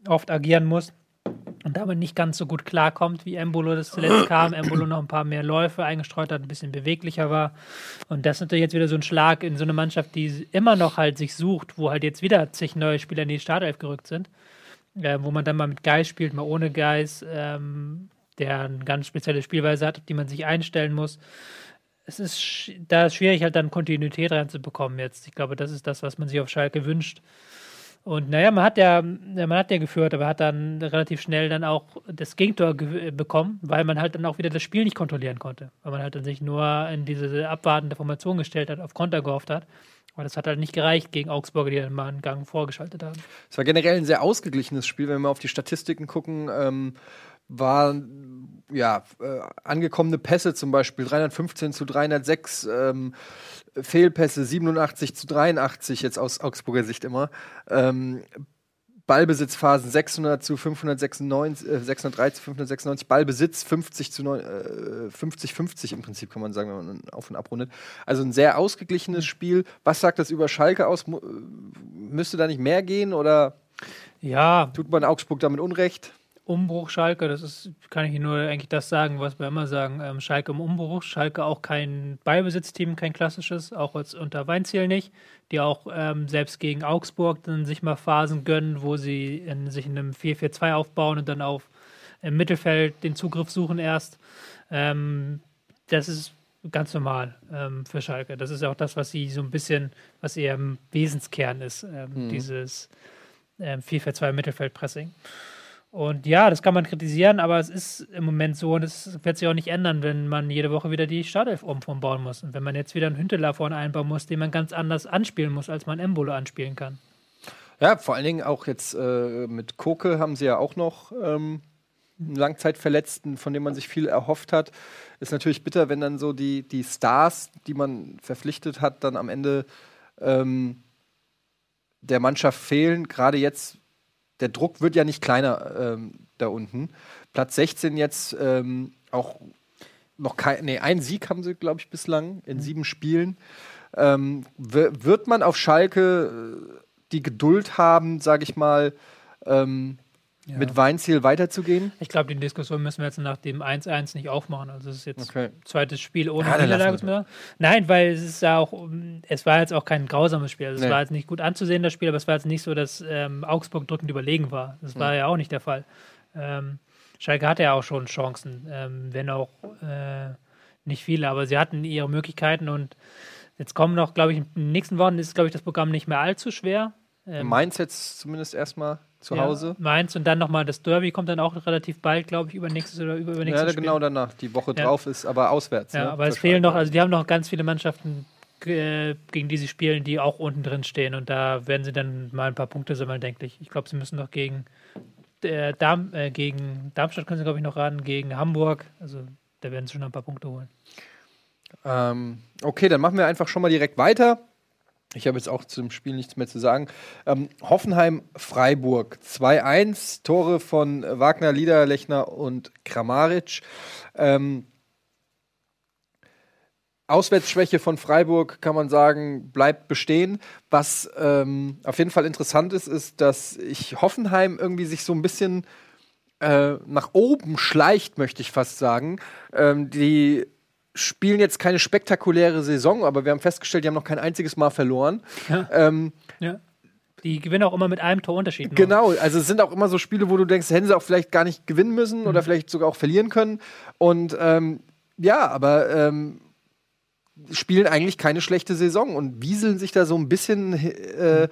oft agieren muss und damit nicht ganz so gut klarkommt, wie Embolo das zuletzt kam. Embolo noch ein paar mehr Läufe eingestreut hat, ein bisschen beweglicher war. Und das ist natürlich jetzt wieder so ein Schlag in so eine Mannschaft, die immer noch halt sich sucht, wo halt jetzt wieder zig neue Spieler in die Startelf gerückt sind. Äh, wo man dann mal mit Geis spielt, mal ohne Geis, ähm, der eine ganz spezielle Spielweise hat, auf die man sich einstellen muss es ist da ist schwierig, halt dann Kontinuität reinzubekommen jetzt. Ich glaube, das ist das, was man sich auf Schalke wünscht. Und naja, man hat ja, man hat ja geführt, aber hat dann relativ schnell dann auch das Gegentor ge- bekommen, weil man halt dann auch wieder das Spiel nicht kontrollieren konnte. Weil man halt dann sich nur in diese abwartende Formation gestellt hat, auf Konter gehofft hat. Aber das hat halt nicht gereicht gegen Augsburger, die dann mal einen Gang vorgeschaltet haben. Es war generell ein sehr ausgeglichenes Spiel, wenn wir auf die Statistiken gucken. Ähm, waren ja äh, angekommene Pässe zum Beispiel 315 zu 306, ähm, Fehlpässe 87 zu 83 jetzt aus Augsburger Sicht immer. Ähm, Ballbesitzphasen 600 zu 596, äh, 603 zu 596, Ballbesitz 50 zu 9, äh, 50 50 im Prinzip kann man sagen, wenn man auf und abrundet. Also ein sehr ausgeglichenes Spiel. Was sagt das über Schalke aus? Äh, Müsste da nicht mehr gehen oder Ja, tut man Augsburg damit Unrecht? Umbruch Schalke, das ist, kann ich nur eigentlich das sagen, was wir immer sagen. Ähm, Schalke im Umbruch, Schalke auch kein Ballbesitzteam, kein klassisches, auch jetzt unter Weinziel nicht, die auch ähm, selbst gegen Augsburg dann sich mal Phasen gönnen, wo sie in, sich in einem 4-4-2 aufbauen und dann auf im Mittelfeld den Zugriff suchen erst. Ähm, das ist ganz normal ähm, für Schalke. Das ist auch das, was sie so ein bisschen, was ihr im Wesenskern ist, ähm, dieses ähm, 4-4-2 Mittelfeldpressing. Und ja, das kann man kritisieren, aber es ist im Moment so und es wird sich auch nicht ändern, wenn man jede Woche wieder die Startelf umbauen muss. Und wenn man jetzt wieder einen Hünteler vorne einbauen muss, den man ganz anders anspielen muss, als man Embolo anspielen kann. Ja, vor allen Dingen auch jetzt äh, mit Koke haben sie ja auch noch ähm, einen Langzeitverletzten, von dem man sich viel erhofft hat. Ist natürlich bitter, wenn dann so die, die Stars, die man verpflichtet hat, dann am Ende ähm, der Mannschaft fehlen. Gerade jetzt, der Druck wird ja nicht kleiner ähm, da unten. Platz 16 jetzt ähm, auch noch kein, nee, ein Sieg haben sie, glaube ich, bislang in sieben Spielen. Ähm, wi- wird man auf Schalke äh, die Geduld haben, sage ich mal, ähm, mit Weinziel weiterzugehen? Ich glaube, die Diskussion müssen wir jetzt nach dem 1-1 nicht aufmachen. Also es ist jetzt Okay. zweites Spiel ohne Ja, Niederlage. wir's. Nein, weil es ist ja auch, es war jetzt auch kein grausames Spiel. Also Nee. Es war jetzt nicht gut anzusehen, das Spiel, aber es war jetzt nicht so, dass ähm, Augsburg drückend überlegen war. Das war ja auch nicht der Fall. Ähm, Schalke hatte ja auch schon Chancen, ähm, wenn auch äh, nicht viele, aber sie hatten ihre Möglichkeiten und jetzt kommen noch, glaube ich, in den nächsten Wochen ist, glaube ich, das Programm nicht mehr allzu schwer. Ähm, Mainz jetzt zumindest erstmal zu Hause. Ja, Mainz und dann nochmal das Derby kommt dann auch relativ bald, glaube ich, übernächstes oder über, übernächstes Ja, Spiel. genau danach. Die Woche Ja. drauf ist aber auswärts. Ja, ne? aber es fehlen noch, also die haben noch ganz viele Mannschaften, äh, gegen die sie spielen, die auch unten drin stehen und da werden sie dann mal ein paar Punkte sammeln, denke ich. Ich glaube, sie müssen noch gegen, äh, Darm, äh, gegen Darmstadt können sie, glaube ich, noch ran, gegen Hamburg, also da werden sie schon ein paar Punkte holen. Ähm, okay, dann machen wir einfach schon mal direkt weiter. Ich habe jetzt auch zum Spiel nichts mehr zu sagen. Ähm, Hoffenheim-Freiburg 2-1, Tore von Wagner, Liederlechner und Kramaric. Ähm, Auswärtsschwäche von Freiburg, kann man sagen, bleibt bestehen. Was ähm, auf jeden Fall interessant ist, ist, dass ich Hoffenheim irgendwie sich so ein bisschen äh, nach oben schleicht, möchte ich fast sagen. Ähm, die spielen jetzt keine spektakuläre Saison, aber wir haben festgestellt, die haben noch kein einziges Mal verloren. Ja. Ähm, Ja. Die gewinnen auch immer mit einem Torunterschied. nur. Genau, also es sind auch immer so Spiele, wo du denkst, hätten sie auch vielleicht gar nicht gewinnen müssen Mhm. oder vielleicht sogar auch verlieren können. Und ähm, ja, aber ähm, spielen eigentlich keine schlechte Saison und wieseln sich da so ein bisschen äh,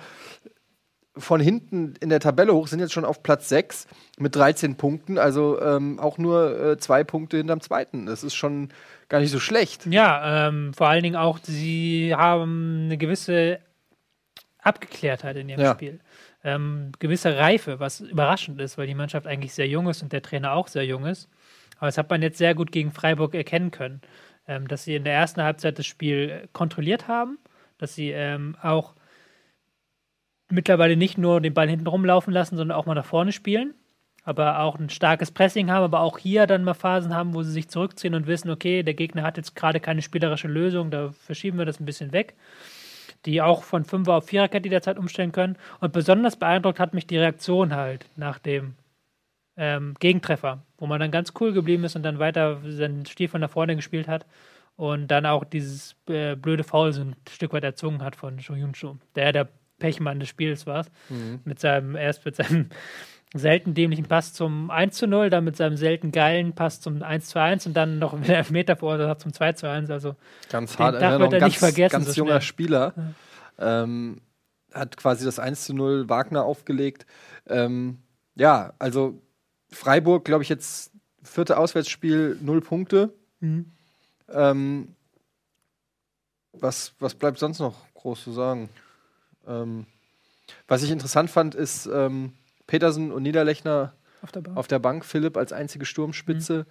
von hinten in der Tabelle hoch, sind jetzt schon auf Platz 6 mit 13 Punkten, also ähm, auch nur äh, zwei Punkte hinterm zweiten. Das ist schon gar nicht so schlecht. Ja, ähm, vor allen Dingen auch, sie haben eine gewisse Abgeklärtheit in ihrem Ja. Spiel. Ähm, gewisse Reife, was überraschend ist, weil die Mannschaft eigentlich sehr jung ist und der Trainer auch sehr jung ist. Aber das hat man jetzt sehr gut gegen Freiburg erkennen können, ähm, dass sie in der ersten Halbzeit das Spiel kontrolliert haben, dass sie ähm, auch mittlerweile nicht nur den Ball hinten rumlaufen lassen, sondern auch mal nach vorne spielen. Aber auch ein starkes Pressing haben, aber auch hier dann mal Phasen haben, wo sie sich zurückziehen und wissen, okay, der Gegner hat jetzt gerade keine spielerische Lösung, da verschieben wir das ein bisschen weg. Die auch von Fünfer auf Viererkette jederzeit umstellen können. Und besonders beeindruckt hat mich die Reaktion halt nach dem ähm, Gegentreffer, wo man dann ganz cool geblieben ist und dann weiter seinen Stiefel nach vorne gespielt hat und dann auch dieses äh, blöde Foul so ein Stück weit erzwungen hat von Sho Yun-Shu, der der Pechmann des Spiels war. Mit seinem, erst mit seinem selten dämlichen Pass zum 1 zu 0, dann mit seinem selten geilen Pass zum 1 zu 1 und dann noch mit Elfmeter verursacht hat zum 2 zu 1. Also Ganz hart, ja, man noch da ein nicht ganz, vergessen, ganz so junger. Spieler. Ähm, hat quasi das 1 zu 0 Wagner aufgelegt. Ähm, ja, also Freiburg, glaube ich, jetzt vierte Auswärtsspiel, null Punkte. Mhm. Ähm, was, was bleibt sonst noch groß zu sagen? Ähm, was ich interessant fand, ist ähm, Petersen und Niederlechner auf der Bank. auf der Bank, Philipp als einzige Sturmspitze.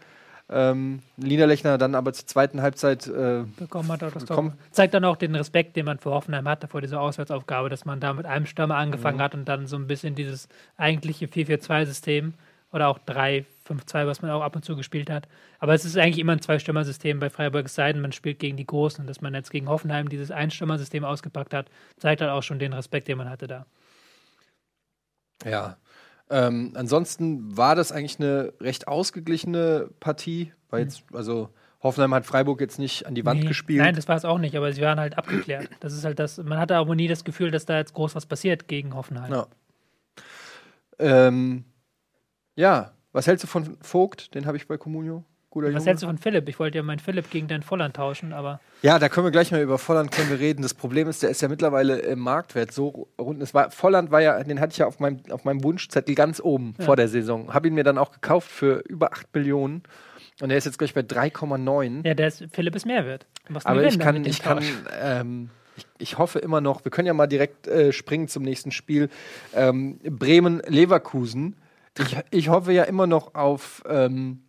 Ähm, Niederlechner dann aber zur zweiten Halbzeit äh, bekommen hat. Das bekommen. Zeigt dann auch den Respekt, den man für Hoffenheim hatte vor dieser Auswärtsaufgabe, dass man da mit einem Stürmer angefangen hat und dann so ein bisschen dieses eigentliche 4-4-2-System oder auch 3-5-2, was man auch ab und zu gespielt hat. Aber es ist eigentlich immer ein Zwei-Stürmer-System bei Freiburg, es sei denn, man spielt gegen die Großen. Und dass man jetzt gegen Hoffenheim dieses Ein-Stürmer-System ausgepackt hat, zeigt halt auch schon den Respekt, den man hatte da. Ja. Ähm, ansonsten war das eigentlich eine recht ausgeglichene Partie. War jetzt, also Hoffenheim hat Freiburg jetzt nicht an die Wand Nee, gespielt. Nein, das war es auch nicht, aber sie waren halt abgeklärt. Das ist halt das, man hatte aber nie das Gefühl, dass da jetzt groß was passiert gegen Hoffenheim. Ja. Ähm, ja, was hältst du von Vogt? Den habe ich bei Comunio. Guter Was Junge. hältst du von Philipp? Ich wollte ja meinen Philipp gegen deinen Volland tauschen, aber Ja, da können wir gleich mal über Volland können wir reden. Das Problem ist, der ist ja mittlerweile im Marktwert so rund. Es war, Volland war ja, den hatte ich ja auf meinem, auf meinem Wunschzettel ganz oben vor der Saison. Habe ihn mir dann auch gekauft für über 8 Millionen. Und der ist jetzt gleich bei 3,9. ja, der ist, Philipp ist mehr wert. Aber ich kann, ich kann, ähm, ich, ich hoffe immer noch, wir können ja mal direkt äh, springen zum nächsten Spiel. Ähm, Bremen-Leverkusen. Ich, ich hoffe ja immer noch auf, ähm,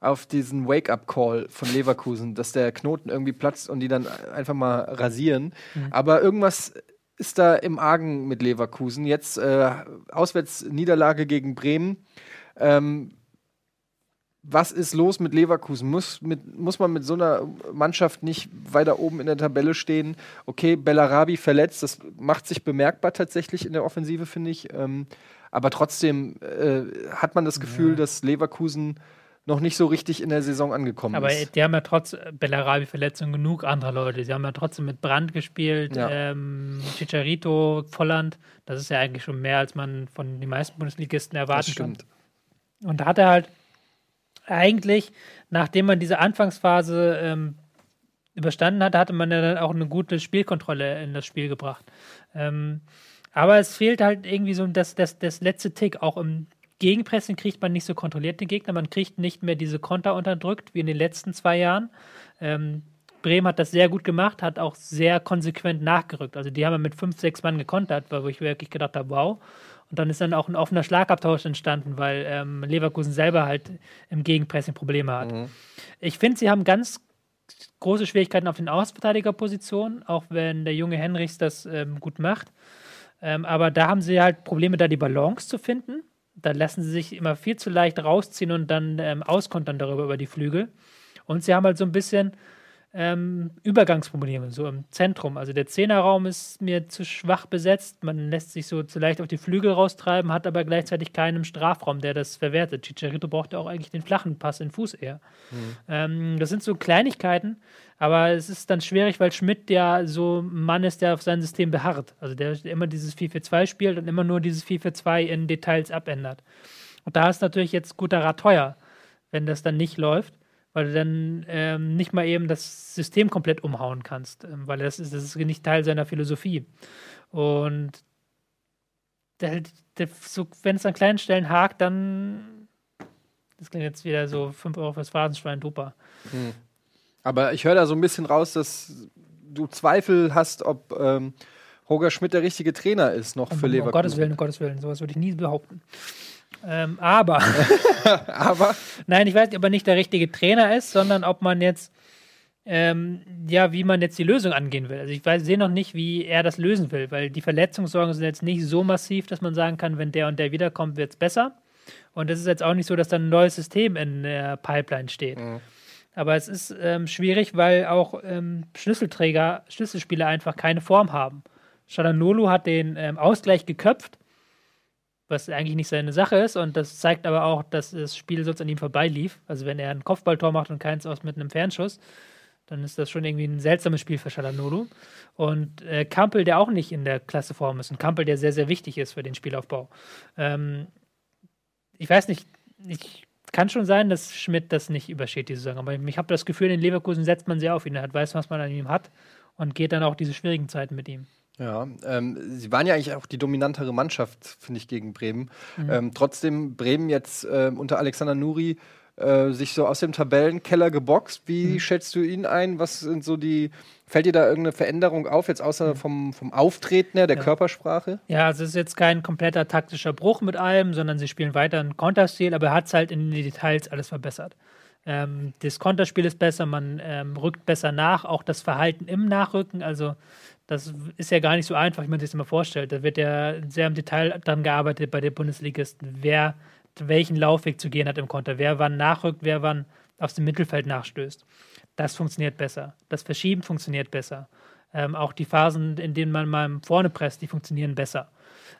auf diesen Wake-up-Call von Leverkusen, dass der Knoten irgendwie platzt und die dann einfach mal rasieren. Aber irgendwas ist da im Argen mit Leverkusen. Jetzt äh, Auswärtsniederlage gegen Bremen. Ähm, was ist los mit Leverkusen? Muss, mit, muss man mit so einer Mannschaft nicht weiter oben in der Tabelle stehen? Okay, Bellarabi verletzt, das macht sich bemerkbar tatsächlich in der Offensive, finde ich. Ähm, aber trotzdem äh, hat man das Gefühl, dass Leverkusen noch nicht so richtig in der Saison angekommen Aber ist. die haben ja trotz Bellarabi-Verletzung genug anderer Leute. Sie haben ja trotzdem mit Brand gespielt, Ja. ähm, Chicharito, Volland. Das ist ja eigentlich schon mehr, als man von den meisten Bundesligisten Das erwarten kann. stimmt. Und da hat er halt eigentlich, nachdem man diese Anfangsphase ähm, überstanden hatte, hatte man ja dann auch eine gute Spielkontrolle in das Spiel gebracht. Ähm, aber es fehlt halt irgendwie so das, das, das letzte Tick. Auch im Gegenpressing kriegt man nicht so kontrolliert den Gegner. Man kriegt nicht mehr diese Konter unterdrückt wie in den letzten zwei Jahren. Ähm, Bremen hat das sehr gut gemacht, hat auch sehr konsequent nachgerückt. Also die haben ja mit fünf, sechs Mann gekontert, wo ich wirklich gedacht habe, wow. Und dann ist dann auch ein offener Schlagabtausch entstanden, weil ähm, Leverkusen selber halt im Gegenpressing Probleme hat. Ich finde, sie haben ganz große Schwierigkeiten auf den Außenverteidigerpositionen, auch wenn der junge Henrichs das ähm, gut macht. Ähm, aber da haben sie halt Probleme, da die Balance zu finden. Da lassen sie sich immer viel zu leicht rausziehen und dann ähm, auskontern darüber über die Flügel. Und sie haben halt so ein bisschen ähm, Übergangsprobleme, so im Zentrum. Also der Zehnerraum ist mir zu schwach besetzt. Man lässt sich so zu leicht auf die Flügel raustreiben, hat aber gleichzeitig keinen Strafraum, der das verwertet. Chicharito braucht ja auch eigentlich den flachen Pass in Fuß eher. Mhm. Ähm, das sind so Kleinigkeiten, aber es ist dann schwierig, weil Schmidt ja so ein Mann ist, der auf sein System beharrt. Also der immer dieses 4-4-2 spielt und immer nur dieses 4-4-2 in Details abändert. Und da ist natürlich jetzt guter Rat teuer, wenn das dann nicht läuft weil du dann ähm, nicht mal eben das System komplett umhauen kannst, ähm, weil das ist, das ist nicht Teil seiner Philosophie. Und der, der, so, wenn es an kleinen Stellen hakt, dann das klingt jetzt wieder so 5 Euro fürs Phasenschwein, duper. Hm. Aber ich höre da so ein bisschen raus, dass du Zweifel hast, ob ähm, Roger Schmidt der richtige Trainer ist noch für um, Leverkusen. Um Gottes Willen, um Gottes Willen, sowas würde ich nie behaupten. Ähm, aber, aber, nein, ich weiß nicht, ob er nicht der richtige Trainer ist, sondern ob man jetzt, ähm, ja, wie man jetzt die Lösung angehen will. Also ich sehe noch nicht, wie er das lösen will, weil die Verletzungssorgen sind jetzt nicht so massiv, dass man sagen kann, wenn der und der wiederkommt, wird es besser. Und es ist jetzt auch nicht so, dass da ein neues System in der Pipeline steht. Mhm. Aber es ist ähm, schwierig, weil auch ähm, Schlüsselträger, Schlüsselspieler einfach keine Form haben. Shadanolu hat den ähm, Ausgleich geköpft was eigentlich nicht seine Sache ist. Und das zeigt aber auch, dass das Spiel sonst an ihm vorbeilief. Also wenn er ein Kopfballtor macht und keins aus mit einem Fernschuss, dann ist das schon irgendwie ein seltsames Spiel für Shalanolu. Und äh, Kampel, der auch nicht in der Klasse Form ist, ein Kampel, der sehr, sehr wichtig ist für den Spielaufbau. Ähm, ich weiß nicht, ich kann schon sein, dass Schmidt das nicht übersteht, diese Saison. Aber ich habe das Gefühl, in Leverkusen setzt man sehr auf ihn. Er weiß, was man an ihm hat und geht dann auch diese schwierigen Zeiten mit ihm. Ja, ähm, sie waren ja eigentlich auch die dominantere Mannschaft, finde ich, gegen Bremen. Mhm. Ähm, trotzdem Bremen jetzt äh, unter Alexander Nuri äh, sich so aus dem Tabellenkeller geboxt. Wie mhm. schätzt du ihn ein? Was sind so die, fällt dir da irgendeine Veränderung auf, jetzt außer mhm. vom, vom Auftreten her, der ja. Körpersprache? Ja, also es ist jetzt kein kompletter taktischer Bruch mit allem, sondern sie spielen weiter einen Konterstil, aber er hat es halt in den Details alles verbessert. Ähm, das Konterspiel ist besser, man ähm, rückt besser nach, auch das Verhalten im Nachrücken, also das ist ja gar nicht so einfach, wie man sich das immer vorstellt. Da wird ja sehr im Detail dran gearbeitet bei den Bundesligisten, wer welchen Laufweg zu gehen hat im Konter, wer wann nachrückt, wer wann aus dem Mittelfeld nachstößt. Das funktioniert besser. Das Verschieben funktioniert besser. Ähm, auch die Phasen, in denen man mal vorne presst, die funktionieren besser.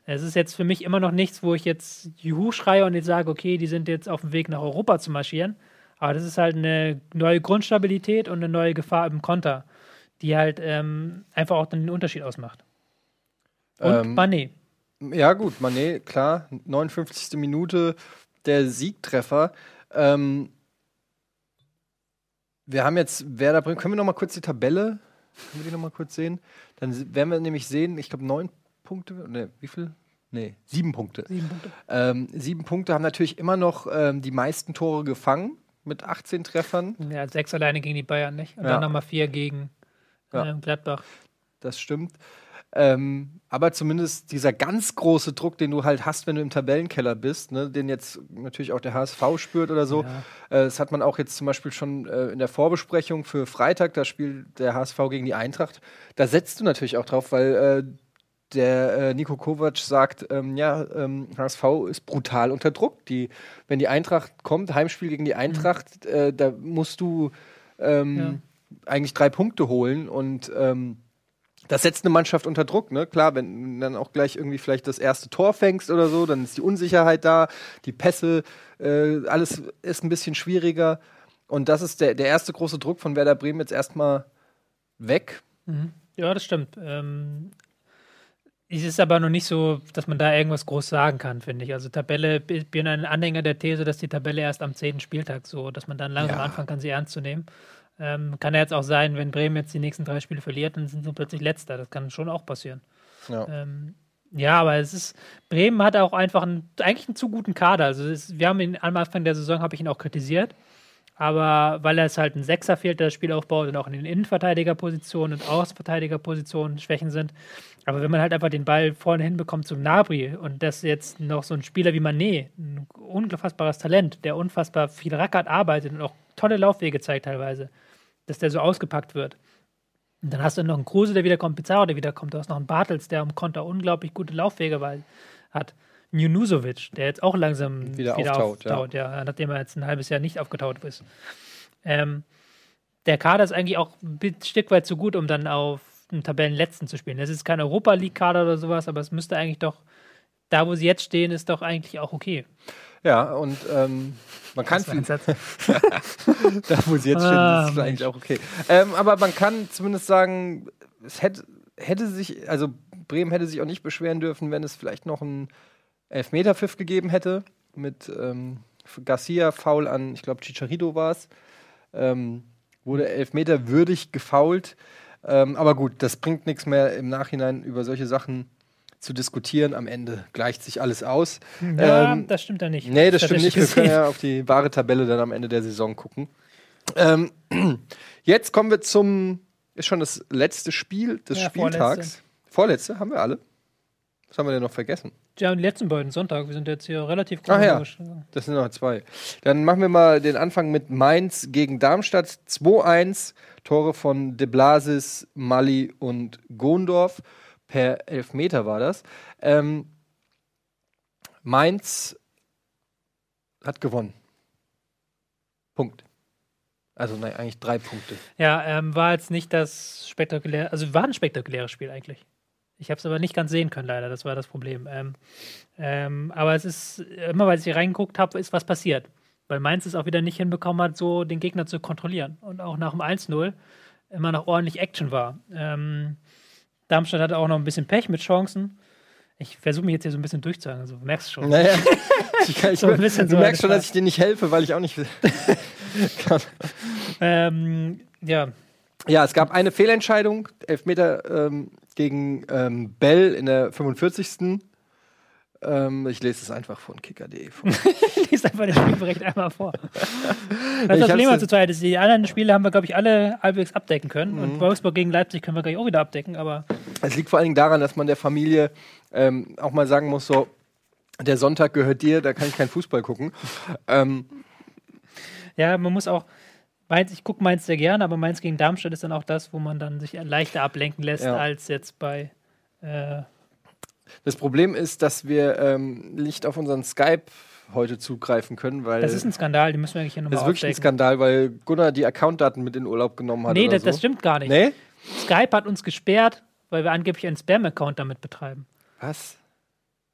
Es ist jetzt für mich immer noch nichts, wo ich jetzt Juhu schreie und jetzt sage, okay, die sind jetzt auf dem Weg nach Europa zu marschieren. Aber das ist halt eine neue Grundstabilität und eine neue Gefahr im Konter die halt ähm, einfach auch den Unterschied ausmacht. Und ähm, Mané. Ja, gut, Mané, klar, 59. Minute, der Siegtreffer. Ähm, wir haben jetzt Werder Bremen. Können wir noch mal kurz die Tabelle? Können wir die noch mal kurz sehen? Dann werden wir nämlich sehen, ich glaube, neun Punkte. Ne, wie viel? Nee, sieben Punkte. Sieben Punkte. Ähm, sieben Punkte haben natürlich immer noch ähm, die meisten Tore gefangen mit 18 Treffern. Ja, sechs alleine gegen die Bayern nicht. Und ja. dann nochmal vier gegen ja. Gladbach. Das stimmt. Ähm, aber zumindest dieser ganz große Druck, den du halt hast, wenn du im Tabellenkeller bist, ne, den jetzt natürlich auch der HSV spürt oder so. Ja. Äh, das hat man auch jetzt zum Beispiel schon äh, in der Vorbesprechung für Freitag, da spielt der HSV gegen die Eintracht. Da setzt du natürlich auch drauf, weil äh, der äh, Nico Kovac sagt, ähm, ja, ähm, HSV ist brutal unter Druck. Die, wenn die Eintracht kommt, Heimspiel gegen die Eintracht, mhm. äh, da musst du ähm, eigentlich drei Punkte holen und ähm, das setzt eine Mannschaft unter Druck, ne? Klar, wenn du dann auch gleich irgendwie vielleicht das erste Tor fängst oder so, dann ist die Unsicherheit da, die Pässe, äh, alles ist ein bisschen schwieriger. Und das ist der, der erste große Druck von Werder Bremen jetzt erstmal weg. Mhm. Ja, das stimmt. Ähm, es ist aber noch nicht so, dass man da irgendwas groß sagen kann, finde ich. Also Tabelle, ich bin ein Anhänger der These, dass die Tabelle erst am 10. Spieltag so, dass man dann langsam ja. anfangen kann, sie ernst zu nehmen. Ähm, kann ja jetzt auch sein, wenn Bremen jetzt die nächsten drei Spiele verliert, dann sind sie plötzlich letzter. Das kann schon auch passieren. Ja. Ähm, ja, aber es ist, Bremen hat auch einfach einen, eigentlich einen zu guten Kader. Also ist, wir haben ihn am Anfang der Saison, habe ich ihn auch kritisiert. Aber weil er es halt ein Sechser fehlt, der das Spiel aufbaut und auch in den Innenverteidigerpositionen und Außenverteidigerpositionen Schwächen sind. Aber wenn man halt einfach den Ball vorne hinbekommt zum Nabri und das jetzt noch so ein Spieler wie Manet, ein unfassbares Talent, der unfassbar viel rackert, arbeitet und auch tolle Laufwege zeigt teilweise, dass der so ausgepackt wird. Und dann hast du noch einen Kruse, der wiederkommt, Pizarro, der wiederkommt. Du hast noch einen Bartels, der am Konter unglaublich gute Laufwege hat. Junusovic, der jetzt auch langsam Wieder auftaut, auftaut ja. nachdem er jetzt ein halbes Jahr nicht aufgetaut ist. Ähm, der Kader ist eigentlich auch ein Stück weit zu gut, um dann auf den Tabellenletzten zu spielen. Das ist kein Europa League-Kader oder sowas, aber es müsste eigentlich doch, da wo sie jetzt stehen, ist doch eigentlich auch okay. Ja, und ähm, man kann Satz. da wo sie jetzt stehen, Ah, das ist eigentlich auch okay. Ähm, aber man kann zumindest sagen, es hätte, hätte sich, also Bremen hätte sich auch nicht beschweren dürfen, wenn es vielleicht noch einen Elfmeter-Pfiff gegeben hätte mit ähm, Garcia, Foul an, ich glaube, Chicharito war es. Ähm, wurde Elfmeter würdig gefoult. Ähm, aber gut, das bringt nichts mehr im Nachhinein über solche Sachen zu diskutieren. Am Ende gleicht sich alles aus. Ja, Ähm, das stimmt ja nicht. Nee, das stimmt nicht. Wir können ja auf die wahre Tabelle dann am Ende der Saison gucken. Ähm, jetzt kommen wir zum, ist schon das letzte Spiel des Ja, Spieltags. Vorletzte. haben wir alle. Was haben wir denn noch vergessen? Ja, die letzten beiden Sonntag, wir sind jetzt hier relativ Ach ja. chronologisch. Das sind noch zwei. Dann machen wir mal den Anfang mit Mainz gegen Darmstadt. 2-1. Tore von De Blasis, Mali und Gondorf. Per Elfmeter war das. Ähm, Mainz hat gewonnen. Punkt. Also nein, eigentlich drei Punkte. Ja, ähm, war jetzt nicht das spektakuläre, also war ein spektakuläres Spiel eigentlich. Ich habe es aber nicht ganz sehen können, leider. Das war das Problem. Ähm, ähm, aber es ist, immer weil ich hier reingeguckt habe, ist was passiert. Weil Mainz es auch wieder nicht hinbekommen hat, so den Gegner zu kontrollieren. Und auch nach dem 1-0 immer noch ordentlich Action war. Ähm, Darmstadt hatte auch noch ein bisschen Pech mit Chancen. Ich versuche mich jetzt hier so ein bisschen durchzuhagen, also du merkst schon. Naja, ich kann, ich, So ein bisschen du so merkst schon, dass ich dir nicht helfe, weil ich auch nicht kann. Ähm, ja, Ja, es gab eine Fehlentscheidung, Elfmeter ähm, gegen ähm, Bell in der 45. Ähm, ich lese es einfach von kicker.de vor. liest einfach den Spielbericht einmal vor. Das Ich ist das Problem zurzeit. ist, Die anderen Spiele haben wir, glaube ich, alle halbwegs abdecken können. Mhm. Und Wolfsburg gegen Leipzig können wir gleich auch wieder abdecken. Aber Es liegt vor allen Dingen daran, dass man der Familie ähm, auch mal sagen muss, so, der Sonntag gehört dir, da kann ich keinen Fußball gucken. Ähm, ja, man muss auch. Mainz, ich gucke Mainz sehr gerne, aber Mainz gegen Darmstadt ist dann auch das, wo man dann sich leichter ablenken lässt, Ja. als jetzt bei. Äh, das Problem ist, dass wir ähm, nicht auf unseren Skype heute zugreifen können, weil das ist ein Skandal, den müssen wir eigentlich hier nochmal das ist wirklich ein aufdecken. Skandal, weil Gunnar die Accountdaten mit in Urlaub genommen hat. Nee, das, so. das stimmt gar nicht. Nee? Skype hat uns gesperrt, weil wir angeblich einen Spam-Account damit betreiben. Was?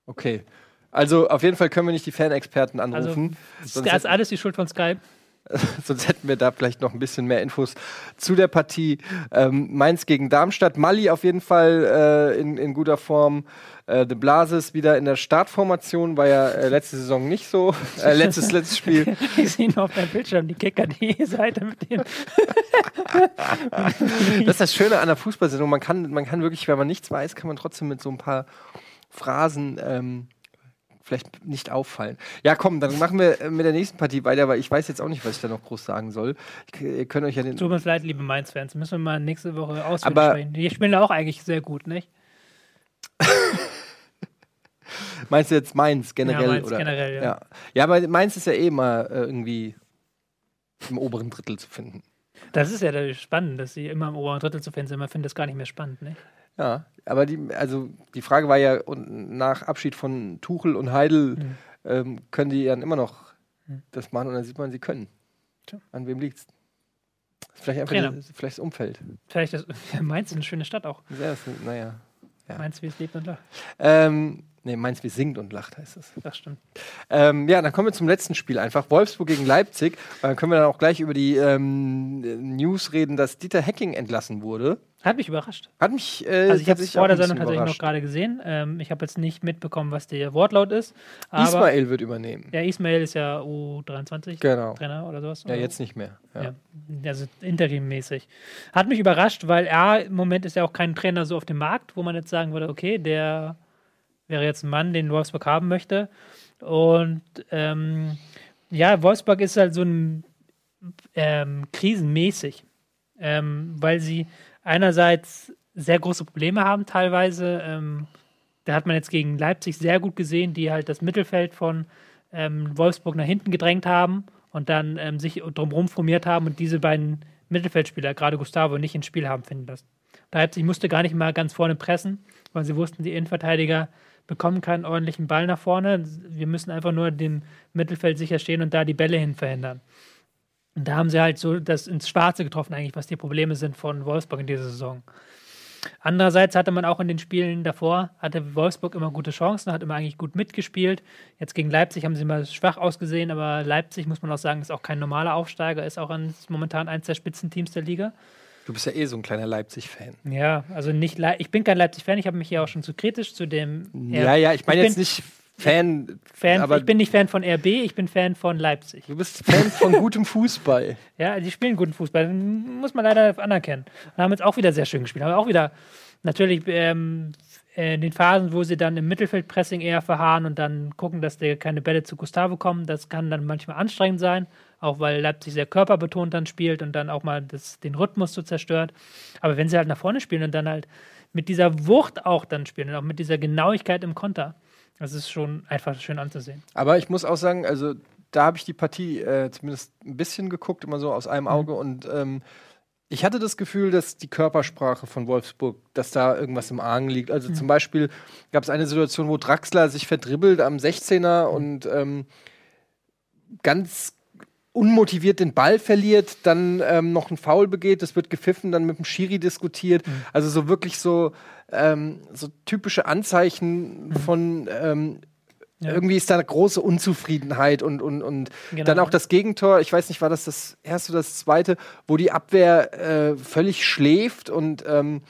Okay. Also auf jeden Fall können wir nicht die Fanexperten Also, anrufen. Das sonst, ist alles die Schuld von Skype. sonst hätten wir da vielleicht noch ein bisschen mehr Infos zu der Partie. Ähm, Mainz gegen Darmstadt. Mali auf jeden Fall äh, in, in guter Form. Äh, De Blasis wieder in der Startformation, war ja äh, letzte Saison nicht so. Äh, letztes, letztes Spiel. Ich sehe nur auf deinem Bildschirm die Kicker.de-Seite mit dem. Das ist das Schöne an der Fußballsendung. Man kann, man kann wirklich, wenn man nichts weiß, kann man trotzdem mit so ein paar Phrasen ähm, vielleicht nicht auffallen. Ja, komm, dann machen wir äh, mit der nächsten Partie weiter, weil ich weiß jetzt auch nicht, was ich da noch groß sagen soll. Ich, ihr könnt euch ja den. Tut mir leid, liebe Mainz-Fans. Müssen wir mal nächste Woche ausführlich Aber- sprechen. Die spielen auch eigentlich sehr gut, nicht? Meinst du jetzt Mainz generell? Ja, Mainz oder? generell, ja. ja. Ja, aber Mainz ist ja eh mal äh, irgendwie im oberen Drittel zu finden. Das ist ja das Spannende, dass sie immer im oberen Drittel zu finden sind. Man findet das gar nicht mehr spannend, nicht? Ja, aber die, also die Frage war ja, und nach Abschied von Tuchel und Heidel Mhm. ähm, können die dann immer noch Mhm. das machen und dann sieht man, sie können. Tja. An wem liegt's? Vielleicht einfach Trainer. die, vielleicht das Umfeld. Vielleicht das, ja, Mainz ist eine schöne Stadt auch. Ja, das, naja. Ja. Mainz, wie es lebt und lacht. Ähm, nee, Mainz wie singt und lacht heißt es. Das stimmt. Ähm, ja, dann kommen wir zum letzten Spiel einfach. Wolfsburg gegen Leipzig. Dann können wir dann auch gleich über die ähm, News reden, dass Dieter Hecking entlassen wurde. Hat mich überrascht. Hat mich äh, Also ich habe es vor der Sendung tatsächlich noch gerade gesehen. Ähm, ich habe jetzt nicht mitbekommen, was der Wortlaut ist. Ismail wird übernehmen. Ja, Ismail ist ja U23 Genau. Trainer oder sowas. Ja, jetzt nicht mehr. Ja. Ja. Also interimmäßig. Hat mich überrascht, weil er im Moment ist ja auch kein Trainer so auf dem Markt, wo man jetzt sagen würde, okay, der wäre jetzt ein Mann, den Wolfsburg haben möchte. Und ähm, ja, Wolfsburg ist halt so ein ähm, krisenmäßig, ähm, weil sie einerseits sehr große Probleme haben teilweise. Ähm, da hat man jetzt gegen Leipzig sehr gut gesehen, die halt das Mittelfeld von ähm, Wolfsburg nach hinten gedrängt haben und dann ähm, sich drumherum formiert haben und diese beiden Mittelfeldspieler, gerade Gustavo, nicht ins Spiel haben finden lassen. Leipzig musste gar nicht mal ganz vorne pressen, weil sie wussten, die Innenverteidiger bekommen keinen ordentlichen Ball nach vorne. Wir müssen einfach nur dem Mittelfeld sicher stehen und da die Bälle hin verhindern. Und da haben sie halt so das ins Schwarze getroffen, eigentlich, was die Probleme sind von Wolfsburg in dieser Saison. Andererseits hatte man auch in den Spielen davor, hatte Wolfsburg immer gute Chancen, hat immer eigentlich gut mitgespielt. Jetzt gegen Leipzig haben sie mal schwach ausgesehen, aber Leipzig, muss man auch sagen, ist auch kein normaler Aufsteiger, ist auch momentan eins der Spitzenteams der Liga. Du bist ja eh so ein kleiner Leipzig-Fan. Ja, also nicht, Le ich bin kein Leipzig-Fan, ich habe mich ja auch schon zu kritisch zu dem. Ja, ja, ich meine jetzt nicht Fan, Fan aber ich bin nicht Fan von RB, ich bin Fan von Leipzig. Du bist Fan von gutem Fußball. Ja, die spielen guten Fußball, muss man leider anerkennen. Und haben jetzt auch wieder sehr schön gespielt. Haben auch wieder natürlich ähm, in den Phasen, wo sie dann im Mittelfeldpressing eher verharren und dann gucken, dass der keine Bälle zu Gustavo kommen, das kann dann manchmal anstrengend sein, auch weil Leipzig sehr körperbetont dann spielt und dann auch mal das, den Rhythmus so zerstört. Aber wenn sie halt nach vorne spielen und dann halt mit dieser Wucht auch dann spielen und auch mit dieser Genauigkeit im Konter, das ist schon einfach schön anzusehen. Aber ich muss auch sagen, also da habe ich die Partie äh, zumindest ein bisschen geguckt, immer so aus einem mhm. Auge. Mhm. Und ähm, ich hatte das Gefühl, dass die Körpersprache von Wolfsburg, dass da irgendwas im Argen liegt. Also mhm. zum Beispiel gab es eine Situation, wo Draxler sich verdribbelt am 16er mhm. und ähm, ganz unmotiviert den Ball verliert, dann ähm, noch einen Foul begeht, das wird gepfiffen, dann mit dem Schiri diskutiert. Mhm. Also so wirklich so, ähm, so typische Anzeichen mhm. von ähm, ja. Irgendwie ist da eine große Unzufriedenheit und, und, und genau. dann auch das Gegentor, ich weiß nicht, war das das erste oder das zweite, wo die Abwehr äh, völlig schläft und ähm,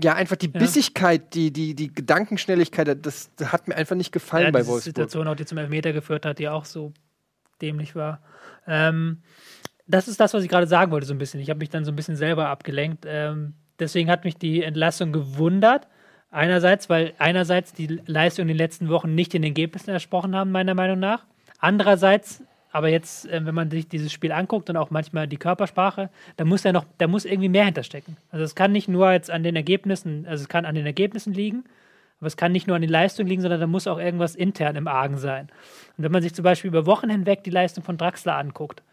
ja, einfach die Bissigkeit, die, die, die Gedankenschnelligkeit, das, das hat mir einfach nicht gefallen ja, bei Wolfsburg. Die Situation auch, die zum Elfmeter geführt hat, die auch so dämlich war. Ähm, das ist das, was ich gerade sagen wollte, so ein bisschen. Ich habe mich dann so ein bisschen selber abgelenkt. Ähm, deswegen hat mich die Entlassung gewundert. Einerseits, weil einerseits die Leistung in den letzten Wochen nicht den Ergebnissen ersprochen haben, meiner Meinung nach. Andererseits, aber jetzt, äh, wenn man sich dieses Spiel anguckt und auch manchmal die Körpersprache, da muss ja noch, da muss irgendwie mehr hinterstecken. Also es kann nicht nur jetzt an den Ergebnissen, also es kann an den Ergebnissen liegen, aber es kann nicht nur an den Leistungen liegen, sondern da muss auch irgendwas intern im Argen sein. Und wenn man sich zum Beispiel über Wochen hinweg die Leistung von Draxler anguckt,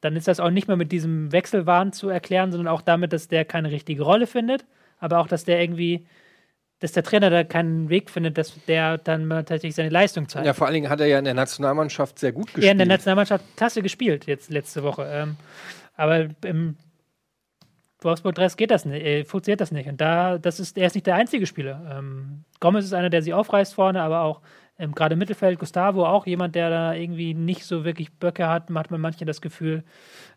dann ist das auch nicht mehr mit diesem Wechselwahn zu erklären, sondern auch damit, dass der keine richtige Rolle findet, aber auch, dass der irgendwie, dass der Trainer da keinen Weg findet, dass der dann tatsächlich seine Leistung zeigt. Ja, vor allen Dingen hat er ja in der Nationalmannschaft sehr gut gespielt. Ja, in der Nationalmannschaft klasse gespielt, jetzt letzte Woche. Ähm, aber im Wolfsburg-Dress geht das nicht, äh, funktioniert das nicht. Und da, das ist, er ist nicht der einzige Spieler. Ähm, Gomez ist einer, der sie aufreißt vorne, aber auch ähm, gerade im Mittelfeld, Gustavo auch jemand, der da irgendwie nicht so wirklich Böcke hat, hat man manchmal das Gefühl,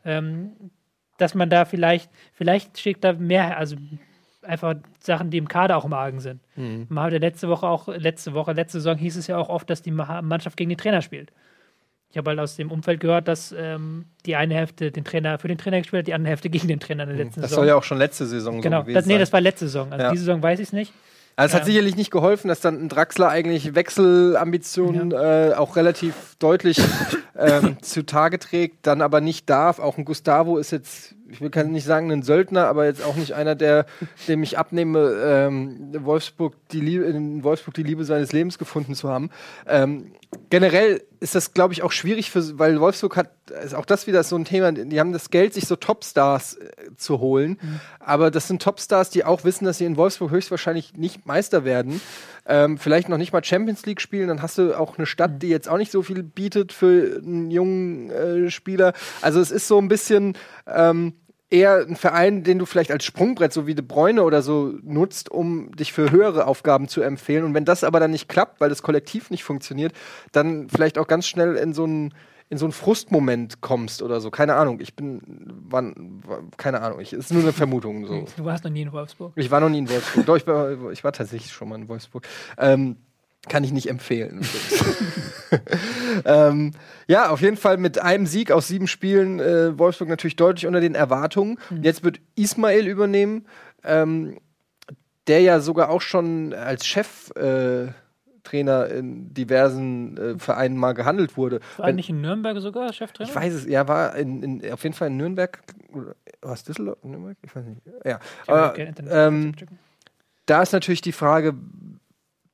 ähm, dass man da vielleicht, vielleicht schickt da mehr, also einfach Sachen, die im Kader auch im Argen sind. Mhm. Man hatte letzte Woche auch, letzte Woche, letzte Saison hieß es ja auch oft, dass die Mannschaft gegen den Trainer spielt. Ich habe halt aus dem Umfeld gehört, dass ähm, die eine Hälfte den Trainer für den Trainer gespielt hat, die andere Hälfte gegen den Trainer in der hm. letzten das Saison. Das soll ja auch schon letzte Saison genau. so gewesen das, nee, das war letzte Saison. Also ja. diese Saison weiß ich es nicht. Also es hat ähm, sicherlich nicht geholfen, dass dann ein Draxler eigentlich Wechselambitionen ja. äh, auch relativ deutlich ähm, zutage trägt, dann aber nicht darf. Auch ein Gustavo ist jetzt ich will nicht sagen ein Söldner, aber jetzt auch nicht einer, der, dem ich abnehme, ähm, Wolfsburg die Liebe, in Wolfsburg die Liebe seines Lebens gefunden zu haben. Ähm, generell ist das, glaube ich, auch schwierig für, weil Wolfsburg hat, ist auch das wieder so ein Thema, die haben das Geld, sich so Topstars äh, zu holen. Mhm. Aber das sind Topstars, die auch wissen, dass sie in Wolfsburg höchstwahrscheinlich nicht Meister werden. Ähm, vielleicht noch nicht mal Champions League spielen, dann hast du auch eine Stadt, mhm. die jetzt auch nicht so viel bietet für einen jungen äh, Spieler. Also es ist so ein bisschen, ähm, eher ein Verein, den du vielleicht als Sprungbrett, so wie De Bräune oder so, nutzt, um dich für höhere Aufgaben zu empfehlen. Und wenn das aber dann nicht klappt, weil das Kollektiv nicht funktioniert, dann vielleicht auch ganz schnell in so einen in so einen Frustmoment kommst oder so. Keine Ahnung. Ich bin, wann, keine Ahnung. Ich, ist nur eine Vermutung. So. Du warst noch nie in Wolfsburg? Ich war noch nie in Wolfsburg. Doch, ich war, ich war tatsächlich schon mal in Wolfsburg. Ähm, kann ich nicht empfehlen. ähm, ja, auf jeden Fall mit einem Sieg aus sieben Spielen äh, Wolfsburg natürlich deutlich unter den Erwartungen. Mhm. Jetzt wird Ismail übernehmen, ähm, der ja sogar auch schon als Cheftrainer äh, in diversen äh, Vereinen mal gehandelt wurde. War Wenn, nicht in Nürnberg sogar Cheftrainer? Ich weiß es, er war in, in, auf jeden Fall in Nürnberg. Was Düsseldorf? Nürnberg? Ich weiß nicht. Ja. Aber, ähm, da ist natürlich die Frage,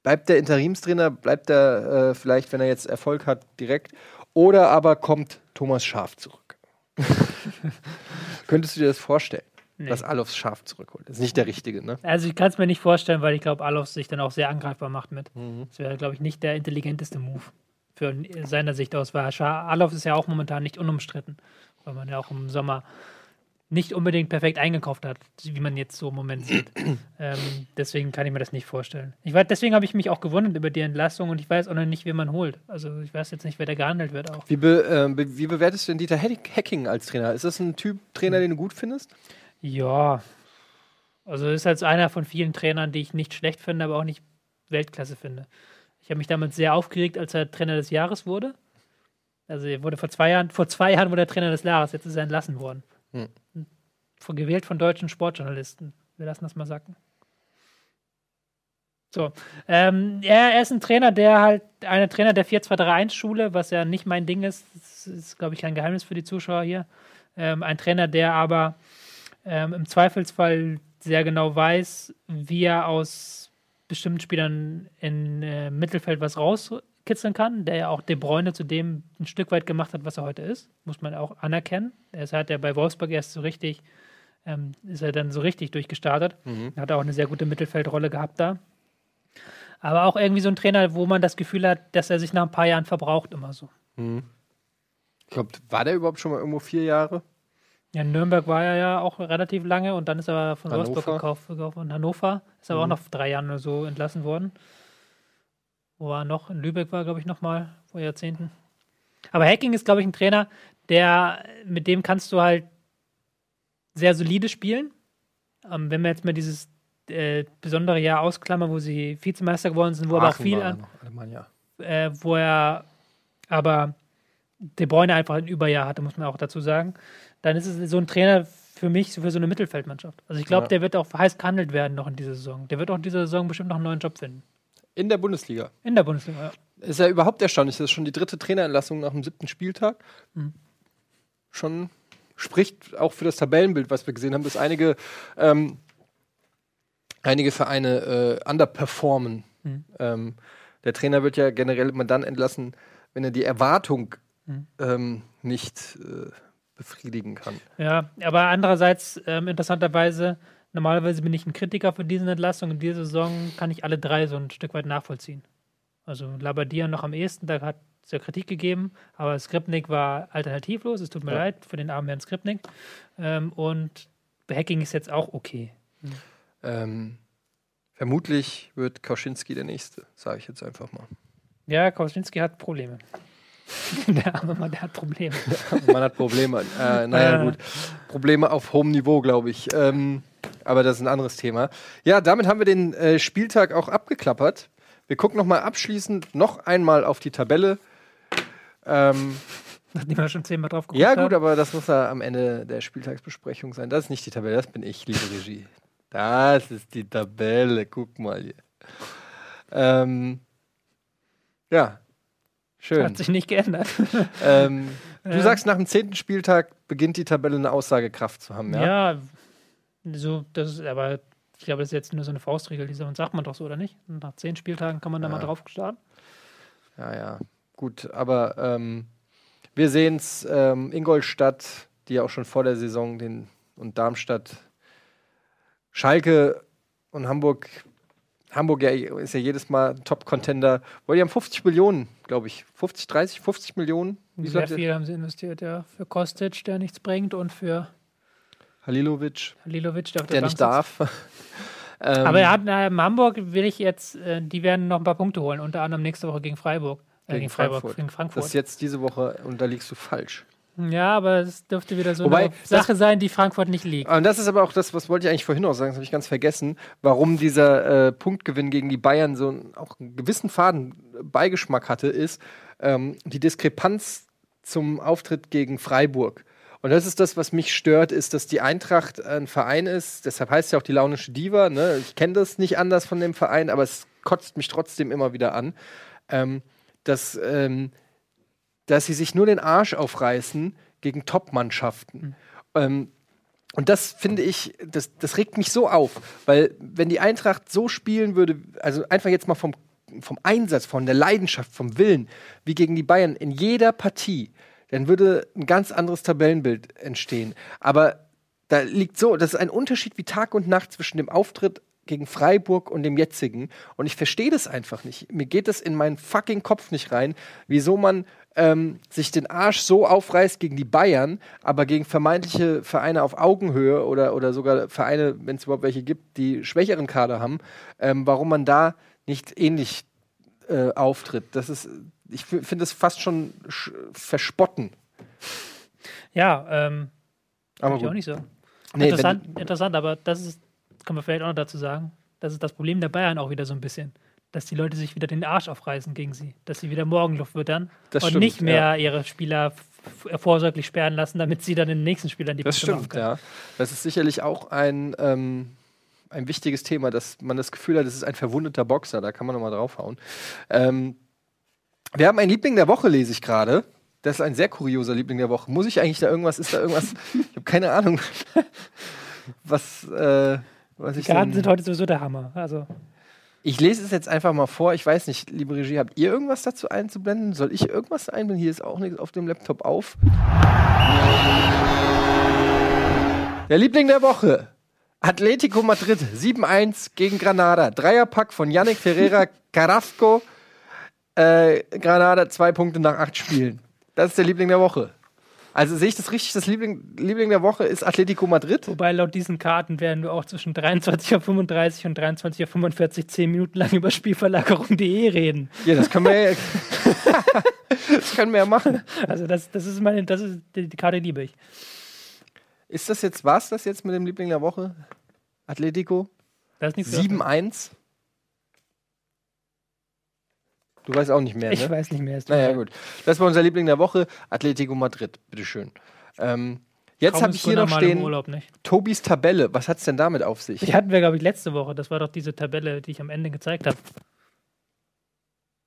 Bleibt der Interimstrainer, bleibt er äh, vielleicht, wenn er jetzt Erfolg hat, direkt? Oder aber kommt Thomas Schaf zurück? Könntest du dir das vorstellen, Nee. dass Alofs Schaf zurückholt? Das ist nicht der Richtige, ne? Also ich kann es mir nicht vorstellen, weil ich glaube, Alofs sich dann auch sehr angreifbar macht mit. Mhm. Das wäre, glaube ich, nicht der intelligenteste Move. Für seiner Sicht aus, weil Alofs ist ja auch momentan nicht unumstritten, weil man ja auch im Sommer nicht unbedingt perfekt eingekauft hat, wie man jetzt so im Moment sieht. ähm, deswegen kann ich mir das nicht vorstellen. Ich weiß, deswegen habe ich mich auch gewundert über die Entlassung und ich weiß auch noch nicht, wen man holt. Also ich weiß jetzt nicht, wer da gehandelt wird auch. Wie, be, ähm, be, wie bewertest du denn Dieter Hecking als Trainer? Ist das ein Typ Trainer, den du gut findest? Ja, also ist halt einer von vielen Trainern, die ich nicht schlecht finde, aber auch nicht Weltklasse finde. Ich habe mich damals sehr aufgeregt, als er Trainer des Jahres wurde. Also er wurde vor zwei Jahren, vor zwei Jahren wurde er Trainer des Jahres, jetzt ist er entlassen worden. Hm. Gewählt von deutschen Sportjournalisten. Wir lassen das mal sacken. So. Ähm, er, er ist ein Trainer, der halt, einer Trainer der 4-2-3-1-Schule, was ja nicht mein Ding ist. Das ist, glaube ich, kein Geheimnis für die Zuschauer hier. Ähm, ein Trainer, der aber ähm, im Zweifelsfall sehr genau weiß, wie er aus bestimmten Spielern in äh, Mittelfeld was rauskitzeln kann, der ja auch De Bruyne zu dem ein Stück weit gemacht hat, was er heute ist, muss man auch anerkennen. Er hat ja bei Wolfsburg erst so richtig, ähm, ist er dann so richtig durchgestartet. Er hat auch eine sehr gute Mittelfeldrolle gehabt da. Aber auch irgendwie so ein Trainer, wo man das Gefühl hat, dass er sich nach ein paar Jahren verbraucht, immer so. Ich glaube, war der überhaupt schon mal irgendwo vier Jahre? Ja, in Nürnberg war er ja auch relativ lange und dann ist er von Hannover. Wolfsburg gekauft, gekauft und Hannover ist aber auch noch drei Jahren oder so entlassen worden. Wo er noch? In Lübeck war, glaube ich, noch mal vor Jahrzehnten. Aber Hacking ist, glaube ich, ein Trainer, der, mit dem kannst du halt sehr solide spielen. Ähm, wenn wir jetzt mal dieses äh, besondere Jahr ausklammern, wo sie Vizemeister geworden sind, wo aber auch Aachen viel war an, Alemannia. äh, wo er aber De Bruyne einfach ein Überjahr hatte, muss man auch dazu sagen, dann ist es so ein Trainer für mich für so eine Mittelfeldmannschaft. Also ich glaube, Ja. der wird auch heiß gehandelt werden noch in dieser Saison. Der wird auch in dieser Saison bestimmt noch einen neuen Job finden. In der Bundesliga. In der Bundesliga, ja. Ist ja überhaupt erstaunlich. Das ist schon die dritte Trainerentlassung nach dem siebten Spieltag. Schon spricht auch für das Tabellenbild, was wir gesehen haben, dass einige, ähm, einige Vereine äh, underperformen. Ähm, der Trainer wird ja generell immer dann entlassen, wenn er die Erwartung ähm, nicht äh, befriedigen kann. Ja, aber andererseits, ähm, interessanterweise, normalerweise bin ich ein Kritiker für diese Entlassung. In dieser Saison kann ich alle drei so ein Stück weit nachvollziehen. Also Labadia noch am ehesten, da hat es ja Kritik gegeben, aber Skripnik war alternativlos. Es tut mir Ja. leid für den armen Herrn Skripnik. Ähm, und Hacking ist jetzt auch okay. Ähm, vermutlich wird Kauschinski der Nächste, sage ich jetzt einfach mal. Ja, Kauschinski hat Probleme. der arme Mann, der hat Probleme. Man hat Probleme. Äh, naja, Ja. gut. Probleme auf hohem Niveau, glaube ich. Ähm, aber das ist ein anderes Thema. Ja, damit haben wir den äh, Spieltag auch abgeklappert. Wir gucken noch mal abschließend noch einmal auf die Tabelle. Ähm, Nachdem wir schon zehnmal drauf geguckt ja, haben. gut, aber das muss ja am Ende der Spieltagsbesprechung sein. Das ist nicht die Tabelle, das bin ich, liebe Regie. Das ist die Tabelle, guck mal hier. Ähm, ja, schön. Hat sich nicht geändert. Ähm, du sagst, nach dem zehnten Spieltag beginnt die Tabelle eine Aussagekraft zu haben, ja? Ja, so, das ist aber, ich glaube, das ist jetzt nur so eine Faustregel, die sagt man doch so, oder nicht? Nach zehn Spieltagen kann man da Ja. mal drauf starten. Ja, ja. Gut, aber ähm, wir sehen es, ähm, Ingolstadt, die ja auch schon vor der Saison den und Darmstadt, Schalke und Hamburg. Hamburg ja, ist ja jedes Mal ein Top-Contender. Weil die haben 50 Millionen, glaube ich. 50, 30, 50 Millionen. Wie Sehr viel haben sie investiert, ja. Für Kostic, der nichts bringt, und für Halilovic, Halilovic, der der, nicht darf. ähm, Aber er hat ähm, Hamburg will ich jetzt, äh, die werden noch ein paar Punkte holen, unter anderem nächste Woche gegen Freiburg. Äh, Gegen gegen Freiburg, Frankfurt. gegen das Frankfurt. ist jetzt diese Woche und da liegst du falsch. Ja, aber es dürfte wieder so Wobei, eine Sache sein, die Frankfurt nicht liegt. Und das ist aber auch das, was wollte ich eigentlich vorhin noch sagen, das habe ich ganz vergessen, warum dieser äh, Punktgewinn gegen die Bayern so einen, auch einen gewissen Faden Beigeschmack hatte, ist ähm, die Diskrepanz zum Auftritt gegen Freiburg. Und das ist das, was mich stört, ist, dass die Eintracht ein Verein ist, deshalb heißt ja auch die launische Diva, ne? ich kenne das nicht anders von dem Verein, aber es kotzt mich trotzdem immer wieder an, ähm, dass, ähm, dass sie sich nur den Arsch aufreißen gegen Top-Mannschaften. Ähm, und das finde ich, das, das regt mich so auf, weil wenn die Eintracht so spielen würde, also einfach jetzt mal vom, vom Einsatz, von der Leidenschaft, vom Willen, wie gegen die Bayern in jeder Partie, dann würde ein ganz anderes Tabellenbild entstehen. Aber da liegt so, das ist ein Unterschied wie Tag und Nacht zwischen dem Auftritt gegen Freiburg und dem jetzigen. Und ich verstehe das einfach nicht. Mir geht das in meinen fucking Kopf nicht rein, wieso man ähm, sich den Arsch so aufreißt gegen die Bayern, aber gegen vermeintliche Vereine auf Augenhöhe oder, oder sogar Vereine, wenn es überhaupt welche gibt, die schwächeren Kader haben, ähm, warum man da nicht ähnlich äh, auftritt. Das ist, ich finde es fast schon verspotten. Ja, ähm, aber ich gut. auch nicht so. Nee, interessant, interessant, aber das ist, kann man vielleicht auch noch dazu sagen, das ist das Problem der Bayern auch wieder so ein bisschen. Dass die Leute sich wieder den Arsch aufreißen gegen sie. Dass sie wieder Morgenluft wittern Das und stimmt, nicht mehr ja. ihre Spieler vorsorglich sperren lassen, damit sie dann den nächsten Spielern die Das stimmt, ja. Das ist sicherlich auch ein, ähm, ein wichtiges Thema, dass man das Gefühl hat, es ist ein verwundeter Boxer. Da kann man nochmal draufhauen. Ähm, wir haben einen Liebling der Woche, lese ich gerade. Das ist ein sehr kurioser Liebling der Woche. Muss ich eigentlich da irgendwas, ist da irgendwas, ich habe keine Ahnung, was, äh, was ich Die Karten denn- sind heute sowieso der Hammer. Also, Ich lese es jetzt einfach mal vor. Ich weiß nicht, liebe Regie, habt ihr irgendwas dazu einzublenden? Soll ich irgendwas einblenden? Hier ist auch nichts auf dem Laptop auf. Der Liebling der Woche. Atletico Madrid 7-1 gegen Granada. Dreierpack von Yannick Ferreira Carrasco. Äh, Granada zwei Punkte nach acht Spielen. Das ist der Liebling der Woche. Also sehe ich das richtig? Das Liebling, Liebling der Woche ist Atletico Madrid. wobei laut diesen Karten werden wir auch zwischen 23.35 Uhr und 23.45 Uhr 10 Minuten lang über Spielverlagerung.de reden. Ja, das können wir ja, das können wir ja machen. Also das, das ist meine, das ist die, die Karte liebe ich. Ist das jetzt, war's das jetzt mit dem Liebling der Woche? Atletico? Das ist nichts zu 7-1? Du weißt auch nicht mehr, Ich ne? weiß nicht mehr. es tut Naja, gut. Das war unser Liebling der Woche. Atletico Madrid, bitteschön. Ähm, jetzt habe ist ich hier noch stehen Urlaub. Tobis Tabelle. Was hat's denn damit auf sich? Die hatten wir, glaube ich, letzte Woche. Das war doch diese Tabelle, die ich am Ende gezeigt habe.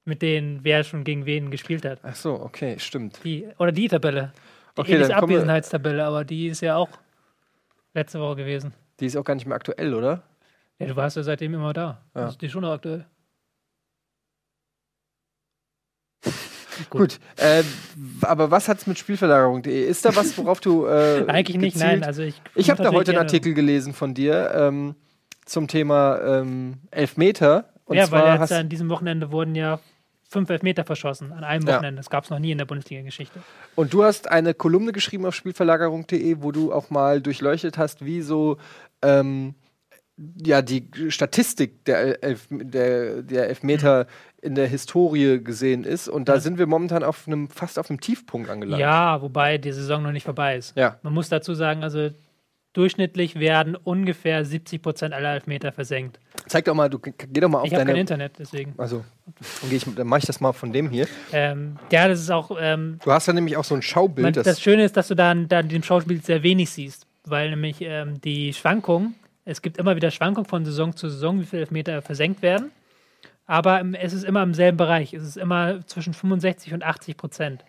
Mit denen, wer schon gegen wen gespielt hat. Ach so, okay, stimmt. Die, oder die Tabelle. Die Okay, wir- Abwesenheitstabelle, aber die ist ja auch letzte Woche gewesen. Die ist auch gar nicht mehr aktuell, oder? Ja, du warst ja seitdem immer da. Ja. Also die ist schon noch aktuell. Gut. Äh, aber was hat's mit Spielverlagerung.de? Ist da was, worauf du äh, Eigentlich nicht, gezielt- nein. Also ich Ich habe da heute einen Artikel gelesen von dir ähm, zum Thema ähm, Elfmeter. Und ja, weil jetzt an diesem Wochenende wurden ja fünf Elfmeter verschossen. An einem Ja. Wochenende. Das gab es noch nie in der Bundesliga-Geschichte. und du hast eine Kolumne geschrieben auf Spielverlagerung.de, wo du auch mal durchleuchtet hast, wie so ähm, ja, die Statistik der, Elf, der, der Elfmeter in der Historie gesehen ist. Und da Ja. sind wir momentan auf einem, fast auf einem Tiefpunkt angelangt. Ja, wobei die Saison noch nicht vorbei ist. Ja. Man muss dazu sagen, also durchschnittlich werden ungefähr 70 Prozent aller Elfmeter versenkt. Zeig doch mal, du geh doch mal auf Ich habe kein deine. Internet, deswegen. Also, dann, ich, dann mache ich das mal von dem hier. Ähm, ja, das ist auch. Ähm, Du hast da nämlich auch so ein Schaubild. man, das, das Schöne ist, dass du dann, dann dem Schauspiel sehr wenig siehst, weil nämlich ähm, die Schwankungen, es gibt immer wieder Schwankungen von Saison zu Saison, wie viele Elfmeter versenkt werden. Aber es ist immer im selben Bereich. Es ist immer zwischen 65 und 80 Prozent.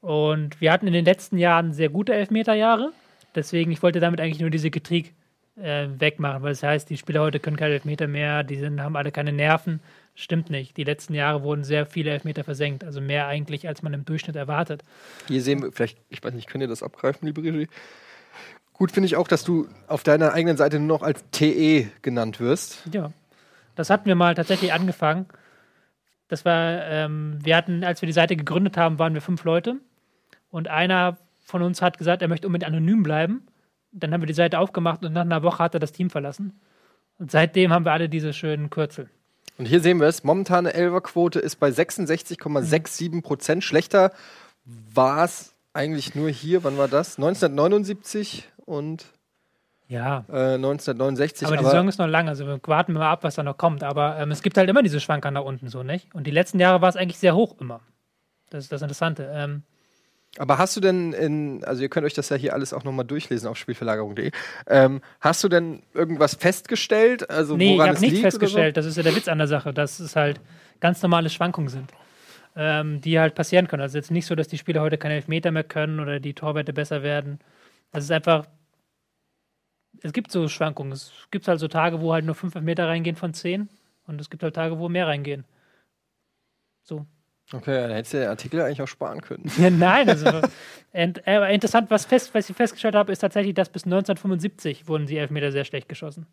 Und wir hatten in den letzten Jahren sehr gute Elfmeterjahre. Deswegen, ich wollte damit eigentlich nur diese Kritik äh, wegmachen, weil das heißt, die Spieler heute können keine Elfmeter mehr, die sind, haben alle keine Nerven. Stimmt nicht. Die letzten Jahre wurden sehr viele Elfmeter versenkt. Also mehr eigentlich, als man im Durchschnitt erwartet. Hier sehen wir, vielleicht, ich weiß nicht, könnt ihr das abgreifen, liebe Regie? Gut finde ich auch, dass du auf deiner eigenen Seite nur noch als TE genannt wirst. Ja, das hatten wir mal tatsächlich angefangen. Das war, ähm, wir hatten, als wir die Seite gegründet haben, waren wir fünf Leute. Und einer von uns hat gesagt, er möchte unbedingt anonym bleiben. Dann haben wir die Seite aufgemacht und nach einer Woche hat er das Team verlassen. Und seitdem haben wir alle diese schönen Kürzel. Und hier sehen wir es, momentane Elferquote ist bei 66,67 Prozent. Schlechter war es eigentlich nur hier, wann war das? 1979 und Ja, äh, 1969. aber die Saison ist noch lang, also wir warten mal ab, was da noch kommt. Aber ähm, es gibt halt immer diese Schwanker nach unten, so nicht? Und die letzten Jahre war es eigentlich sehr hoch immer. Das ist das Interessante. Ähm, Aber hast du denn in, also ihr könnt euch das ja hier alles auch nochmal durchlesen auf spielverlagerung.de. Ähm, hast du denn irgendwas festgestellt? Also Nee, ich habe nichts festgestellt. Das ist ja der Witz an der Sache, dass es halt ganz normale Schwankungen sind, ähm, die halt passieren können. Also jetzt nicht so, dass die Spieler heute keine Elfmeter mehr können oder die Torwerte besser werden. Das ist einfach. Es gibt so Schwankungen. Es gibt halt so Tage, wo halt nur fünf Meter reingehen von zehn und es gibt halt Tage, wo mehr reingehen. So. so? Okay, dann hättest du den Artikel eigentlich auch sparen können. Ja, nein, also ent, äh, interessant, was, fest, was ich festgestellt habe, ist tatsächlich, dass bis 1975 wurden die Elfmeter sehr schlecht geschossen.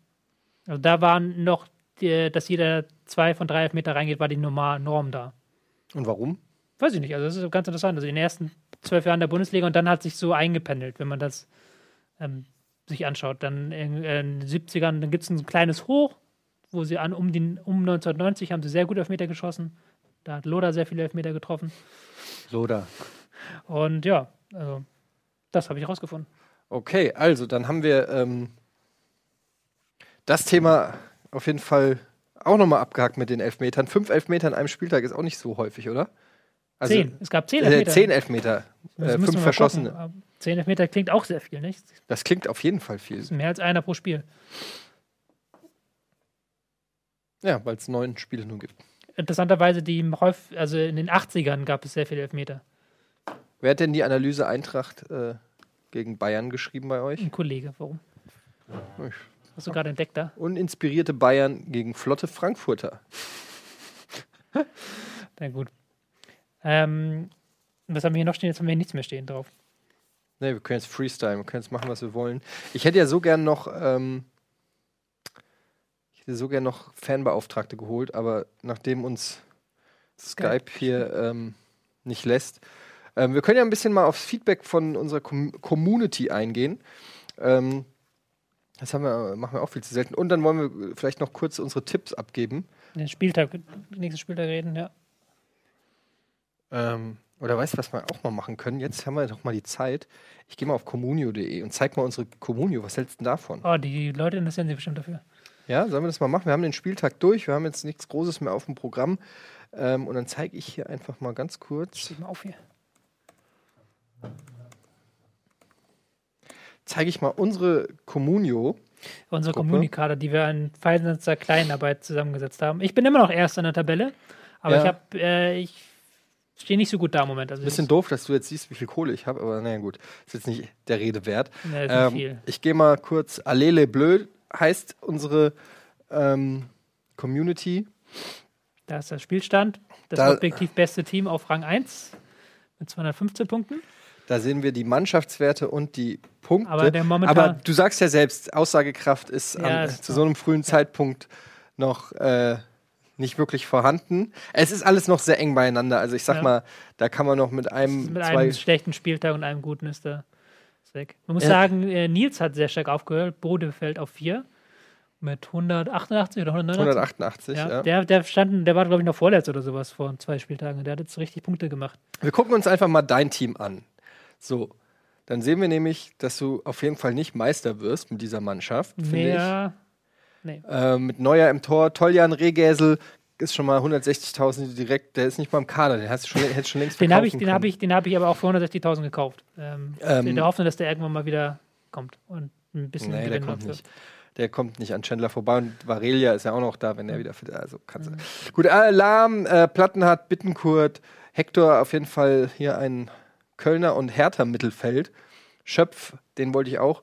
Also da waren noch, die, dass jeder zwei von drei Elfmeter reingeht, war die Normal Norm da. Und warum? Weiß ich nicht, also das ist ganz interessant. Also in den ersten zwölf Jahren der Bundesliga und dann hat sich so eingependelt, wenn man das ähm, sich anschaut. Dann in, äh, den 70ern, dann gibt es ein kleines Hoch, wo sie an um, den, um 1990 haben sie sehr gut Elfmeter geschossen. Da hat Loda sehr viele Elfmeter getroffen. Loda. Und ja, also das habe ich rausgefunden. Okay, also dann haben wir ähm, das Thema auf jeden Fall auch nochmal abgehakt mit den Elfmetern. Fünf Elfmeter in einem Spieltag ist auch nicht so häufig, oder? Also, zehn. Es gab zehn Äh, Elfmeter. zehn Elfmeter. Äh, fünf verschossene. gucken. Zehn Elfmeter klingt auch sehr viel, nicht? Das klingt auf jeden Fall viel. Mehr als einer pro Spiel. Ja, weil es neun Spiele nur gibt. Interessanterweise, die häufig, also in den 80ern gab es sehr viele Elfmeter. Wer hat denn die Analyse Eintracht äh, gegen Bayern geschrieben bei euch? Ein Kollege, warum? Hast du gerade entdeckt da? Uninspirierte Bayern gegen flotte Frankfurter. Na gut. Ähm, was haben wir hier noch stehen? Jetzt haben wir hier nichts mehr stehen drauf. Ne, wir können jetzt Freestyle, wir können jetzt machen, was wir wollen. Ich hätte ja so gern noch, ähm, ich hätte so gern noch Fanbeauftragte geholt, aber nachdem uns Skype hier ähm, nicht lässt, ähm, wir können ja ein bisschen mal aufs Feedback von unserer Com Community eingehen. Ähm, das haben wir, machen wir auch viel zu selten. Und dann wollen wir vielleicht noch kurz unsere Tipps abgeben. Den Spieltag, nächsten Spieltag reden, ja. Ähm, oder weißt du, was wir auch mal machen können? Jetzt haben wir doch mal die Zeit. Ich gehe mal auf communio.de und zeig mal unsere Communio. Was hältst du denn davon? Oh, die Leute interessieren sich bestimmt dafür. Ja, sollen wir das mal machen? Wir haben den Spieltag durch. Wir haben jetzt nichts Großes mehr auf dem Programm. Ähm, und dann zeige ich hier einfach mal ganz kurz. Steht mal auf hier. Zeige ich mal unsere Communio. Unsere Gruppe. Kommunikator, die wir in feinsester Kleinarbeit zusammengesetzt haben. Ich bin immer noch Erster in der Tabelle, aber Ja. ich habe, äh, ich stehe nicht so gut da im Moment. Also Bisschen doof, dass du jetzt siehst, wie viel Kohle ich habe, aber naja, gut. Ist jetzt nicht der Rede wert. ja, nicht Ähm, viel. ich gehe mal kurz. Allele Bleu heißt unsere ähm, Community. Da ist der Spielstand. Das Da- objektiv beste Team auf Rang 1 mit 215 Punkten. Da sehen wir die Mannschaftswerte und die Punkte. Aber der momentan- Aber du sagst ja selbst, Aussagekraft ist, Ja, an, ist zu so. einem frühen Zeitpunkt noch äh, nicht wirklich vorhanden. Es ist alles noch sehr eng beieinander. Also ich sag Ja. mal, da kann man noch mit einem, Mit einem schlechten Spieltag und einem guten ist ist weg. Man muss Ja. sagen, äh, Nils hat sehr stark aufgehört. Bode fällt auf 4 mit 188 oder 189. 188, Ja, ja. Der, der stand, der war, glaube ich, noch vorletzt oder sowas vor zwei Spieltagen. Der hat jetzt richtig Punkte gemacht. Wir gucken uns einfach mal dein Team an. So, dann sehen wir nämlich, dass du auf jeden Fall nicht Meister wirst mit dieser Mannschaft, finde ich. Nee. Äh, mit Neuer im Tor, Toljan Rehgäsel ist schon mal 160.000 direkt, der ist nicht mal im Kader, den hast du schon, hättest schon längst Den habe ich, den hab können. ich, den hab ich aber auch für 160.000 gekauft. Ähm, Ähm, in der Hoffnung, dass der irgendwann mal wieder kommt und ein bisschen Nee, der kommt nicht. Der kommt nicht an Chandler vorbei und Varelia ist ja auch noch da, wenn er wieder fit ist. Also kannst Mhm. Gut, äh, Lahm, äh, Plattenhardt, Bittenkurt, Hector auf jeden Fall hier ein Kölner und Hertha Mittelfeld. Schöpf, den wollte ich auch,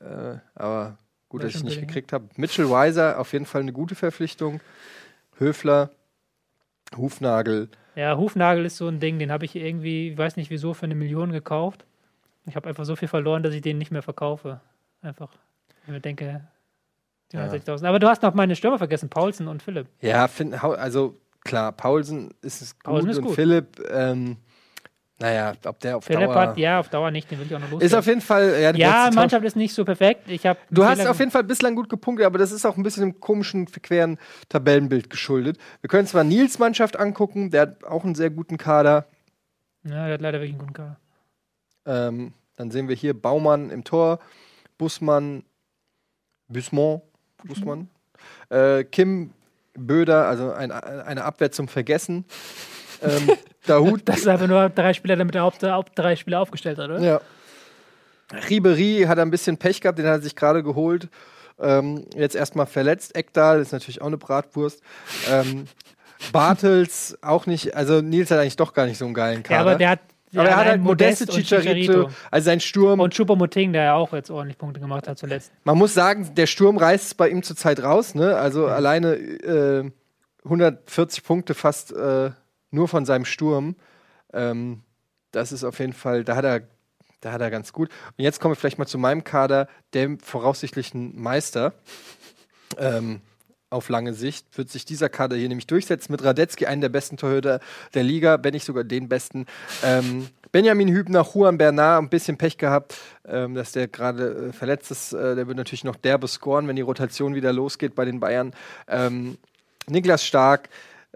äh, aber gut, dass ich Welchen nicht gekriegt habe. Mitchell Weiser, auf jeden Fall eine gute Verpflichtung. Höfler, Hufnagel. Ja, Hufnagel ist so ein Ding, den habe ich irgendwie, ich weiß nicht wieso, für eine Million gekauft. Ich habe einfach so viel verloren, dass ich den nicht mehr verkaufe. Einfach. Ich mir denke, die Ja. 160.000. Aber du hast noch meine Stürmer vergessen, Paulsen und Philipp. Ja, find, also klar, Paulsen ist es gut Paulsen ist und gut. Philipp, ähm, naja, ob der auf Philipp Dauer... hat, ja, auf Dauer nicht, den will ich auch noch Ist loswerden. auf jeden Fall. Ja, Ja, Mannschaft ist nicht so perfekt. Ich hab Du hast auf jeden Fall bislang gut gepunktet, aber das ist auch ein bisschen dem komischen, verqueren Tabellenbild geschuldet. Wir können zwar Nils Mannschaft angucken, der hat auch einen sehr guten Kader. Ja, der hat leider wirklich einen guten Kader. Ähm, dann sehen wir hier Baumann im Tor, Bussmann, Bussmann, Bussmann, äh, Kim Böder, also ein, eine Abwehr zum Vergessen. Ähm, Dahut, Das ist einfach nur drei Spieler, damit er Haupt, Haupt drei Spieler aufgestellt hat, oder? Ja. Ribery hat ein bisschen Pech gehabt, den hat er sich gerade geholt. Ähm, jetzt erstmal verletzt. Ekdal ist natürlich auch eine Bratwurst. Ähm, Bartels auch nicht, also Nils hat eigentlich doch gar nicht so einen geilen Kader. Ja, aber der hat, Aber er hat halt Modeste, Chicharito, also sein Sturm. Und Choupo-Moting, der ja auch jetzt ordentlich Punkte gemacht hat zuletzt. Man muss sagen, der Sturm reißt es bei ihm zurzeit raus, ne? Also alleine äh, 140 Punkte fast äh, nur von seinem Sturm. Ähm, das ist auf jeden Fall, da hat er, da hat er ganz gut. Und jetzt kommen wir vielleicht mal zu meinem Kader, dem voraussichtlichen Meister. Ähm, auf lange Sicht wird sich dieser Kader hier nämlich durchsetzen mit Radetzky, einen der besten Torhüter der Liga, wenn nicht sogar den besten. Ähm, Benjamin Hübner, Juan Bernard, ein bisschen Pech gehabt, ähm, dass der gerade äh, verletzt ist. Äh, der wird natürlich noch derbe scoren, wenn die Rotation wieder losgeht bei den Bayern. Ähm, Niklas Stark,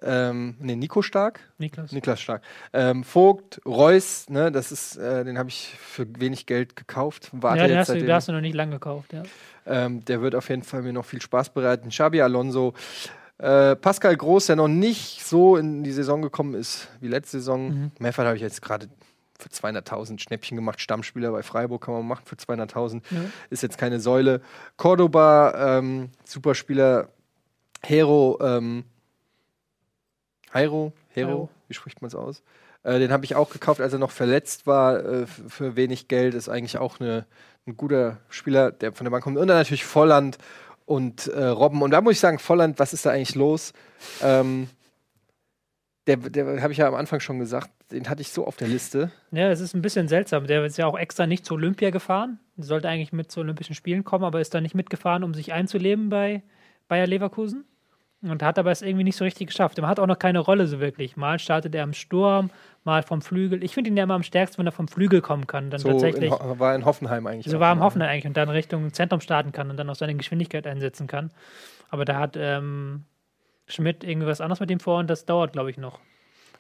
ähm, nee, Nico Stark? Niklas. Niklas Stark. Ähm, Vogt, Reus, ne, das ist, äh, den habe ich für wenig Geld gekauft. Warte ja, den jetzt hast, du, den hast du noch nicht lang gekauft, ja. Ähm, der wird auf jeden Fall mir noch viel Spaß bereiten. Xabi Alonso, äh, Pascal Groß, der noch nicht so in die Saison gekommen ist wie letzte Saison. Mhm. Mehrfach habe ich jetzt gerade für 200.000 Schnäppchen gemacht. Stammspieler bei Freiburg kann man machen für 200.000. Ja. Ist jetzt keine Säule. Cordoba, ähm, Superspieler. Hero, ähm, Hero, Hero, Hero. wie spricht man es aus? Äh, den habe ich auch gekauft, als er noch verletzt war, äh, für wenig Geld. Ist eigentlich auch eine, ein guter Spieler, der von der Bank kommt. Und dann natürlich Volland und äh, Robben. Und da muss ich sagen, Volland, was ist da eigentlich los? Ähm, der, der habe ich ja am Anfang schon gesagt, den hatte ich so auf der Liste. Ja, es ist ein bisschen seltsam. Der ist ja auch extra nicht zu Olympia gefahren. Sollte eigentlich mit zu Olympischen Spielen kommen, aber ist da nicht mitgefahren, um sich einzuleben bei Bayer Leverkusen. Und hat aber es irgendwie nicht so richtig geschafft. Er hat auch noch keine Rolle so wirklich. Mal startet er am Sturm, mal vom Flügel. Ich finde ihn ja immer am stärksten, wenn er vom Flügel kommen kann. Dann So in, tatsächlich. Ho- war in Hoffenheim eigentlich. So war am ne? Hoffenheim eigentlich und dann Richtung Zentrum starten kann und dann auch seine Geschwindigkeit einsetzen kann. Aber da hat ähm, Schmidt irgendwas anderes mit ihm vor und das dauert, glaube ich, noch.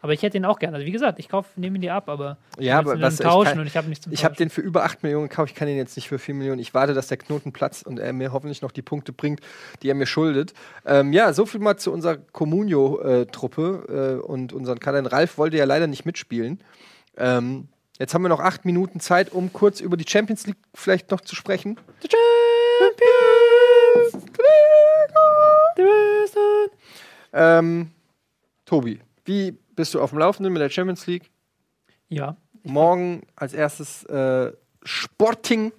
Aber ich hätte ihn auch gerne. Also wie gesagt, ich kaufe, nehme ihn dir ab, aber Ja, aber ihn was ich tauschen kann- und ich habe nichts zum Ich habe den für über 8 Millionen gekauft. Ich kann den jetzt nicht für 4 Millionen. Ich warte, dass der Knoten platzt und er mir hoffentlich noch die Punkte bringt, die er mir schuldet. Ähm, ja, so viel mal zu unserer Comunio-Truppe äh, und unseren Kadern. Ralf wollte ja leider nicht mitspielen. Ähm, jetzt haben wir noch 8 Minuten Zeit, um kurz über die Champions League vielleicht noch zu sprechen. Ähm, Tobi, wie bist du auf dem Laufenden mit der Champions League? Ja, Morgen als erstes äh, Sporting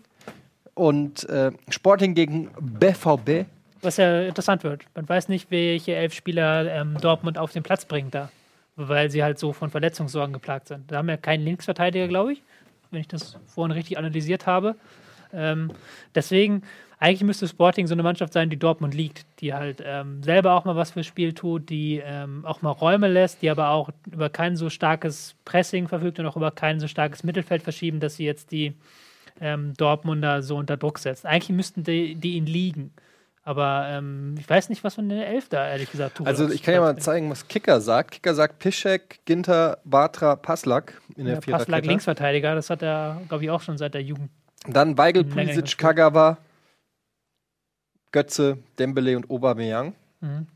und äh, Sporting gegen BVB. was ja interessant wird. Man weiß nicht, welche elf Spieler ähm, Dortmund auf den Platz bringt da, weil sie halt so von Verletzungssorgen geplagt sind. Da haben wir keinen Linksverteidiger, glaube ich, wenn ich das vorhin richtig analysiert habe. Ähm, deswegen, eigentlich müsste Sporting so eine Mannschaft sein, die Dortmund liegt, die halt ähm, selber auch mal was fürs Spiel tut, die ähm, auch mal Räume lässt, die aber auch über kein so starkes Pressing verfügt und auch über kein so starkes Mittelfeld verschieben, dass sie jetzt die ähm, Dortmunder so unter Druck setzt. Eigentlich müssten die, die ihn liegen. Aber ähm, ich weiß nicht, was von der Elf da, ehrlich gesagt, tut. Also ich kann ja mal zeigen, was Kicker sagt. Kicker sagt Piszek, Ginter, Batra, Paslak in der Ja, Viererkette. Linksverteidiger, das hat er, glaube ich, auch schon seit der Jugend. Dann Weigel, Pulisic. Kagawa, Götze, Dembele und Aubameyang. Mhm.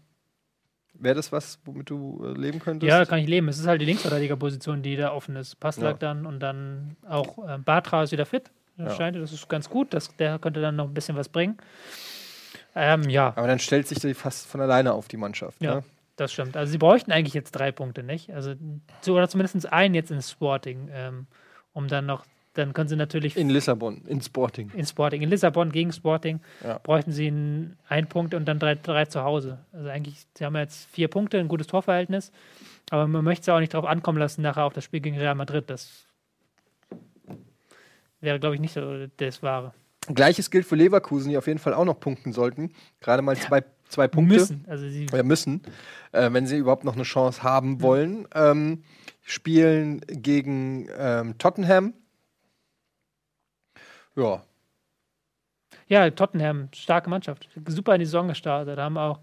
Wäre das was, womit du äh, leben könntest? Ja, kann ich leben. Es ist halt die Linksverteidigerposition, die da offen ist. Passlag Ja. dann und dann auch äh, Batra ist wieder fit. Das Ja. scheint, das ist ganz gut. Das, der könnte dann noch ein bisschen was bringen. Ähm, ja, Aber dann stellt sich die fast von alleine auf die Mannschaft. Ja. Ne? das stimmt. Also sie bräuchten eigentlich jetzt drei Punkte, nicht? Also so, oder zumindest einen jetzt in Sporting, ähm, um dann noch, dann können sie natürlich In Lissabon, in Sporting. in Sporting, in Lissabon gegen Sporting, Ja. bräuchten sie einen, einen Punkt und dann drei, drei zu Hause. Also eigentlich, sie haben jetzt vier Punkte, ein gutes Torverhältnis, aber man möchte es auch nicht darauf ankommen lassen, nachher auf das Spiel gegen Real Madrid. Das wäre, glaube ich, nicht so das Wahre. Gleiches gilt für Leverkusen, die auf jeden Fall auch noch punkten sollten. Gerade mal zwei, zwei Punkte. Müssen. Also sie, Ja, müssen, äh, wenn sie überhaupt noch eine Chance haben wollen. Ähm, spielen gegen ähm, Tottenham. Ja, Ja, Tottenham, starke Mannschaft. Super in die Saison gestartet. Da haben auch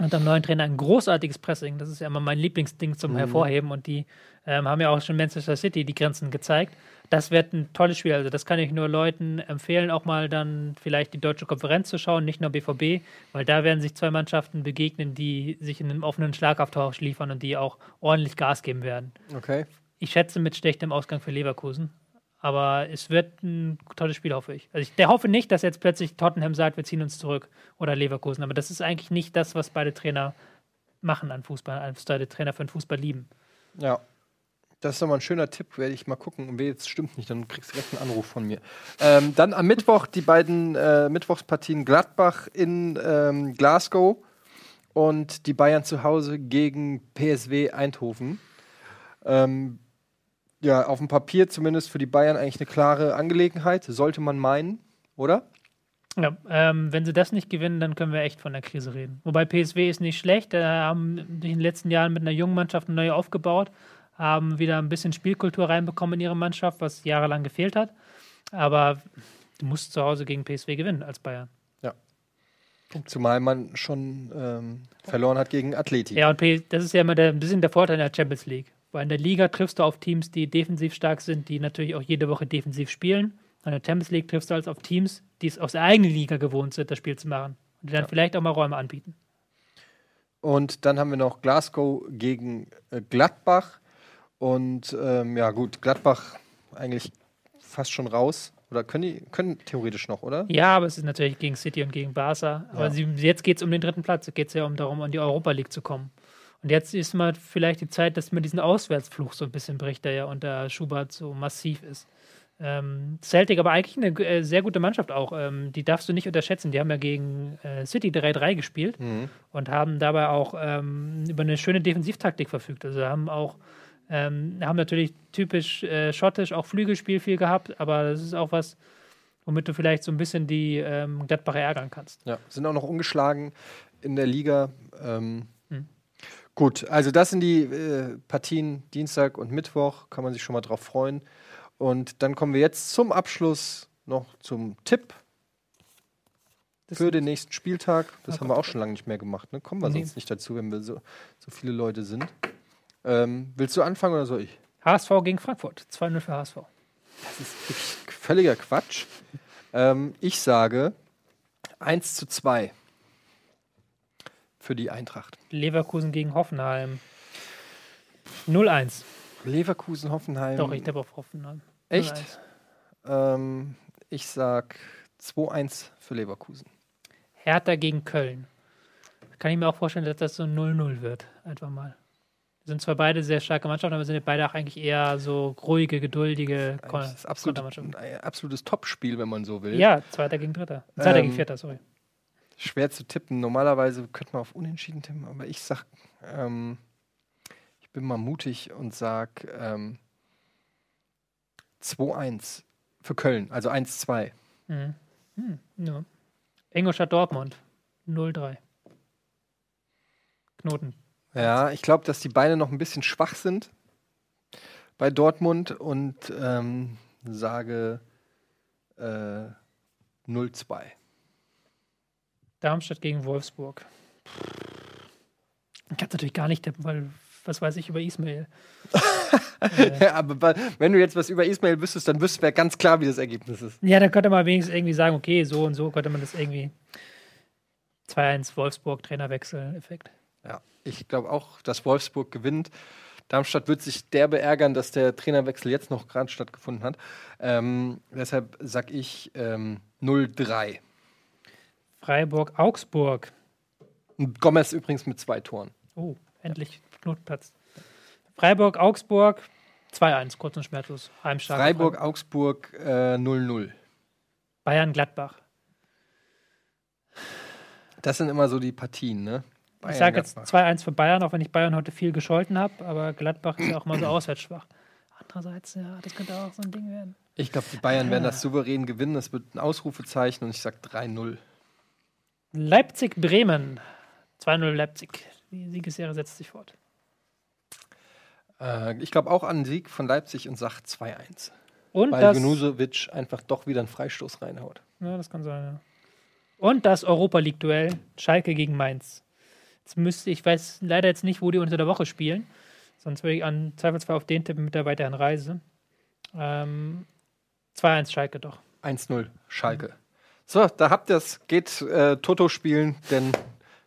unter dem neuen Trainer ein großartiges Pressing. Das ist ja immer mein Lieblingsding zum Hervorheben. Und die ähm, haben ja auch schon Manchester City die Grenzen gezeigt. Das wird ein tolles Spiel. Also, das kann ich nur Leuten empfehlen, auch mal dann vielleicht die deutsche Konferenz zu schauen, nicht nur BVB, weil da werden sich zwei Mannschaften begegnen, die sich in einem offenen Schlagabtausch liefern und die auch ordentlich Gas geben werden. okay. Ich schätze mit schlechtem Ausgang für Leverkusen. Aber es wird ein tolles Spiel, hoffe ich. Also ich der hoffe nicht, dass jetzt plötzlich Tottenham sagt, wir ziehen uns zurück oder Leverkusen. Aber das ist eigentlich nicht das, was beide Trainer machen an Fußball, als beide Trainer für den Fußball lieben. Ja. Das ist nochmal ein schöner Tipp, werde ich mal gucken. Und jetzt stimmt nicht, dann kriegst du direkt einen Anruf von mir. Ähm, dann am Mittwoch die beiden äh, Mittwochspartien Gladbach in ähm, Glasgow und die Bayern zu Hause gegen PSW Eindhoven. Ähm, ja, auf dem Papier zumindest für die Bayern eigentlich eine klare Angelegenheit, sollte man meinen, oder? Ja, ähm, wenn sie das nicht gewinnen, dann können wir echt von der Krise reden. Wobei PSW ist nicht schlecht, äh, haben in den letzten Jahren mit einer jungen Mannschaft neu aufgebaut, haben wieder ein bisschen Spielkultur reinbekommen in ihre Mannschaft, was jahrelang gefehlt hat. Aber du musst zu Hause gegen PSW gewinnen als Bayern. Zumal man schon ähm, verloren hat gegen Atleti. Ja, und P das ist ja immer der, ein bisschen der Vorteil in der Champions League. Weil in der Liga triffst du auf Teams, die defensiv stark sind, die natürlich auch jede Woche defensiv spielen. In der Champions League triffst du also auf Teams, die es aus der eigenen Liga gewohnt sind, das Spiel zu machen. Und die dann Ja. vielleicht auch mal Räume anbieten. Und dann haben wir noch Glasgow gegen äh, Gladbach. Und ähm, ja, gut, Gladbach eigentlich fast schon raus. Oder können die können theoretisch noch, oder? Ja, aber es ist natürlich gegen City und gegen Barca. Aber Ja. sie, jetzt geht es um den dritten Platz. Jetzt geht es ja um darum, an die Europa League zu kommen. Und jetzt ist mal vielleicht die Zeit, dass man diesen Auswärtsfluch so ein bisschen bricht, der ja unter Schubert so massiv ist. Ähm, Celtic aber eigentlich eine äh, sehr gute Mannschaft auch. Ähm, die darfst du nicht unterschätzen. Die haben ja gegen äh, City 3-3 gespielt Mhm. und haben dabei auch ähm, über eine schöne Defensivtaktik verfügt. Also haben auch ähm, haben natürlich typisch äh, schottisch auch Flügelspiel viel gehabt, aber das ist auch was, womit du vielleicht so ein bisschen die ähm, Gladbacher ärgern kannst. Ja, sind auch noch ungeschlagen in der Liga. Ähm, Hm. Gut, also das sind die äh, Partien Dienstag und Mittwoch. Kann man sich schon mal drauf freuen. Und dann kommen wir jetzt zum Abschluss noch zum Tipp Das für den nächsten Spieltag. Das Oh haben Gott, wir auch schon lange nicht mehr gemacht. Ne? Kommen wir Nee. sonst nicht dazu, wenn wir so, so viele Leute sind. Ähm, willst du anfangen oder soll ich? HSV gegen Frankfurt. 2-0 für HSV. Das ist völliger Quatsch. Ähm, ich sage 1 zu 2 für die Eintracht. Leverkusen gegen Hoffenheim. 0-1. Leverkusen, Hoffenheim. Doch, ich tippe auf Hoffenheim. Echt? 0-1. Ähm, ich sag 2-1 für Leverkusen. Hertha gegen Köln. Kann ich mir auch vorstellen, dass das so 0-0 wird. Einfach mal. sind zwar beide sehr starke Mannschaften, aber sind ja beide auch eigentlich eher so ruhige, geduldige Kon absolut, Kontermannschaften. ein absolutes Topspiel, wenn man so will. Ja, Zweiter gegen Dritter. Zweiter Ähm, gegen Vierter, sorry. Schwer zu tippen. Normalerweise könnte man auf Unentschieden tippen, aber ich sag, ähm, ich bin mal mutig und sag ähm, 2-1 für Köln, also 1-2. Mhm. Hm, ja. Ingolstadt Dortmund 0-3. Knoten. Ja, ich glaube, dass die Beine noch ein bisschen schwach sind bei Dortmund und ähm, sage äh, 0-2. Darmstadt gegen Wolfsburg. Ich kann natürlich gar nicht tippen, weil was weiß ich über Ismail. Ja, aber wenn du jetzt was über Ismail wüsstest, dann wüsstest du ganz klar, wie das Ergebnis ist. Ja, dann könnte man wenigstens irgendwie sagen, okay, so und so könnte man das irgendwie 2-1 Wolfsburg Trainerwechsel Effekt. Ja, ich glaube auch, dass Wolfsburg gewinnt. Darmstadt wird sich derbe ärgern, dass der Trainerwechsel jetzt noch gerade stattgefunden hat. Ähm, deshalb sag ich ähm, 0-3. Freiburg Augsburg. Und Gomez übrigens mit zwei Toren. Oh, endlich Knotenplatz. Freiburg Augsburg 2-1 kurz und schmerzlos. Heimstark. Freiburg, Augsburg äh, 0-0. Bayern Gladbach. Das sind immer so die Partien, ne? Ich sage jetzt Gladbach. 2-1 für Bayern, auch wenn ich Bayern heute viel gescholten habe, aber Gladbach ist ja auch mal so auswärts schwach. Andererseits, ja, das könnte auch so ein Ding werden. Ich glaube, die Bayern werden das souverän gewinnen. Das wird ein Ausrufezeichen und ich sag 3-0. Leipzig-Bremen. 2-0 Leipzig. Die Siegesserie setzt sich fort. Äh, ich glaube auch an den Sieg von Leipzig und sag 2-1. Und Weil Genusovic einfach doch wieder einen Freistoß reinhaut. ja, das kann sein, ja. Und das Europa League-Duell Schalke gegen Mainz. Jetzt müsste ich weiß leider jetzt nicht, wo die unter der Woche spielen. Sonst würde ich an Zweifelsfall auf den tippen mit der weiteren Reise. Ähm, 2-1 Schalke doch. 1-0 Schalke. So, da habt ihr es. Geht äh, Toto spielen, denn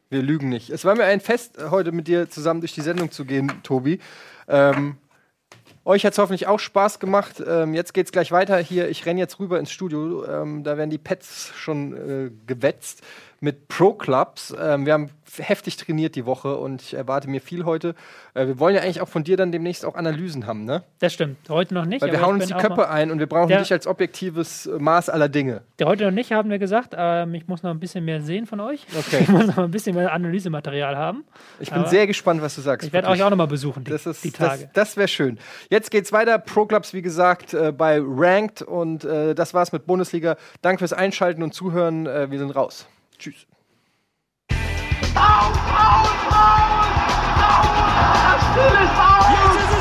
wir lügen nicht. Es war mir ein Fest, äh, heute mit dir zusammen durch die Sendung zu gehen, Tobi. Ähm, euch hat es hoffentlich auch Spaß gemacht. Ähm, jetzt geht's gleich weiter hier. Ich renne jetzt rüber ins Studio. Ähm, da werden die Pets schon äh, gewetzt. Mit Pro-Clubs. Ähm, wir haben heftig trainiert die Woche und ich erwarte mir viel heute. Äh, wir wollen ja eigentlich auch von dir dann demnächst auch Analysen haben, ne? Das stimmt. Heute noch nicht. Weil wir hauen uns die Köpfe ein und wir brauchen dich als objektives äh, Maß aller Dinge. Der heute noch nicht, haben wir gesagt. Ähm, ich muss noch ein bisschen mehr sehen von euch. Okay. Ich muss noch ein bisschen mehr Analysematerial haben. Ich bin Aber sehr gespannt, was du sagst. Ich werde euch auch noch mal besuchen, die, Das, ist, die das, Tage. das wäre schön. Jetzt geht's weiter. Pro Clubs, wie gesagt, äh, bei Ranked. Und äh, das war's mit Bundesliga. Danke fürs Einschalten und Zuhören. Äh, wir sind raus. Tschüss. Aus, aus, aus! Das Spiel ist ist